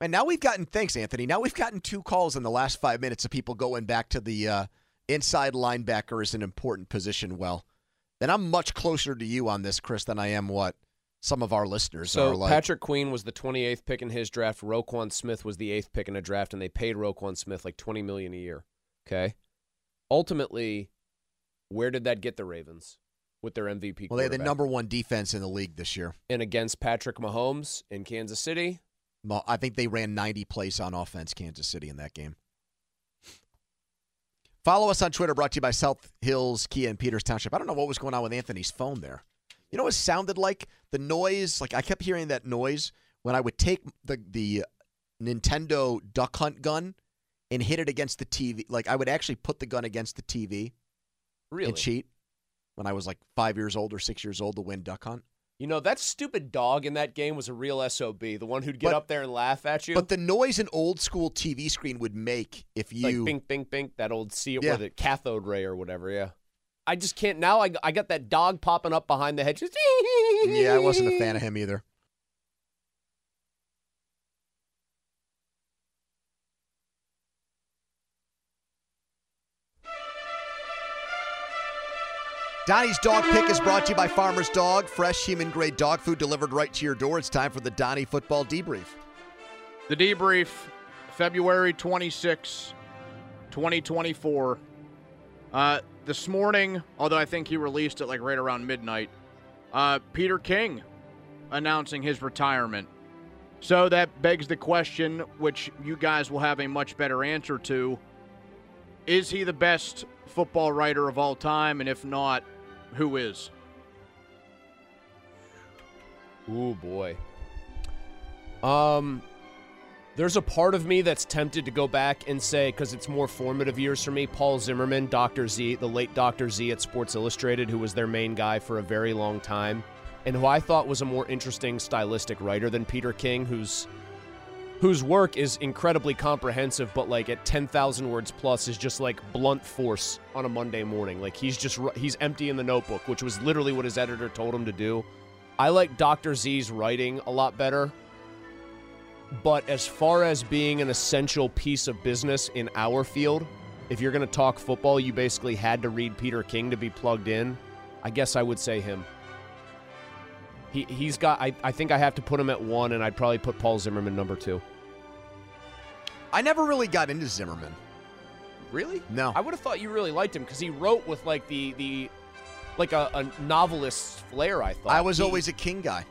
And now we've gotten thanks, Anthony. Now we've gotten two calls in the last five minutes of people going back to the uh, inside linebacker is an important position. Well, then I'm much closer to you on this, Chris, than I am what some of our listeners So are like. Patrick Queen was the 28th pick in his draft. Roquan Smith was the eighth pick in a draft, and they paid Roquan Smith like 20 million a year. Okay. Ultimately, where did that get the Ravens with their MVP? well, they had the number one defense in the league this year. and against Patrick Mahomes in Kansas City. I think they ran 90 plays on offense, Kansas City, in that game. Follow us on Twitter, brought to you by South Hills Kia in Peters Township. I don't know what was going on with Anthony's phone there. You know what it sounded like? The noise, like I kept hearing that noise when I would take the, the Nintendo Duck Hunt gun and hit it against the TV. Like I would actually put the gun against the TV Really? and cheat when I was like five years old or six years old to win Duck Hunt. You know, that stupid dog in that game was a real SOB, the one who'd get But- up there and laugh at you. But the noise an old school TV screen would make if you like bink, bink, bink, that old see Yeah. or the cathode ray or whatever, yeah. I just can't now I, I got that dog popping up behind the hedge. Just Yeah, I wasn't a fan of him either. Donnie's Dog Pick is brought to you by Farmer's Dog. Fresh human grade dog food delivered right to your door. It's time for the Donnie Football Debrief. The debrief, February 26, 2024. Uh, this morning, although I think he released it like right around midnight, uh, Peter King announcing his retirement. So that begs the question, which you guys will have a much better answer to Is he the best football writer of all time? And if not, who is? Ooh boy. Um there's a part of me that's tempted to go back and say cuz it's more formative years for me, Paul Zimmerman, Dr. Z, the late Dr. Z at Sports Illustrated who was their main guy for a very long time and who I thought was a more interesting stylistic writer than Peter King who's whose work is incredibly comprehensive but like at 10,000 words plus is just like blunt force on a Monday morning. Like he's just he's empty in the notebook, which was literally what his editor told him to do. I like Dr. Z's writing a lot better. But as far as being an essential piece of business in our field, if you're going to talk football, you basically had to read Peter King to be plugged in. I guess I would say him. He, he's got, I, I think I have to put him at one, and I'd probably put Paul Zimmerman number two. I never really got into Zimmerman. Really? No. I would have thought you really liked him because he wrote with like the, the like a, a novelist's flair, I thought. I was He- always a King guy.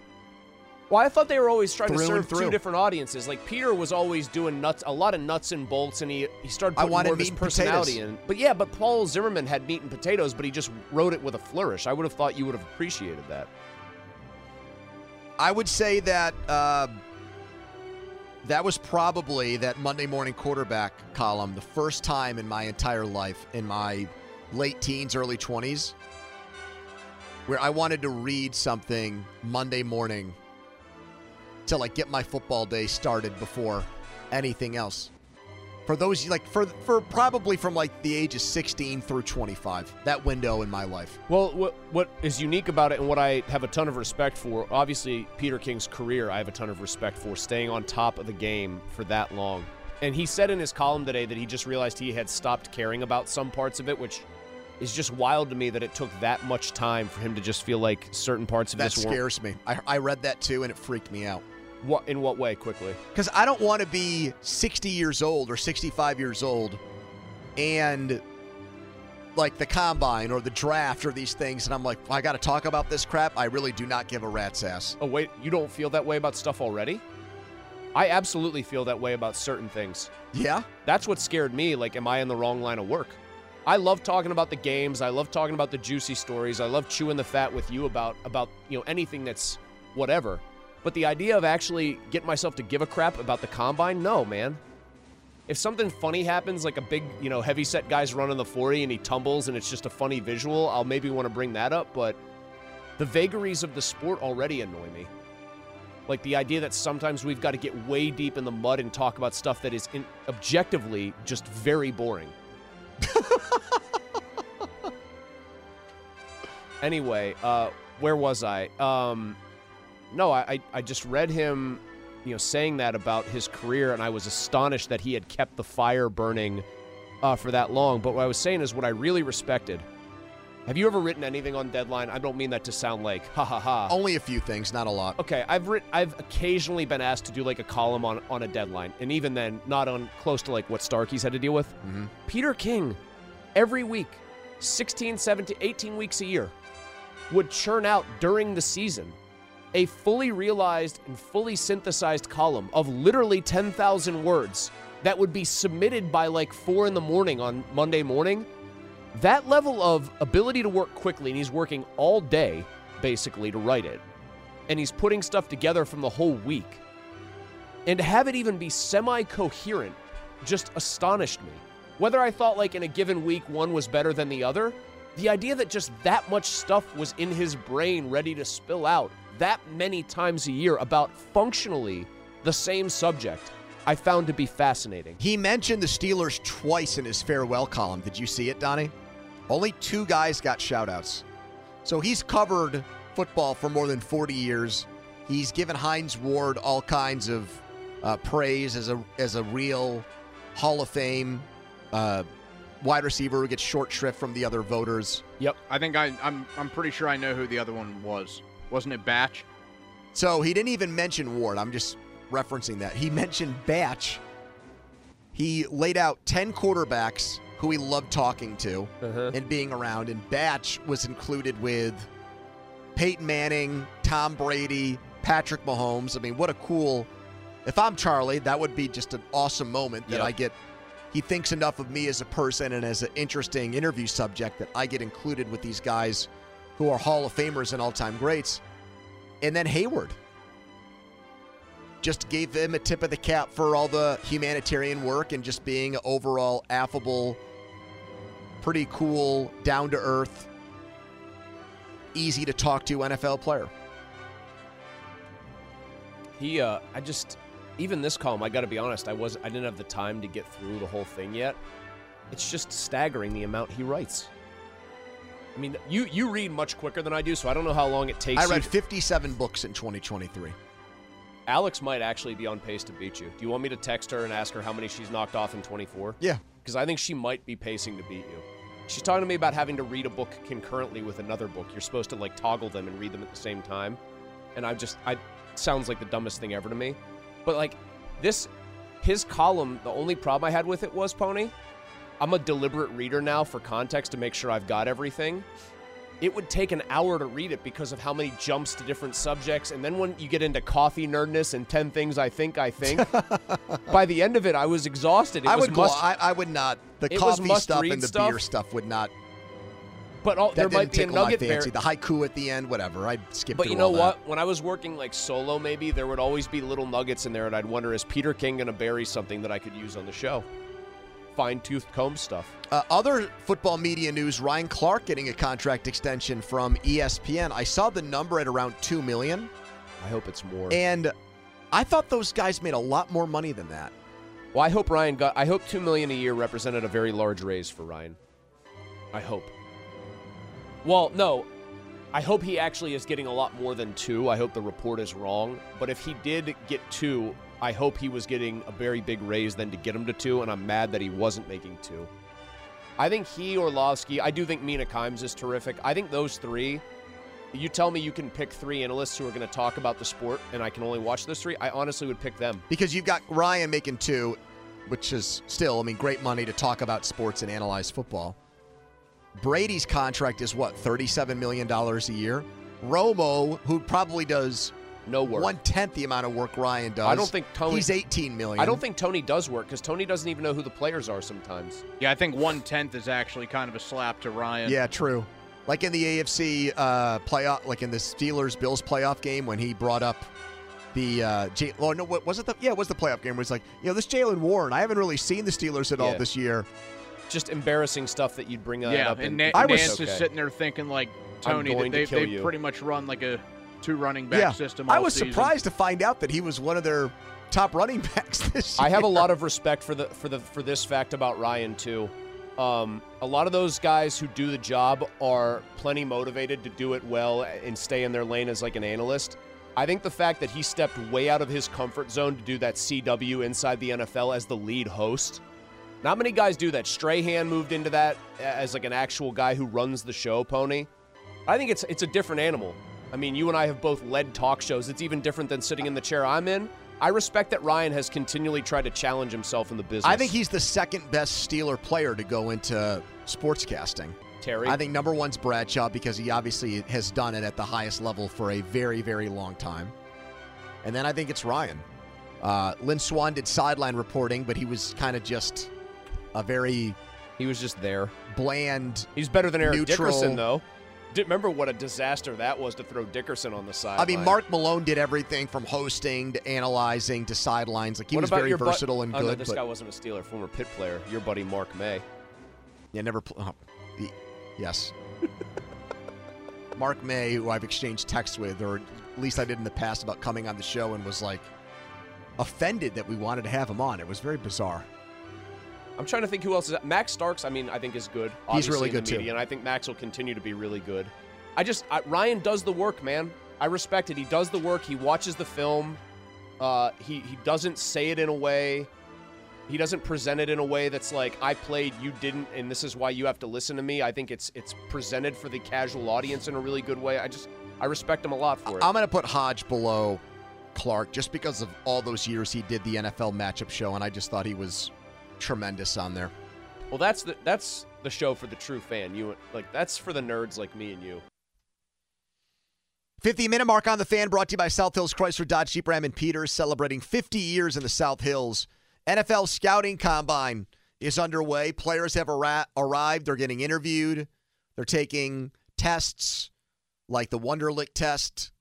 Well, I thought they were always trying to Through and serve two different audiences. Like Peter was always doing nuts, a lot of nuts and bolts, and he he started I putting wanted more of his personality potatoes. in. But yeah, but Paul Zimmerman had meat and potatoes, but he just wrote it with a flourish. I would have thought you would have appreciated that. I would say that uh, that was probably that Monday morning quarterback column the first time in my entire life, in my late teens, early 20s, where I wanted to read something Monday morning to like get my football day started before anything else. For those like for for probably from like the age of 16 through 25, that window in my life. Well, what what is unique about it, and what I have a ton of respect for, obviously Peter King's career, I have a ton of respect for staying on top of the game for that long. And he said in his column today that he just realized he had stopped caring about some parts of it, which is just wild to me that it took that much time for him to just feel like certain parts of That this scares me. I, I read that too, and it freaked me out. What in what way? Quickly. Because I don't want to be 60 years old or 65 years old and like the combine or the draft or these things, and I'm like, I got to talk about this crap. I really do not give a rat's ass. Oh wait, you don't feel that way about stuff already? I absolutely feel that way about certain things. Yeah? That's what scared me. Like, am I in the wrong line of work? I love talking about the games. I love talking about the juicy stories. I love chewing the fat with you about about you know anything that's whatever. But the idea of actually getting myself to give a crap about the combine, no, man. If something funny happens, like a big, you know, heavy set guy's running the 40 and he tumbles and it's just a funny visual, I'll maybe want to bring that up. But the vagaries of the sport already annoy me. Like the idea that sometimes we've got to get way deep in the mud and talk about stuff that is in, objectively just very boring. anyway, uh, where was I? Um, no, I, I just read him, you know, saying that about his career, and I was astonished that he had kept the fire burning uh, for that long. But what I was saying is what I really respected. Have you ever written anything on deadline? I don't mean that to sound like ha ha ha. Only a few things, not a lot. Okay, I've written, I've occasionally been asked to do like a column on on a deadline, and even then, not on close to like what Starkey's had to deal with. Mm-hmm. Peter King, every week, 16, 17, 18 weeks a year, would churn out during the season a fully realized and fully synthesized column of literally 10,000 words that would be submitted by like four in the morning on Monday morning. That level of ability to work quickly, and he's working all day basically to write it, and he's putting stuff together from the whole week. And to have it even be semi coherent just astonished me. Whether I thought like in a given week one was better than the other, the idea that just that much stuff was in his brain ready to spill out that many times a year about functionally the same subject, I found to be fascinating. He mentioned the Steelers twice in his farewell column. Did you see it, Donnie? Only two guys got shoutouts. So he's covered football for more than 40 years. He's given Hines Ward all kinds of uh, praise as a as a real Hall of Fame uh, wide receiver who gets short shrift from the other voters. Yep. I think I, I'm I'm pretty sure I know who the other one was. Wasn't it Batch? So he didn't even mention Ward. I'm just referencing that. He mentioned Batch. He laid out 10 quarterbacks who he loved talking to uh-huh. and being around, and Batch was included with Peyton Manning, Tom Brady, Patrick Mahomes. I mean, what a cool. If I'm Charlie, that would be just an awesome moment that Yep. I get. He thinks enough of me as a person and as an interesting interview subject that I get included with these guys who are Hall of Famers and all time greats. And then Heyward just gave him a tip of the cap for all the humanitarian work and just being overall affable, pretty cool, down to earth, easy to talk to NFL player. He, uh, I just, even this column, I got to be honest, I was, I didn't have the time to get through the whole thing yet. It's just staggering the amount he writes. I mean, you you read much quicker than I do, so I don't know how long it takes. I read to- 57 books in 2023. Alex might actually be on pace to beat you. Do you want me to text her and ask her how many she's knocked off in 24? Yeah. Because I think she might be pacing to beat you. She's talking to me about having to read a book concurrently with another book. You're supposed to like toggle them and read them at the same time. And I just, I sounds like the dumbest thing ever to me. But like this, his column, the only problem I had with it was Pony. I'm a deliberate reader now for context to make sure I've got everything. It would take an hour to read it because of how many jumps to different subjects. And then when you get into coffee nerdness and 10 things I think I think, by the end of it, I was exhausted. It I was would must, I, I would not. The coffee stuff and the stuff. beer stuff would not. But all, there might be a tickle my nugget fancy. there. The haiku at the end, whatever. I'd skip. But you know all that. what? When I was working like solo, maybe there would always be little nuggets in there, and I'd wonder is Peter King going to bury something that I could use on the show? Fine tooth comb stuff. Uh, other football media news: Ryan Clark getting a contract extension from ESPN. I saw the number at around two million, I hope it's more. and I thought those guys made a lot more money than that. Well, I hope Ryan got. I hope two million a year represented a very large raise for Ryan. I hope. Well, no, I hope he actually is getting a lot more than two. I hope the report is wrong. But if he did get two, I hope he was getting a very big raise then to get him to two. And I'm mad that he wasn't making two. I think he Orlovsky. I do think Mina Kimes is terrific. I think those three. You tell me you can pick three analysts who are going to talk about the sport, and I can only watch those three. I honestly would pick them. Because you've got Ryan making two, which is still, I mean, great money to talk about sports and analyze football. Brady's contract is what, $37 million a year? Romo, who probably does no work. One tenth the amount of work Ryan does. I don't think Tony. He's 18 million. I don't think Tony does work because Tony doesn't even know who the players are sometimes. Yeah, I think one tenth is actually kind of a slap to Ryan. Yeah, true. Like in the AFC uh, playoff, like in the Steelers Bills playoff game when he brought up the uh, J- oh no, what was it? The, yeah, it was the playoff game. Where it's like, you know, this Jaylen Warren. I haven't really seen the Steelers at all this year. Just embarrassing stuff that you'd bring that yeah, up. and in- Na- I was- Nance is sitting there thinking like Tony, that they've, they've pretty much run like a two running back yeah. system. I was season. surprised to find out that he was one of their top running backs this year. I have a lot of respect for the for the for this fact about Ryan too. Um, a lot of those guys who do the job are plenty motivated to do it well and stay in their lane as like an analyst. I think the fact that he stepped way out of his comfort zone to do that CW inside the NFL as the lead host. Not many guys do that. Strahan moved into that as like an actual guy who runs the show, Pony. I think it's it's a different animal. I mean, you and I have both led talk shows. It's even different than sitting in the chair I'm in. I respect that Ryan has continually tried to challenge himself in the business. I think he's the second best Steeler player to go into sportscasting. Terry. I think number one's Bradshaw because he obviously has done it at the highest level for a very, very long time. And then I think it's Ryan. Uh, Lynn Swann did sideline reporting, but he was kind of just a very. He was just there. Bland. He's better than Eric neutral. Dickerson, though. Remember what a disaster that was to throw Dickerson on the side. I mean, Mark Malone did everything from hosting to analyzing to sidelines. Like he what was very your bu- versatile and oh, no, good. this but guy wasn't a Steeler, former pit player. Your buddy Mark May. yeah, never. Pl- oh, the- yes. Mark May, who I've exchanged texts with, or at least I did in the past about coming on the show, and was like offended that we wanted to have him on. It was very bizarre. I'm trying to think who else is. Max Starks, I mean, I think is good. He's really good, too. and I think Max will continue to be really good. I just I, Ryan does the work, man. I respect it. He does the work. He watches the film. Uh, he he doesn't say it in a way. He doesn't present it in a way that's like I played, you didn't, and this is why you have to listen to me. I think it's it's presented for the casual audience in a really good way. I just I respect him a lot for it. I'm going to put Hodge below Clark just because of all those years he did the NFL matchup show, and I just thought he was tremendous on there. Well, that's the that's the show for the true fan. You like that's for the nerds like me and you. 50 minute mark on the fan brought to you by South Hills Chrysler Dodge Jeep Ram and Peters celebrating 50 years in the South Hills. NFL scouting combine is underway. Players have arra- arrived. They're getting interviewed. They're taking tests like the Wonderlic test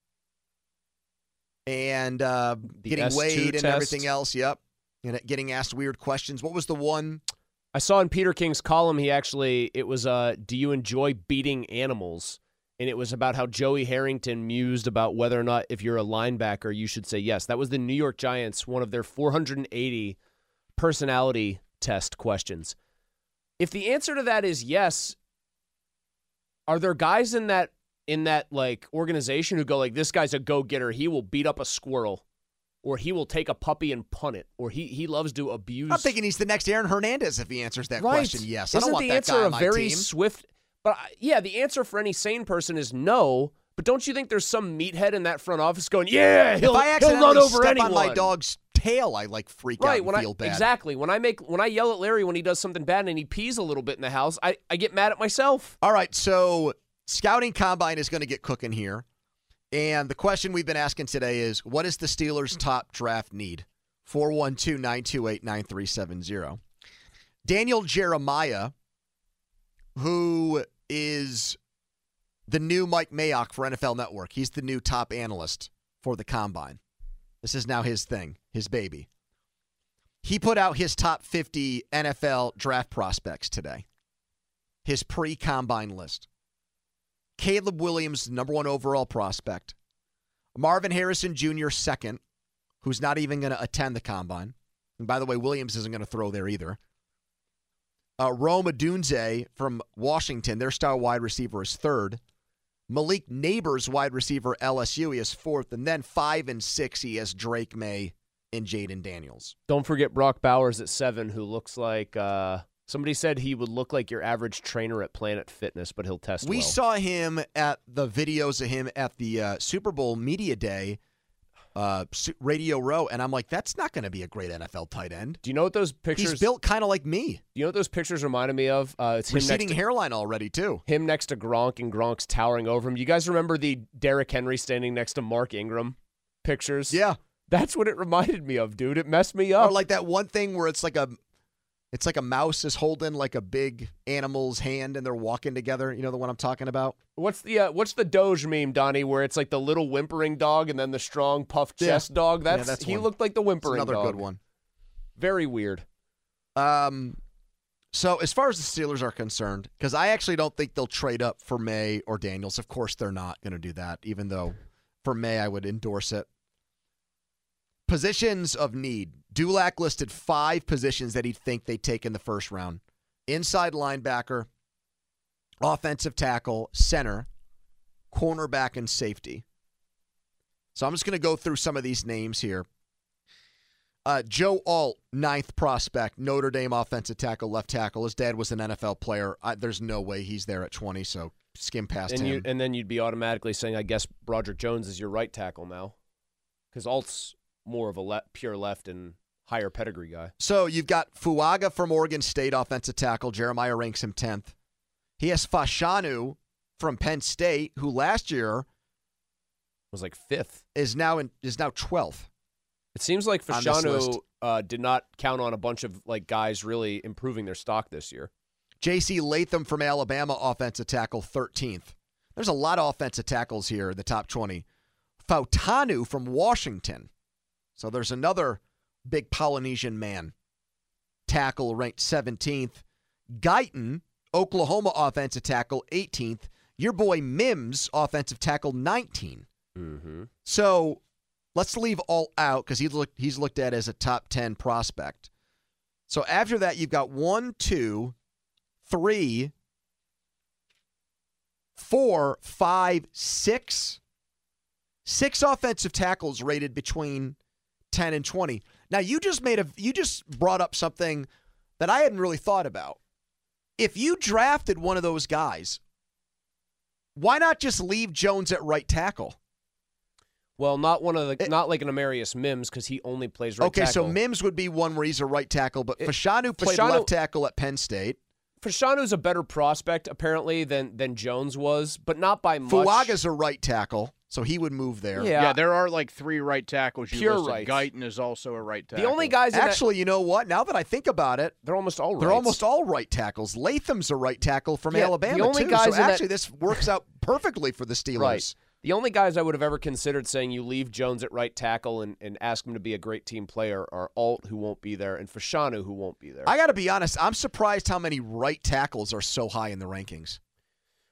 and uh, getting S2 weighed and everything else. Yep. And getting asked weird questions. What was the one? I saw in Peter King's column he actually it was uh do you enjoy beating animals? And it was about how Joey Harrington mused about whether or not if you're a linebacker you should say yes. That was the New York Giants one of their 480 personality test questions. If the answer to that is yes, are there guys in that in that like organization who go like this guy's a go-getter, he will beat up a squirrel or he will take a puppy and punt it or he he loves to abuse I'm thinking he's the next Aaron Hernandez if he answers that Right. question. Yes. I Isn't don't want the answer a very team. swift? But I- yeah, the answer for any sane person is no. But don't you think there's some meathead in that front office going, "Yeah, he'll, if I he'll run over step anyone." on my dog's tail, I like freak out right and when feel I bad. exactly when I make when I yell at Larry when he does something bad and he pees a little bit in the house, I, I get mad at myself. All right, so scouting combine is going to get cooking here. And the question we've been asking today is what is the Steelers' top draft need? 412 928 9370. Daniel Jeremiah, who is the new Mike Mayock for NFL Network, he's the new top analyst for the combine. This is now his thing, his baby. He put out his top 50 NFL draft prospects today, his pre combine list. Caleb Williams, number one overall prospect. Marvin Harrison Jr., second, who's not even going to attend the combine. And by the way, Williams isn't going to throw there either. Uh, Rome from Washington, their star wide receiver, is third. Malik Nabers, wide receiver, LSU, he is fourth. And then five and six, he has Drake Maye and Jayden Daniels. Don't forget Brock Bowers at seven, who looks like uh, somebody said he would look like your average trainer at Planet Fitness, but he'll test We well. saw him at the videos of him at the uh, Super Bowl media day, uh, Radio Row, and I'm like, that's not going to be a great NFL tight end. Do you know what those pictures? He's built kind of like me. Do you know what those pictures reminded me of? Uh, it's him next Receding to, hairline already too. him next to Gronk and Gronk's towering over him. You guys remember the Derrick Henry standing next to Mark Ingram pictures? Yeah. That's what it reminded me of, dude. It messed me up. Or like that one thing where it's like a, it's like a mouse is holding like a big animal's hand and they're walking together. You know the one I'm talking about? What's the uh, what's the Doge meme, Donnie, where it's like the little whimpering dog and then the strong puffed Yeah. chest dog? Yeah, That's, that's he one. looked like the whimpering another dog. good one. Very weird. Um, so as far as the Steelers are concerned, because I actually don't think they'll trade up for Maye or Daniels. Of course, they're not going to do that, even though for Maye, I would endorse it. Positions of need. Dulac listed five positions that he'd think they'd take in the first round inside linebacker, offensive tackle, center, cornerback, and safety. So I'm just going to go through some of these names here. Uh, Joe Alt, ninth prospect, Notre Dame offensive tackle, left tackle. His dad was an NFL player. I, there's no way he's there at 20, so skim past and him. you and then you'd be automatically saying, I guess Broderick Jones is your right tackle now, because Alt's more of a le- pure left and higher pedigree guy. So you've got Fuaga from Oregon State, offensive tackle. Jeremiah ranks him 10th. He has Fashanu from Penn State, who last year was like fifth, is now in, is now 12th. It seems like on this list. Fashanu uh, did not count on a bunch of like guys really improving their stock this year. J.C. Latham from Alabama, offensive tackle, 13th. There's a lot of offensive tackles here in the top 20. Fautanu from Washington. So there's another big Polynesian man. Tackle ranked 17th. Guyton, Oklahoma offensive tackle, 18th. Your boy Mims, offensive tackle, 19. Mm-hmm. So let's leave Alt out because he's looked he's looked at as a top ten prospect. So after that, you've got one, two, three, four, five, six, six offensive tackles rated between ten and twenty. Now you just made a you just brought up something that I hadn't really thought about. If you drafted one of those guys, why not just leave Jones at right tackle? Well, not one of the eh. not like an Amarius Mims because he only plays right okay, tackle. so Mims would be one where he's a right tackle, but It- Fashanu played Fashanu- left tackle at Penn State. Fashanu's a better prospect apparently than than Jones was, but not by much. Fuaga's a right tackle, so he would move there. Yeah. there are like three right tackles. You Pure listed. rights. Guyton is also a right tackle. The only guys in that- Actually, you know what? Now that I think about it, they're almost all they're rights. almost all right tackles. Latham's a right tackle from Yeah, the Alabama only too. guys so in that- actually, this works out perfectly for the Steelers. Right. The only guys I would have ever considered saying you leave Jones at right tackle and, and ask him to be a great team player are Alt, who won't be there, and Fashanu, who won't be there. I got to be honest. I'm surprised how many right tackles are so high in the rankings.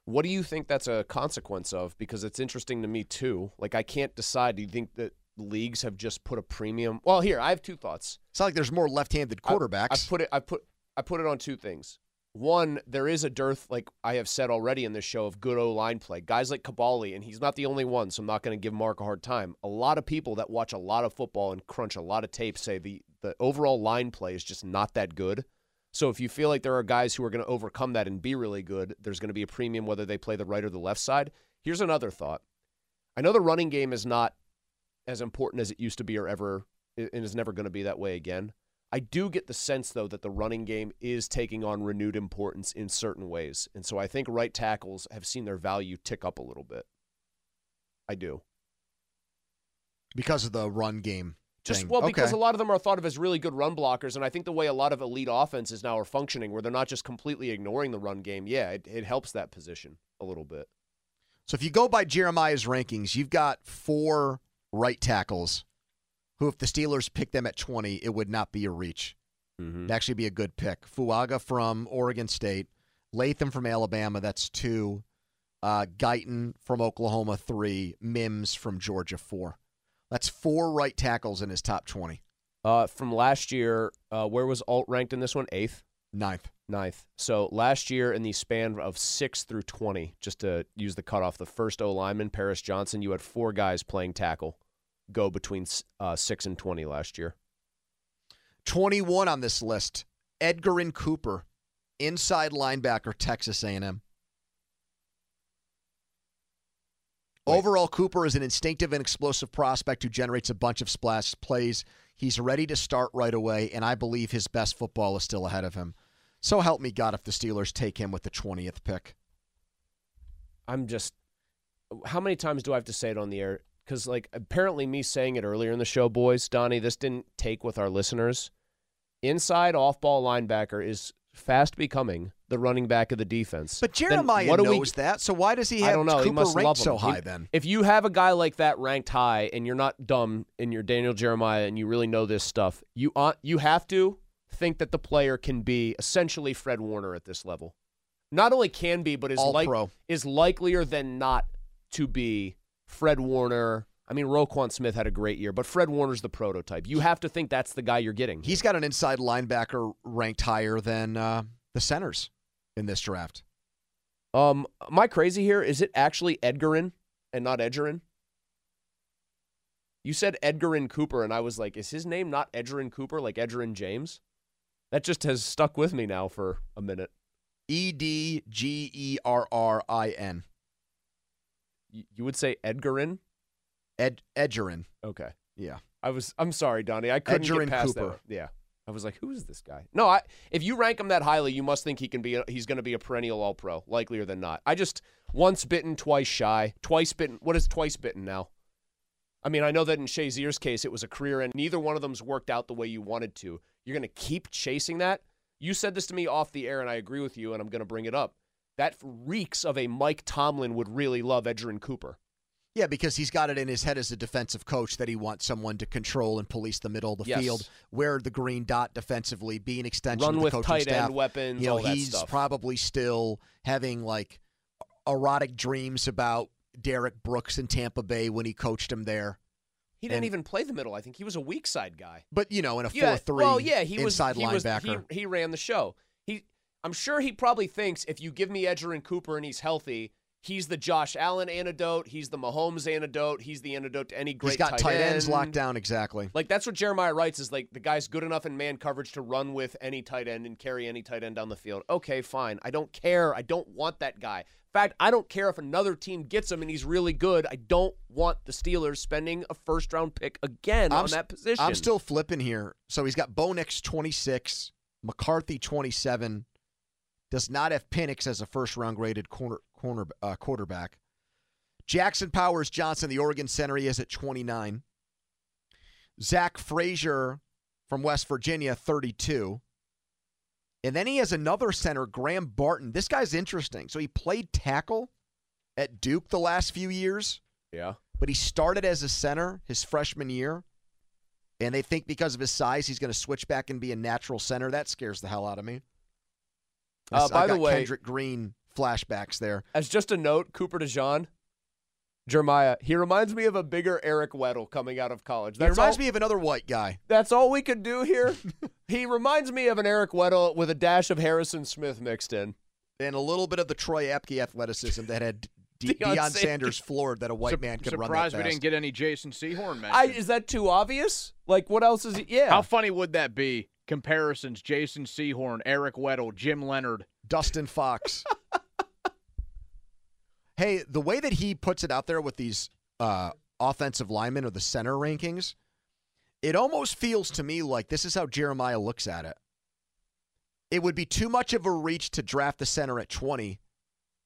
What do you think that's a consequence of? Because it's interesting to me too. Like I can't decide. Do you think that leagues have just put a premium? Well, here I have two thoughts. It's not like there's more left-handed quarterbacks. I, I put it. I put. I put it on two things. One, there is a dearth, like I have said already in this show, of good O line play. Guys like Kaboly, and he's not the only one, so I'm not going to give Mark a hard time. A lot of people that watch a lot of football and crunch a lot of tape say the the overall line play is just not that good. So if you feel like there are guys who are going to overcome that and be really good, there's going to be a premium whether they play the right or the left side. Here's another thought. I know the running game is not as important as it used to be or ever and is never going to be that way again. I do get the sense though that the running game is taking on renewed importance in certain ways. And so I think right tackles have seen their value tick up a little bit. I do. because of the run game. Just thing. well, because Okay. a lot of them are thought of as really good run blockers, and I think the way a lot of elite offenses now are functioning, where they're not just completely ignoring the run game, yeah, it, it helps that position a little bit. So if you go by Jeremiah's rankings, you've got four right tackles who, if the Steelers pick them at 20, it would not be a reach. Mm-hmm. It'd actually be a good pick. Fuaga from Oregon State, Latham from Alabama, that's two. Uh, Guyton from Oklahoma, three. Mims from Georgia, four. That's four right tackles in his top 20. Uh, from last year, uh, where was Alt ranked in this one? Eighth, ninth, ninth. So last year, in the span of six through twenty, just to use the cutoff, the first O lineman Paris Johnson, you had four guys playing tackle, go between uh, six and twenty last year. 21 on this list. Edgerrin Cooper, inside linebacker, Texas A&M. Overall, Cooper is an instinctive and explosive prospect who generates a bunch of splash plays. He's ready to start right away, and I believe his best football is still ahead of him. So help me God if the Steelers take him with the 20th pick. I'm just. How many times do I have to say it on the air? Because like apparently me saying it earlier in the show, boys, Donnie, this didn't take with our listeners. Inside off-ball linebacker is fast becoming the running back of the defense. But Jeremiah what do we- knows that, so why does he have I don't know. he Cooper must ranked love so high He- then? If you have a guy like that ranked high and you're not dumb and you're Daniel Jeremiah and you really know this stuff, you uh, you have to think that the player can be essentially Fred Warner at this level. Not only can be, but is like is likelier than not to be Fred Warner. I mean, Roquan Smith had a great year, but Fred Warner's the prototype. You have to think that's the guy you're getting. He's got an inside linebacker ranked higher than uh, the centers in this draft. Um, am I crazy here? Is it actually Edgarin and not Edgerin? You said Edgarin Cooper, and I was like, is his name not Edgerin Cooper, like Edgerin James? That just has stuck with me now for a minute. E D G E R R I N. You, would say Edgarin? Ed Edgerin. Okay. Yeah. I was. I'm sorry, Donnie. I couldn't Edgerrin get past Cooper. that. Yeah. I was like, who is this guy? No, I. If you rank him that highly, you must think he can be. A, he's going to be a perennial All Pro, likelier than not. I just once bitten, twice shy. Twice bitten. What is twice bitten now? I mean, I know that in Shazier's case, it was a career, and neither one of them's worked out the way you wanted to. You're going to keep chasing that. You said this to me off the air, and I agree with you, and I'm going to bring it up. That reeks of a Mike Tomlin would really love Edgerrin Cooper. Yeah, because he's got it in his head as a defensive coach that he wants someone to control and police the middle of the Yes. field, wear the green dot defensively, be an extension Run of the with coaching tight staff. end weapons, You know, he's probably still having like erotic dreams about Derrick Brooks in Tampa Bay when he coached him there. He didn't And- even play the middle. I think he was a weak side guy. But you know, in a Yeah, four-three well, yeah, he was inside he was- he, he ran the show. He, I'm sure he probably thinks if you give me Edgerrin Cooper and he's healthy, he's the Josh Allen antidote. He's the Mahomes antidote. He's the antidote to any great. he's got tight, tight ends end. locked down exactly. Like that's what Jeremiah writes is like the guy's good enough in man coverage to run with any tight end and carry any tight end down the field. Okay, fine. I don't care. I don't want that guy. In fact, I don't care if another team gets him and he's really good. I don't want the Steelers spending a first round pick again on that position. I'm still flipping here. So he's got Bo Nix 26, McCarthy 27. Does not have Penix as a first round graded corner, corner uh, quarterback. Jackson Powers Johnson, the Oregon center, he is at 29. Zach Frazier from West Virginia, 32. And then he has another center, Graham Barton. This guy's interesting. So he played tackle at Duke the last few years yeah. but he started as a center his freshman year. And they think because of his size, he's going to switch back and be a natural center. That scares the hell out of me. Uh, by the way- Kendrick Green flashbacks there. As just a note, Cooper DeJean, Jeremiah, he reminds me of a bigger Eric Weddle coming out of college. He reminds me of another white guy. That's all we could do here. he reminds me of an Eric Weddle with a dash of Harrison Smith mixed in. And a little bit of the Troy Apke athleticism that had De- Deion Deion Sanders. Sanders floored that a white Sup- man could run Surprised that we fast. didn't get any Jason Sehorn mention. I, is that too obvious? Like, what else is he? Yeah. How funny would that be? Comparisons: Jason Sehorn, Eric Weddle, Jim Leonhard, Dustin Fox. hey, the way that he puts it out there with these uh, offensive linemen or the center rankings, it almost feels to me like this is how Jeremiah looks at it. It would be too much of a reach to draft the center at 20,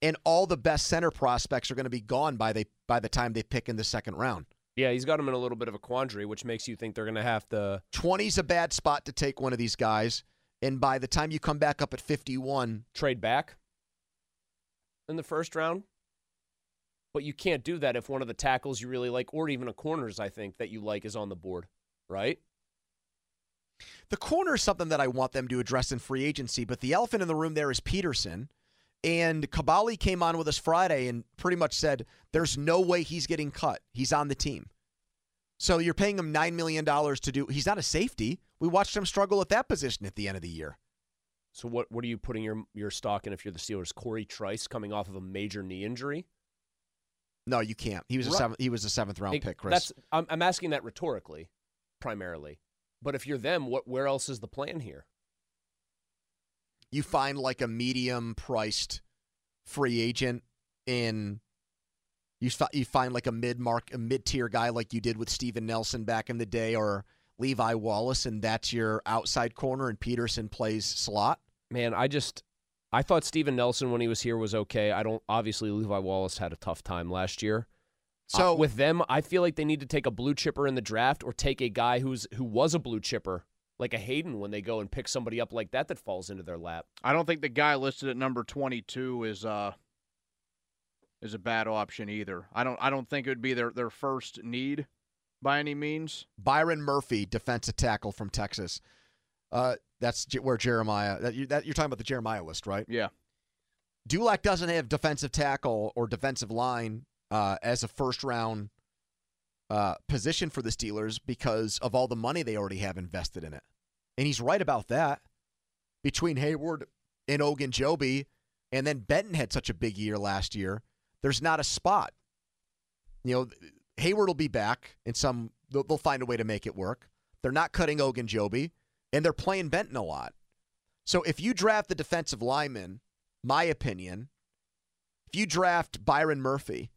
and all the best center prospects are going to be gone by the by the time they pick in the second round. Yeah, he's got him in a little bit of a quandary, which makes you think they're going to have to. 20's a bad spot to take one of these guys, and by the time you come back up at 51, trade back in the first round. But you can't do that if one of the tackles you really like, or even a corners, I think, that you like is on the board, right? The corner is something that I want them to address in free agency, but the elephant in the room there is Peterson. And Kaboly came on with us Friday and pretty much said there's no way he's getting cut. He's on the team. So you're paying him $9 million to do. He's not a safety. We watched him struggle at that position at the end of the year. So what what are you putting your your stock in if you're the Steelers? Corey Trice coming off of a major knee injury. No, you can't. He was a Right. seventh, he was a seventh round Hey, pick, Chris. That's I'm, I'm asking that rhetorically, primarily. But if you're them, what where else is the plan here? you find like a medium priced free agent in you you find like a mid mark a mid tier guy like you did with Steven Nelson back in the day or Levi Wallace and that's your outside corner and Peterson plays slot. Man, I just I thought Steven Nelson when he was here was okay. I don't obviously Levi Wallace had a tough time last year. So- Uh, with them, I feel like they need to take a blue chipper in the draft or take a guy who's who was a blue chipper, like a Hayden when they go and pick somebody up like that that falls into their lap. I don't think the guy listed at number 22 is uh is a bad option either. I don't I don't think it would be their their first need by any means. Byron Murphy, defensive tackle from Texas. Uh, that's where Jeremiah. That, you, that you're talking about the Jeremiah list, right? Yeah. Dulac doesn't have defensive tackle or defensive line uh, as a first round uh, position for the Steelers because of all the money they already have invested in it. And he's right about that. Between Heyward and Ogunjobi, and then Benton had such a big year last year, there's not a spot. You know, Heyward will be back, and some they'll, they'll find a way to make it work. They're not cutting Ogunjobi, and they're playing Benton a lot. So if you draft the defensive lineman, my opinion, if you draft Byron Murphy,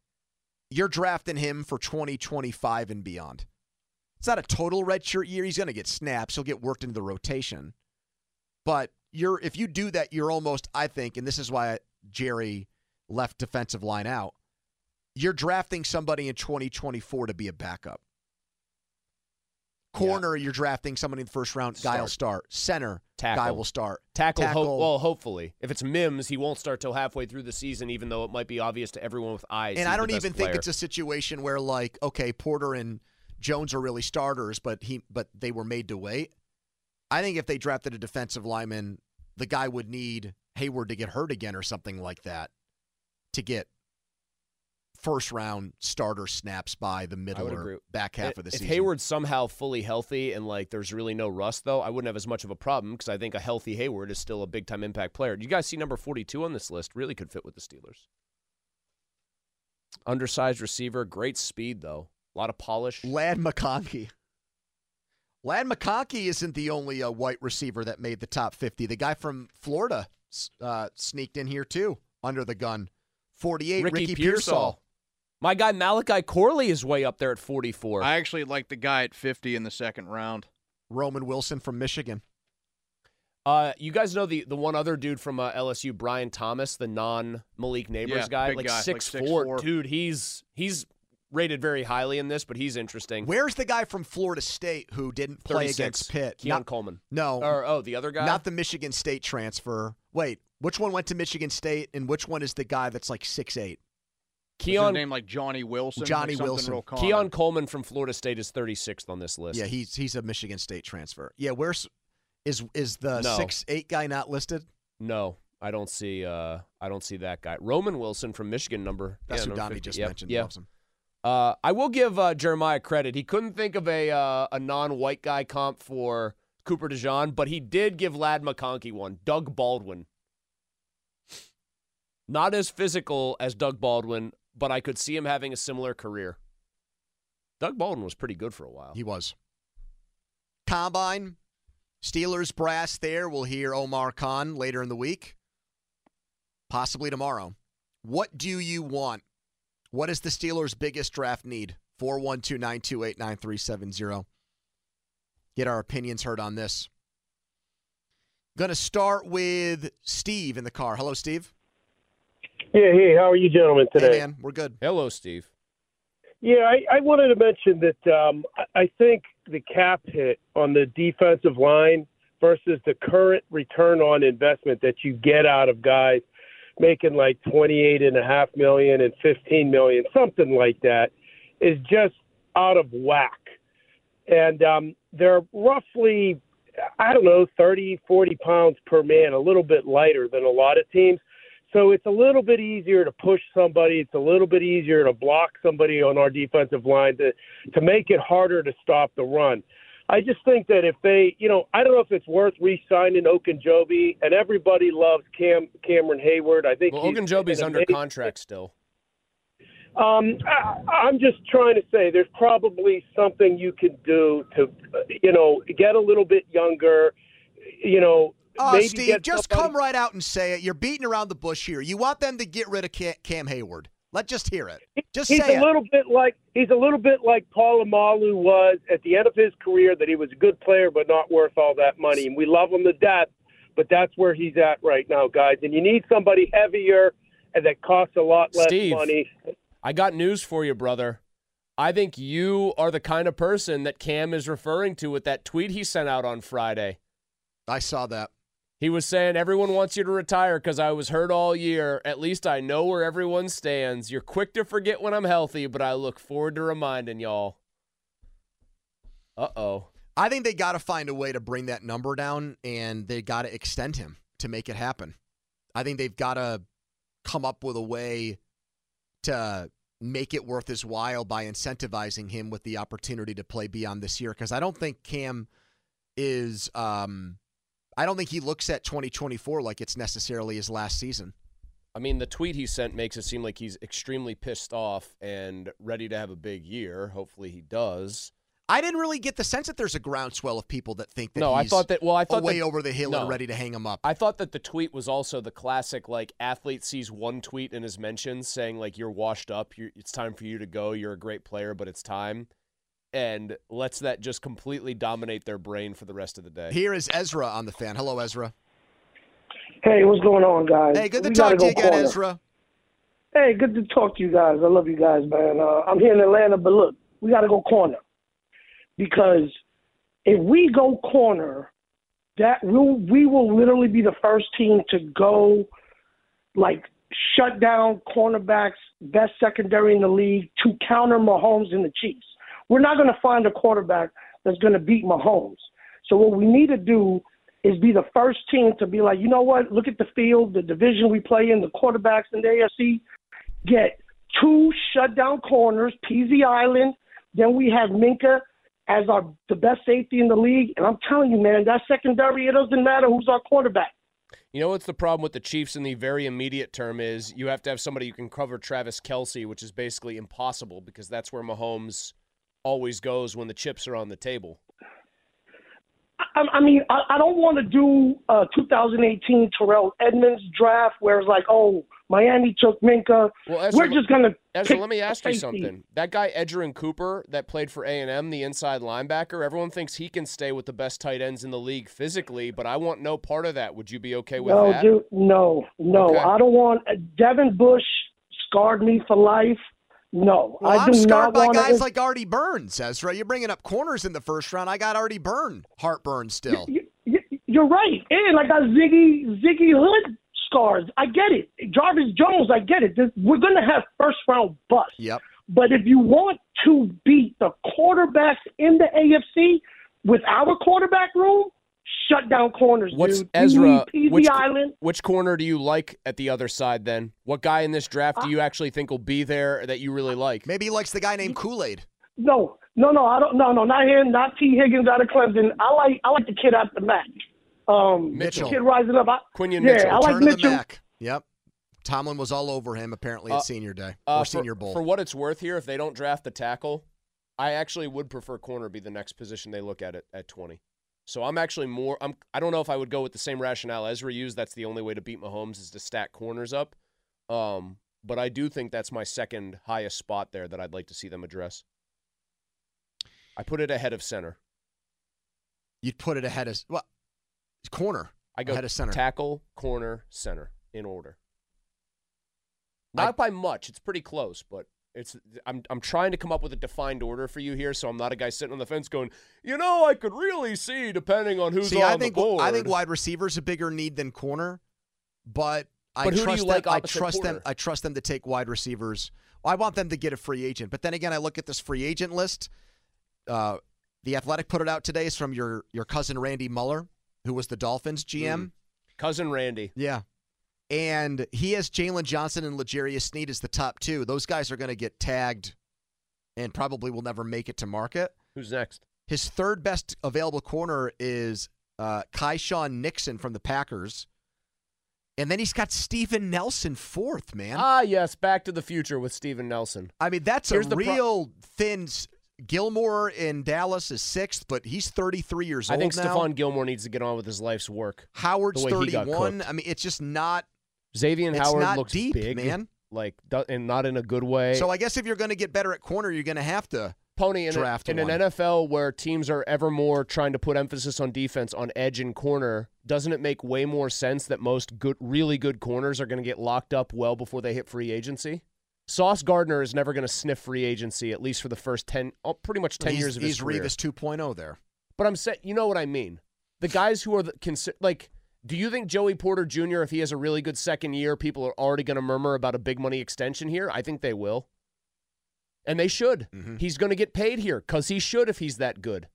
you're drafting him for 2025 and beyond. It's not a total redshirt year. He's going to get snaps. He'll get worked into the rotation. But you're if you do that, you're almost, I think, and this is why Jerry left defensive line out. You're drafting somebody in 2024 to be a backup. Corner, you're drafting somebody in the first round. Guy will start. Center, Tackle. guy will start. Tackle, ho- well, hopefully. If it's Mims, he won't start till halfway through the season, even though it might be obvious to everyone with eyes. and I don't even think it's a situation where like, okay, Porter and Jones are really starters, but he but they were made to wait. I think if they drafted a defensive lineman, the guy would need Heyward to get hurt again or something like that to get first round starter snaps by the middle or back half if, of the if season. Heyward's somehow fully healthy and like there's really no rust, though, I wouldn't have as much of a problem because I think a healthy Heyward is still a big time impact player. You guys see number 42 on this list? Really could fit with the Steelers. Undersized receiver, great speed though, a lot of polish. Ladd McConkey. Ladd McConkey isn't the only uh, white receiver that made the top 50. The guy from Florida uh, sneaked in here too, under the gun. 48, Ricky, Ricky, Pearsall. Pearsall. My guy Malachi Corley is way up there at 44. I actually like the guy at 50 in the second round. Roman Wilson from Michigan. Uh, you guys know the the one other dude from uh, LSU, Brian Thomas, the non Malik Nabers Yeah, guy, big like guy, like six 6'4". four, dude. He's he's rated very highly in this, but he's interesting. Where's the guy from Florida State who didn't play against Pitt? Keon Coleman. No. Or oh, the other guy. Not the Michigan State transfer. Wait, which one went to Michigan State and which one is the guy that's like six eight? Keon name like Johnny Wilson. Johnny like Wilson. Real. Keon Coleman from Florida State is 36th on this list. Yeah, he's he's a Michigan State transfer. Yeah, where's is is the No. six eight guy not listed? No, I don't see. Uh, I don't see that guy. Roman Wilson from Michigan, number. That's yeah, who number Donnie 50. just Yep, mentioned. Yeah. Loves him. Uh, I will give uh, Jeremiah credit. He couldn't think of a uh, a non-white guy comp for Cooper DeJean, but he did give Ladd McConkey one. Doug Baldwin. Not as physical as Doug Baldwin, but I could see him having a similar career. Doug Baldwin was pretty good for a while. He was. Combine, Steelers brass there. We'll hear Omar Khan later in the week, possibly tomorrow. What do you want? What is the Steelers' biggest draft need? 412 928 9370. Get our opinions heard on this. Going to start with Steve in the car. Hello, Steve. Yeah, hey, how are you gentlemen today? Hey, man. We're good. Hello, Steve. Yeah, I, I wanted to mention that um, I- I think the cap hit on the defensive line versus the current return on investment that you get out of guys making like twenty-eight and a half million and fifteen million, something like that, is just out of whack. And um, they're roughly, I don't know, 30, 40 pounds per man, a little bit lighter than a lot of teams. So it's a little bit easier to push somebody. It's a little bit easier to block somebody on our defensive line to to make it harder to stop the run. I just think that if they, you know, I don't know if it's worth re-signing Ogunjobi, and everybody loves Cam Cameron Heyward. I think Well, he's Ogunjobi's under contract still. um, I, I'm just trying to say there's probably something you can do to, you know, get a little bit younger. You know, Oh, maybe Steve, get just somebody- come right out and say it. You're beating around the bush here. You want them to get rid of Cam, Cam Heyward. Let just hear it. Just he's say a it. little bit like he's a little bit like Polamalu was at the end of his career. That he was a good player, but not worth all that money. And we love him to death, but that's where he's at right now, guys. And you need somebody heavier and that costs a lot less Steve. money. I got news for you, brother. I think you are the kind of person that Cam is referring to with that tweet he sent out on Friday. I saw that. He was saying, Everyone wants you to retire because I was hurt all year. At least I know where everyone stands. You're quick to forget when I'm healthy, but I look forward to reminding y'all. Uh oh. I think they got to find a way to bring that number down, and they got to extend him to make it happen. I think they've got to come up with a way to make it worth his while by incentivizing him with the opportunity to play beyond this year because I don't think Cam is um I don't think he looks at 2024 like it's necessarily his last season. I mean, the tweet he sent makes it seem like he's extremely pissed off and ready to have a big year. Hopefully, he does. I didn't really get the sense that there's a groundswell of people that think that no, I thought that. Well, I thought way that, over the hill no. and ready to hang him up. I thought that the tweet was also the classic, like athlete sees one tweet in his mentions saying like you're washed up, you're, it's time for you to go, you're a great player, but it's time, and lets that just completely dominate their brain for the rest of the day. Here is Ezra on the fan. Hello, Ezra. Hey, what's going on, guys? Hey, good to We talk gotta to you again, corner. Ezra. Hey, good to talk to you guys. I love you guys, man. Uh, I'm here in Atlanta, but look, we got to go corner because if we go corner, that we'll, we will literally be the first team to go like shut down cornerbacks, best secondary in the league to counter Mahomes and the Chiefs. We're not going to find a quarterback that's going to beat Mahomes. So what we need to do is be the first team to be like, you know what? Look at the field, the division we play in, the quarterbacks in the AFC. Get two shutdown corners, Peasy Island. Then we have Minkah as our the best safety in the league. And I'm telling you, man, that secondary, it doesn't matter who's our quarterback. You know what's the problem with the Chiefs in the very immediate term is you have to have somebody who can cover Travis Kelce, which is basically impossible because that's where Mahomes always goes when the chips are on the table. I, I mean, I, I don't want to do a 2018 Terrell Edmunds draft where it's like, oh, Miami took Minkah. Well, Ezra, We're just gonna. Ezra, let me ask you something. That guy Edgerrin Cooper that played for A and M, the inside linebacker, everyone thinks he can stay with the best tight ends in the league physically, but I want no part of that. Would you be okay with no, that? dude, no, no. Okay. I don't want Devin Bush scarred me for life. No, Well, I I'm scarred not by guys like Artie Burns, Ezra. You're bringing up corners in the first round. I got Artie Burn, heartburn still. You're right, and I got Ziggy Ziggy Hood scars. I get it. Jarvis Jones, I get it. This, we're gonna have first round busts. Yep. But if you want to beat the quarterbacks in the AFC with our quarterback room, shut down corners, What's dude. Ezra? We need Peasy Which, Island. which corner do you like at the other side? Then, what guy in this draft do you actually think will be there that you really like? Maybe he likes the guy named Kool Aid. No, no, no. I don't. No, no, not him. Not T. Higgins out of Clemson. I like. I like the kid out the Mac. Um, Mitchell. The kid rising up. I, Quinyon yeah, Mitchell. I like Turn of the Mitchell. Mac. Yep. Tomlin was all over him apparently at Uh, Senior Day Uh, or for- Senior Bowl. For what it's worth here, if they don't draft the tackle, I actually would prefer corner be the next position they look at it at 20. So I'm actually more I'm I don't know if I would go with the same rationale Ezra used. That's the only way to beat Mahomes is to stack corners up. Um, but I do think that's my second highest spot there that I'd like to see them address. I put it ahead of center. You'd put it ahead of well, corner. I go ahead of center. tackle, corner, center in order. Not by much. It's pretty close, but it's I'm I'm trying to come up with a defined order for you here, so I'm not a guy sitting on the fence going, you know, I could really see depending on who's See, on I think the board. I think wide receiver's a bigger need than corner, but I But do trust them, like I trust them. I trust them to take wide receivers. I want them to get a free agent, but then again, I look at this free agent list. Uh, the Athletic put it out today. Is from your your cousin Randy Mueller, who was the Dolphins GM. Mm. Cousin Randy. Yeah. And he has Jaylon Johnson and L'Jarius Sneed as the top two. Those guys are going to get tagged and probably will never make it to market. Who's next? His third best available corner is uh, Keisean Nixon from the Packers. And then he's got Steven Nelson fourth, man. Ah, yes, Back to the Future with Steven Nelson. I mean, that's Here's a the pro- real thin. Gilmore in Dallas is sixth, but he's 33 years I old I think now. Stephon Gilmore needs to get on with his life's work. Howard's the way he got 31. I mean, it's just not. Xavier it's Howard not looks deep, big, man. Like, and not in a good way. So I guess if you're going to get better at corner, you're going to have to Pony in, a- in an NFL where teams are ever more trying to put emphasis on defense on edge and corner, doesn't it make way more sense that most good, really good corners are going to get locked up well before they hit free agency? Sauce Gardner is never going to sniff free agency at least for the first ten, oh, pretty much ten he's, years of his he's career. Revis 2.0 there. But I'm saying, you know what I mean. The guys who are the consi- like, do you think Joey Porter Jr. if he has a really good second year, people are already going to murmur about a big money extension here? I think they will, and they should. Mm-hmm. He's going to get paid here because he should if he's that good.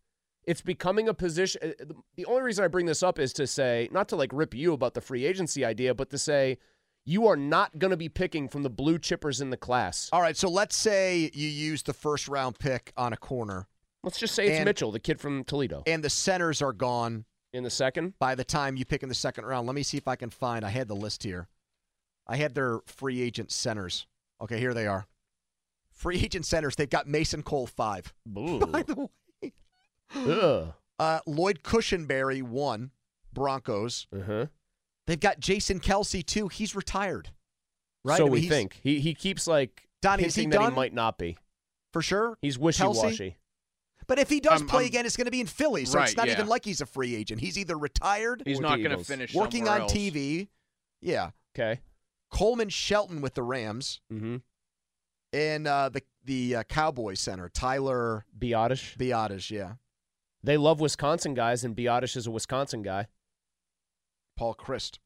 It's becoming a position. uh, The only reason I bring this up is to say, not to like rip you about the free agency idea, but to say, You are not going to be picking from the blue chippers in the class. All right, so let's say you use the first round pick on a corner. Let's just say it's And- Mitchell, the kid from Toledo. And the centers are gone in the second. By the time you pick in the second round, let me see if I can find. I had the list here. I had their free agent centers. Okay, here they are. Free agent centers. They've got Mason Cole five. By the way, Ugh. uh, Lloyd Cushenberry one. Broncos. Uh-huh. They've got Jason Kelce two. He's retired. Right. So I mean, we think he he keeps like Donnie, is he that done? he might not be for sure. He's wishy washy. But if he does I'm- play I'm- again, it's going to be in Philly. So it's not yeah. even like he's a free agent. He's either retired, He's or not gonna finish working on else. TV. Yeah. Okay. Coleman Shelton with the Rams. Mm-hmm. And uh, the the uh, Cowboys center, Tyler Biadasz. Biadasz, yeah. They love Wisconsin guys, and Biadasz is a Wisconsin guy. Paul Christ.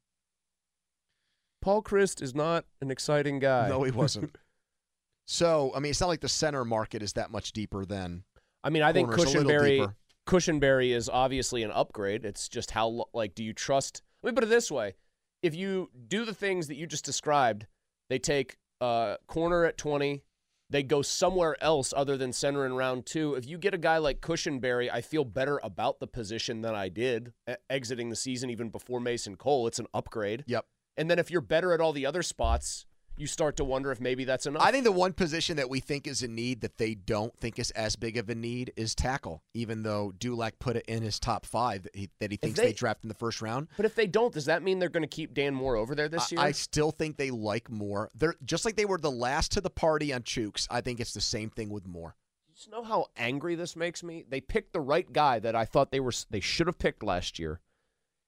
Paul Christ is not an exciting guy. No, he wasn't. so, I mean, it's not like the center market is that much deeper than. I mean, I think a Cushenberry. Cushenberry is obviously an upgrade. It's just how like do you trust? Let me put it this way: if you do the things that you just described, they take uh, corner at twenty. They go somewhere else other than center in round two. If you get a guy like Cushenberry, I feel better about the position than I did exiting the season even before Mason Cole. It's an upgrade. Yep. And then if you're better at all the other spots, you start to wonder if maybe that's enough. I think the one position that we think is a need that they don't think is as big of a need is tackle, even though Dulac put it in his top five that he, that he thinks they, they- draft in the first round. But if they don't, does that mean they're going to keep Dan Moore over there this year? I, I still think they like Moore. They're just like they were the last to the party on Chuks. I think it's the same thing with Moore. You know how angry this makes me. They picked the right guy that I thought they were they should have picked last year,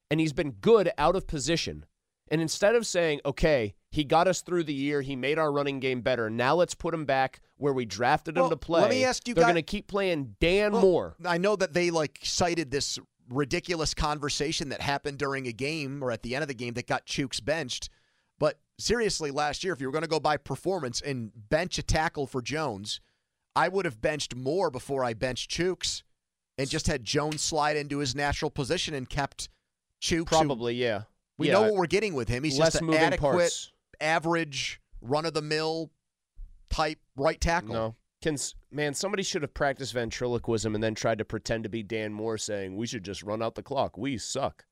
and he's been good out of position. And instead of saying, "Okay, he got us through the year, he made our running game better. Now let's put him back where we drafted him to play." let me ask you They're going to keep playing Dan Well, Moore. I know that they like cited this ridiculous conversation that happened during a game or at the end of the game that got Chuks benched. But seriously, last year, if you were going to go by performance and bench a tackle for Jones, I would have benched more before I benched Chuks and just had Jones slide into his natural position and kept Chuks. who- Probably, yeah. We Yeah. know what we're getting with him. He's Less just an adequate, parts. average, run of the mill type right tackle. No. Can man, somebody should have practiced ventriloquism and then tried to pretend to be Dan Moore, saying we should just run out the clock. We suck.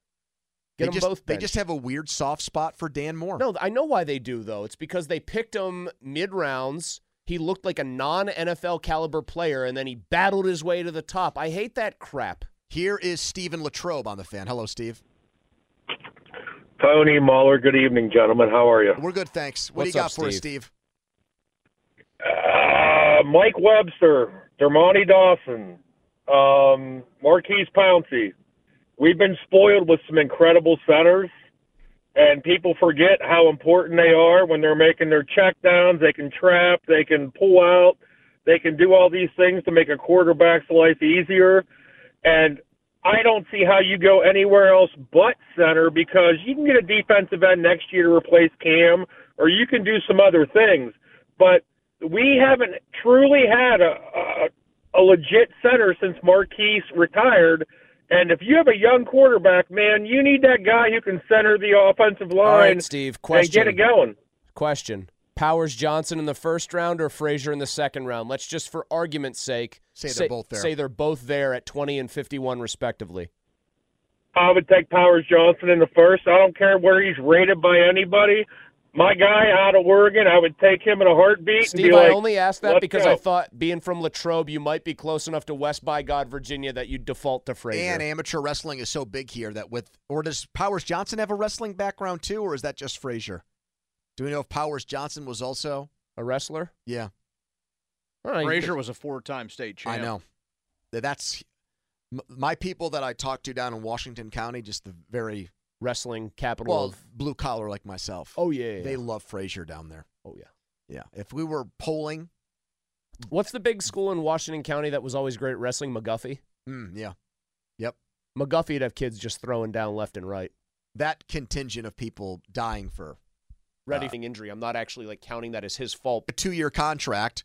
Get they them just, both. They just have a weird soft spot for Dan Moore. No, I know why they do though. It's because they picked him mid rounds. He looked like a non NFL caliber player, and then he battled his way to the top. I hate that crap. Here is Stephen Latrobe on the fan. Hello, Steve. Tony Muller, good evening, gentlemen. How are you? We're good, thanks. What What's do you up, got for us, Steve? Steve? Uh, Mike Webster, Dermontti Dawson, um, Maurkice Pouncey. We've been spoiled with some incredible centers, and people forget how important they are when they're making their checkdowns. They can trap, they can pull out, they can do all these things to make a quarterback's life easier. And I don't see how you go anywhere else but center because you can get a defensive end next year to replace Cam, or you can do some other things. But we haven't truly had a, a, a legit center since Maurkice retired. And if you have a young quarterback, man, you need that guy who can center the offensive line All right, Steve. and Question. get it going. Question. Powers Johnson in the first round or Frazier in the second round? Let's just, for argument's sake, Say they're both there. Say they're both there at 20 and 51, respectively. I would take Powers Johnson in the first. I don't care where he's rated by anybody. My guy out of Oregon, I would take him in a heartbeat. and Steve, be I like, only asked that because go." I thought, being from Latrobe, you might be close enough to West by God, Virginia, that you'd default to Frazier. And amateur wrestling is so big here that with or does Powers Johnson have a wrestling background too, or is that just Frazier? Do we know if Powers Johnson was also a wrestler? Yeah, Frazier was a four-time state champ. I know. That's my people that I talked to down in Washington County. Just the very wrestling capital well, of blue collar like myself. Oh yeah, yeah, they yeah. love Frazier down there. Oh yeah, yeah. If we were polling, What's the big school in Washington County that was always great at wrestling? McGuffey. mm, yeah, yep. McGuffey'd have kids just throwing down left and right. That contingent of people dying for Ready injury. I'm not actually like counting that as his fault. a two-year contract.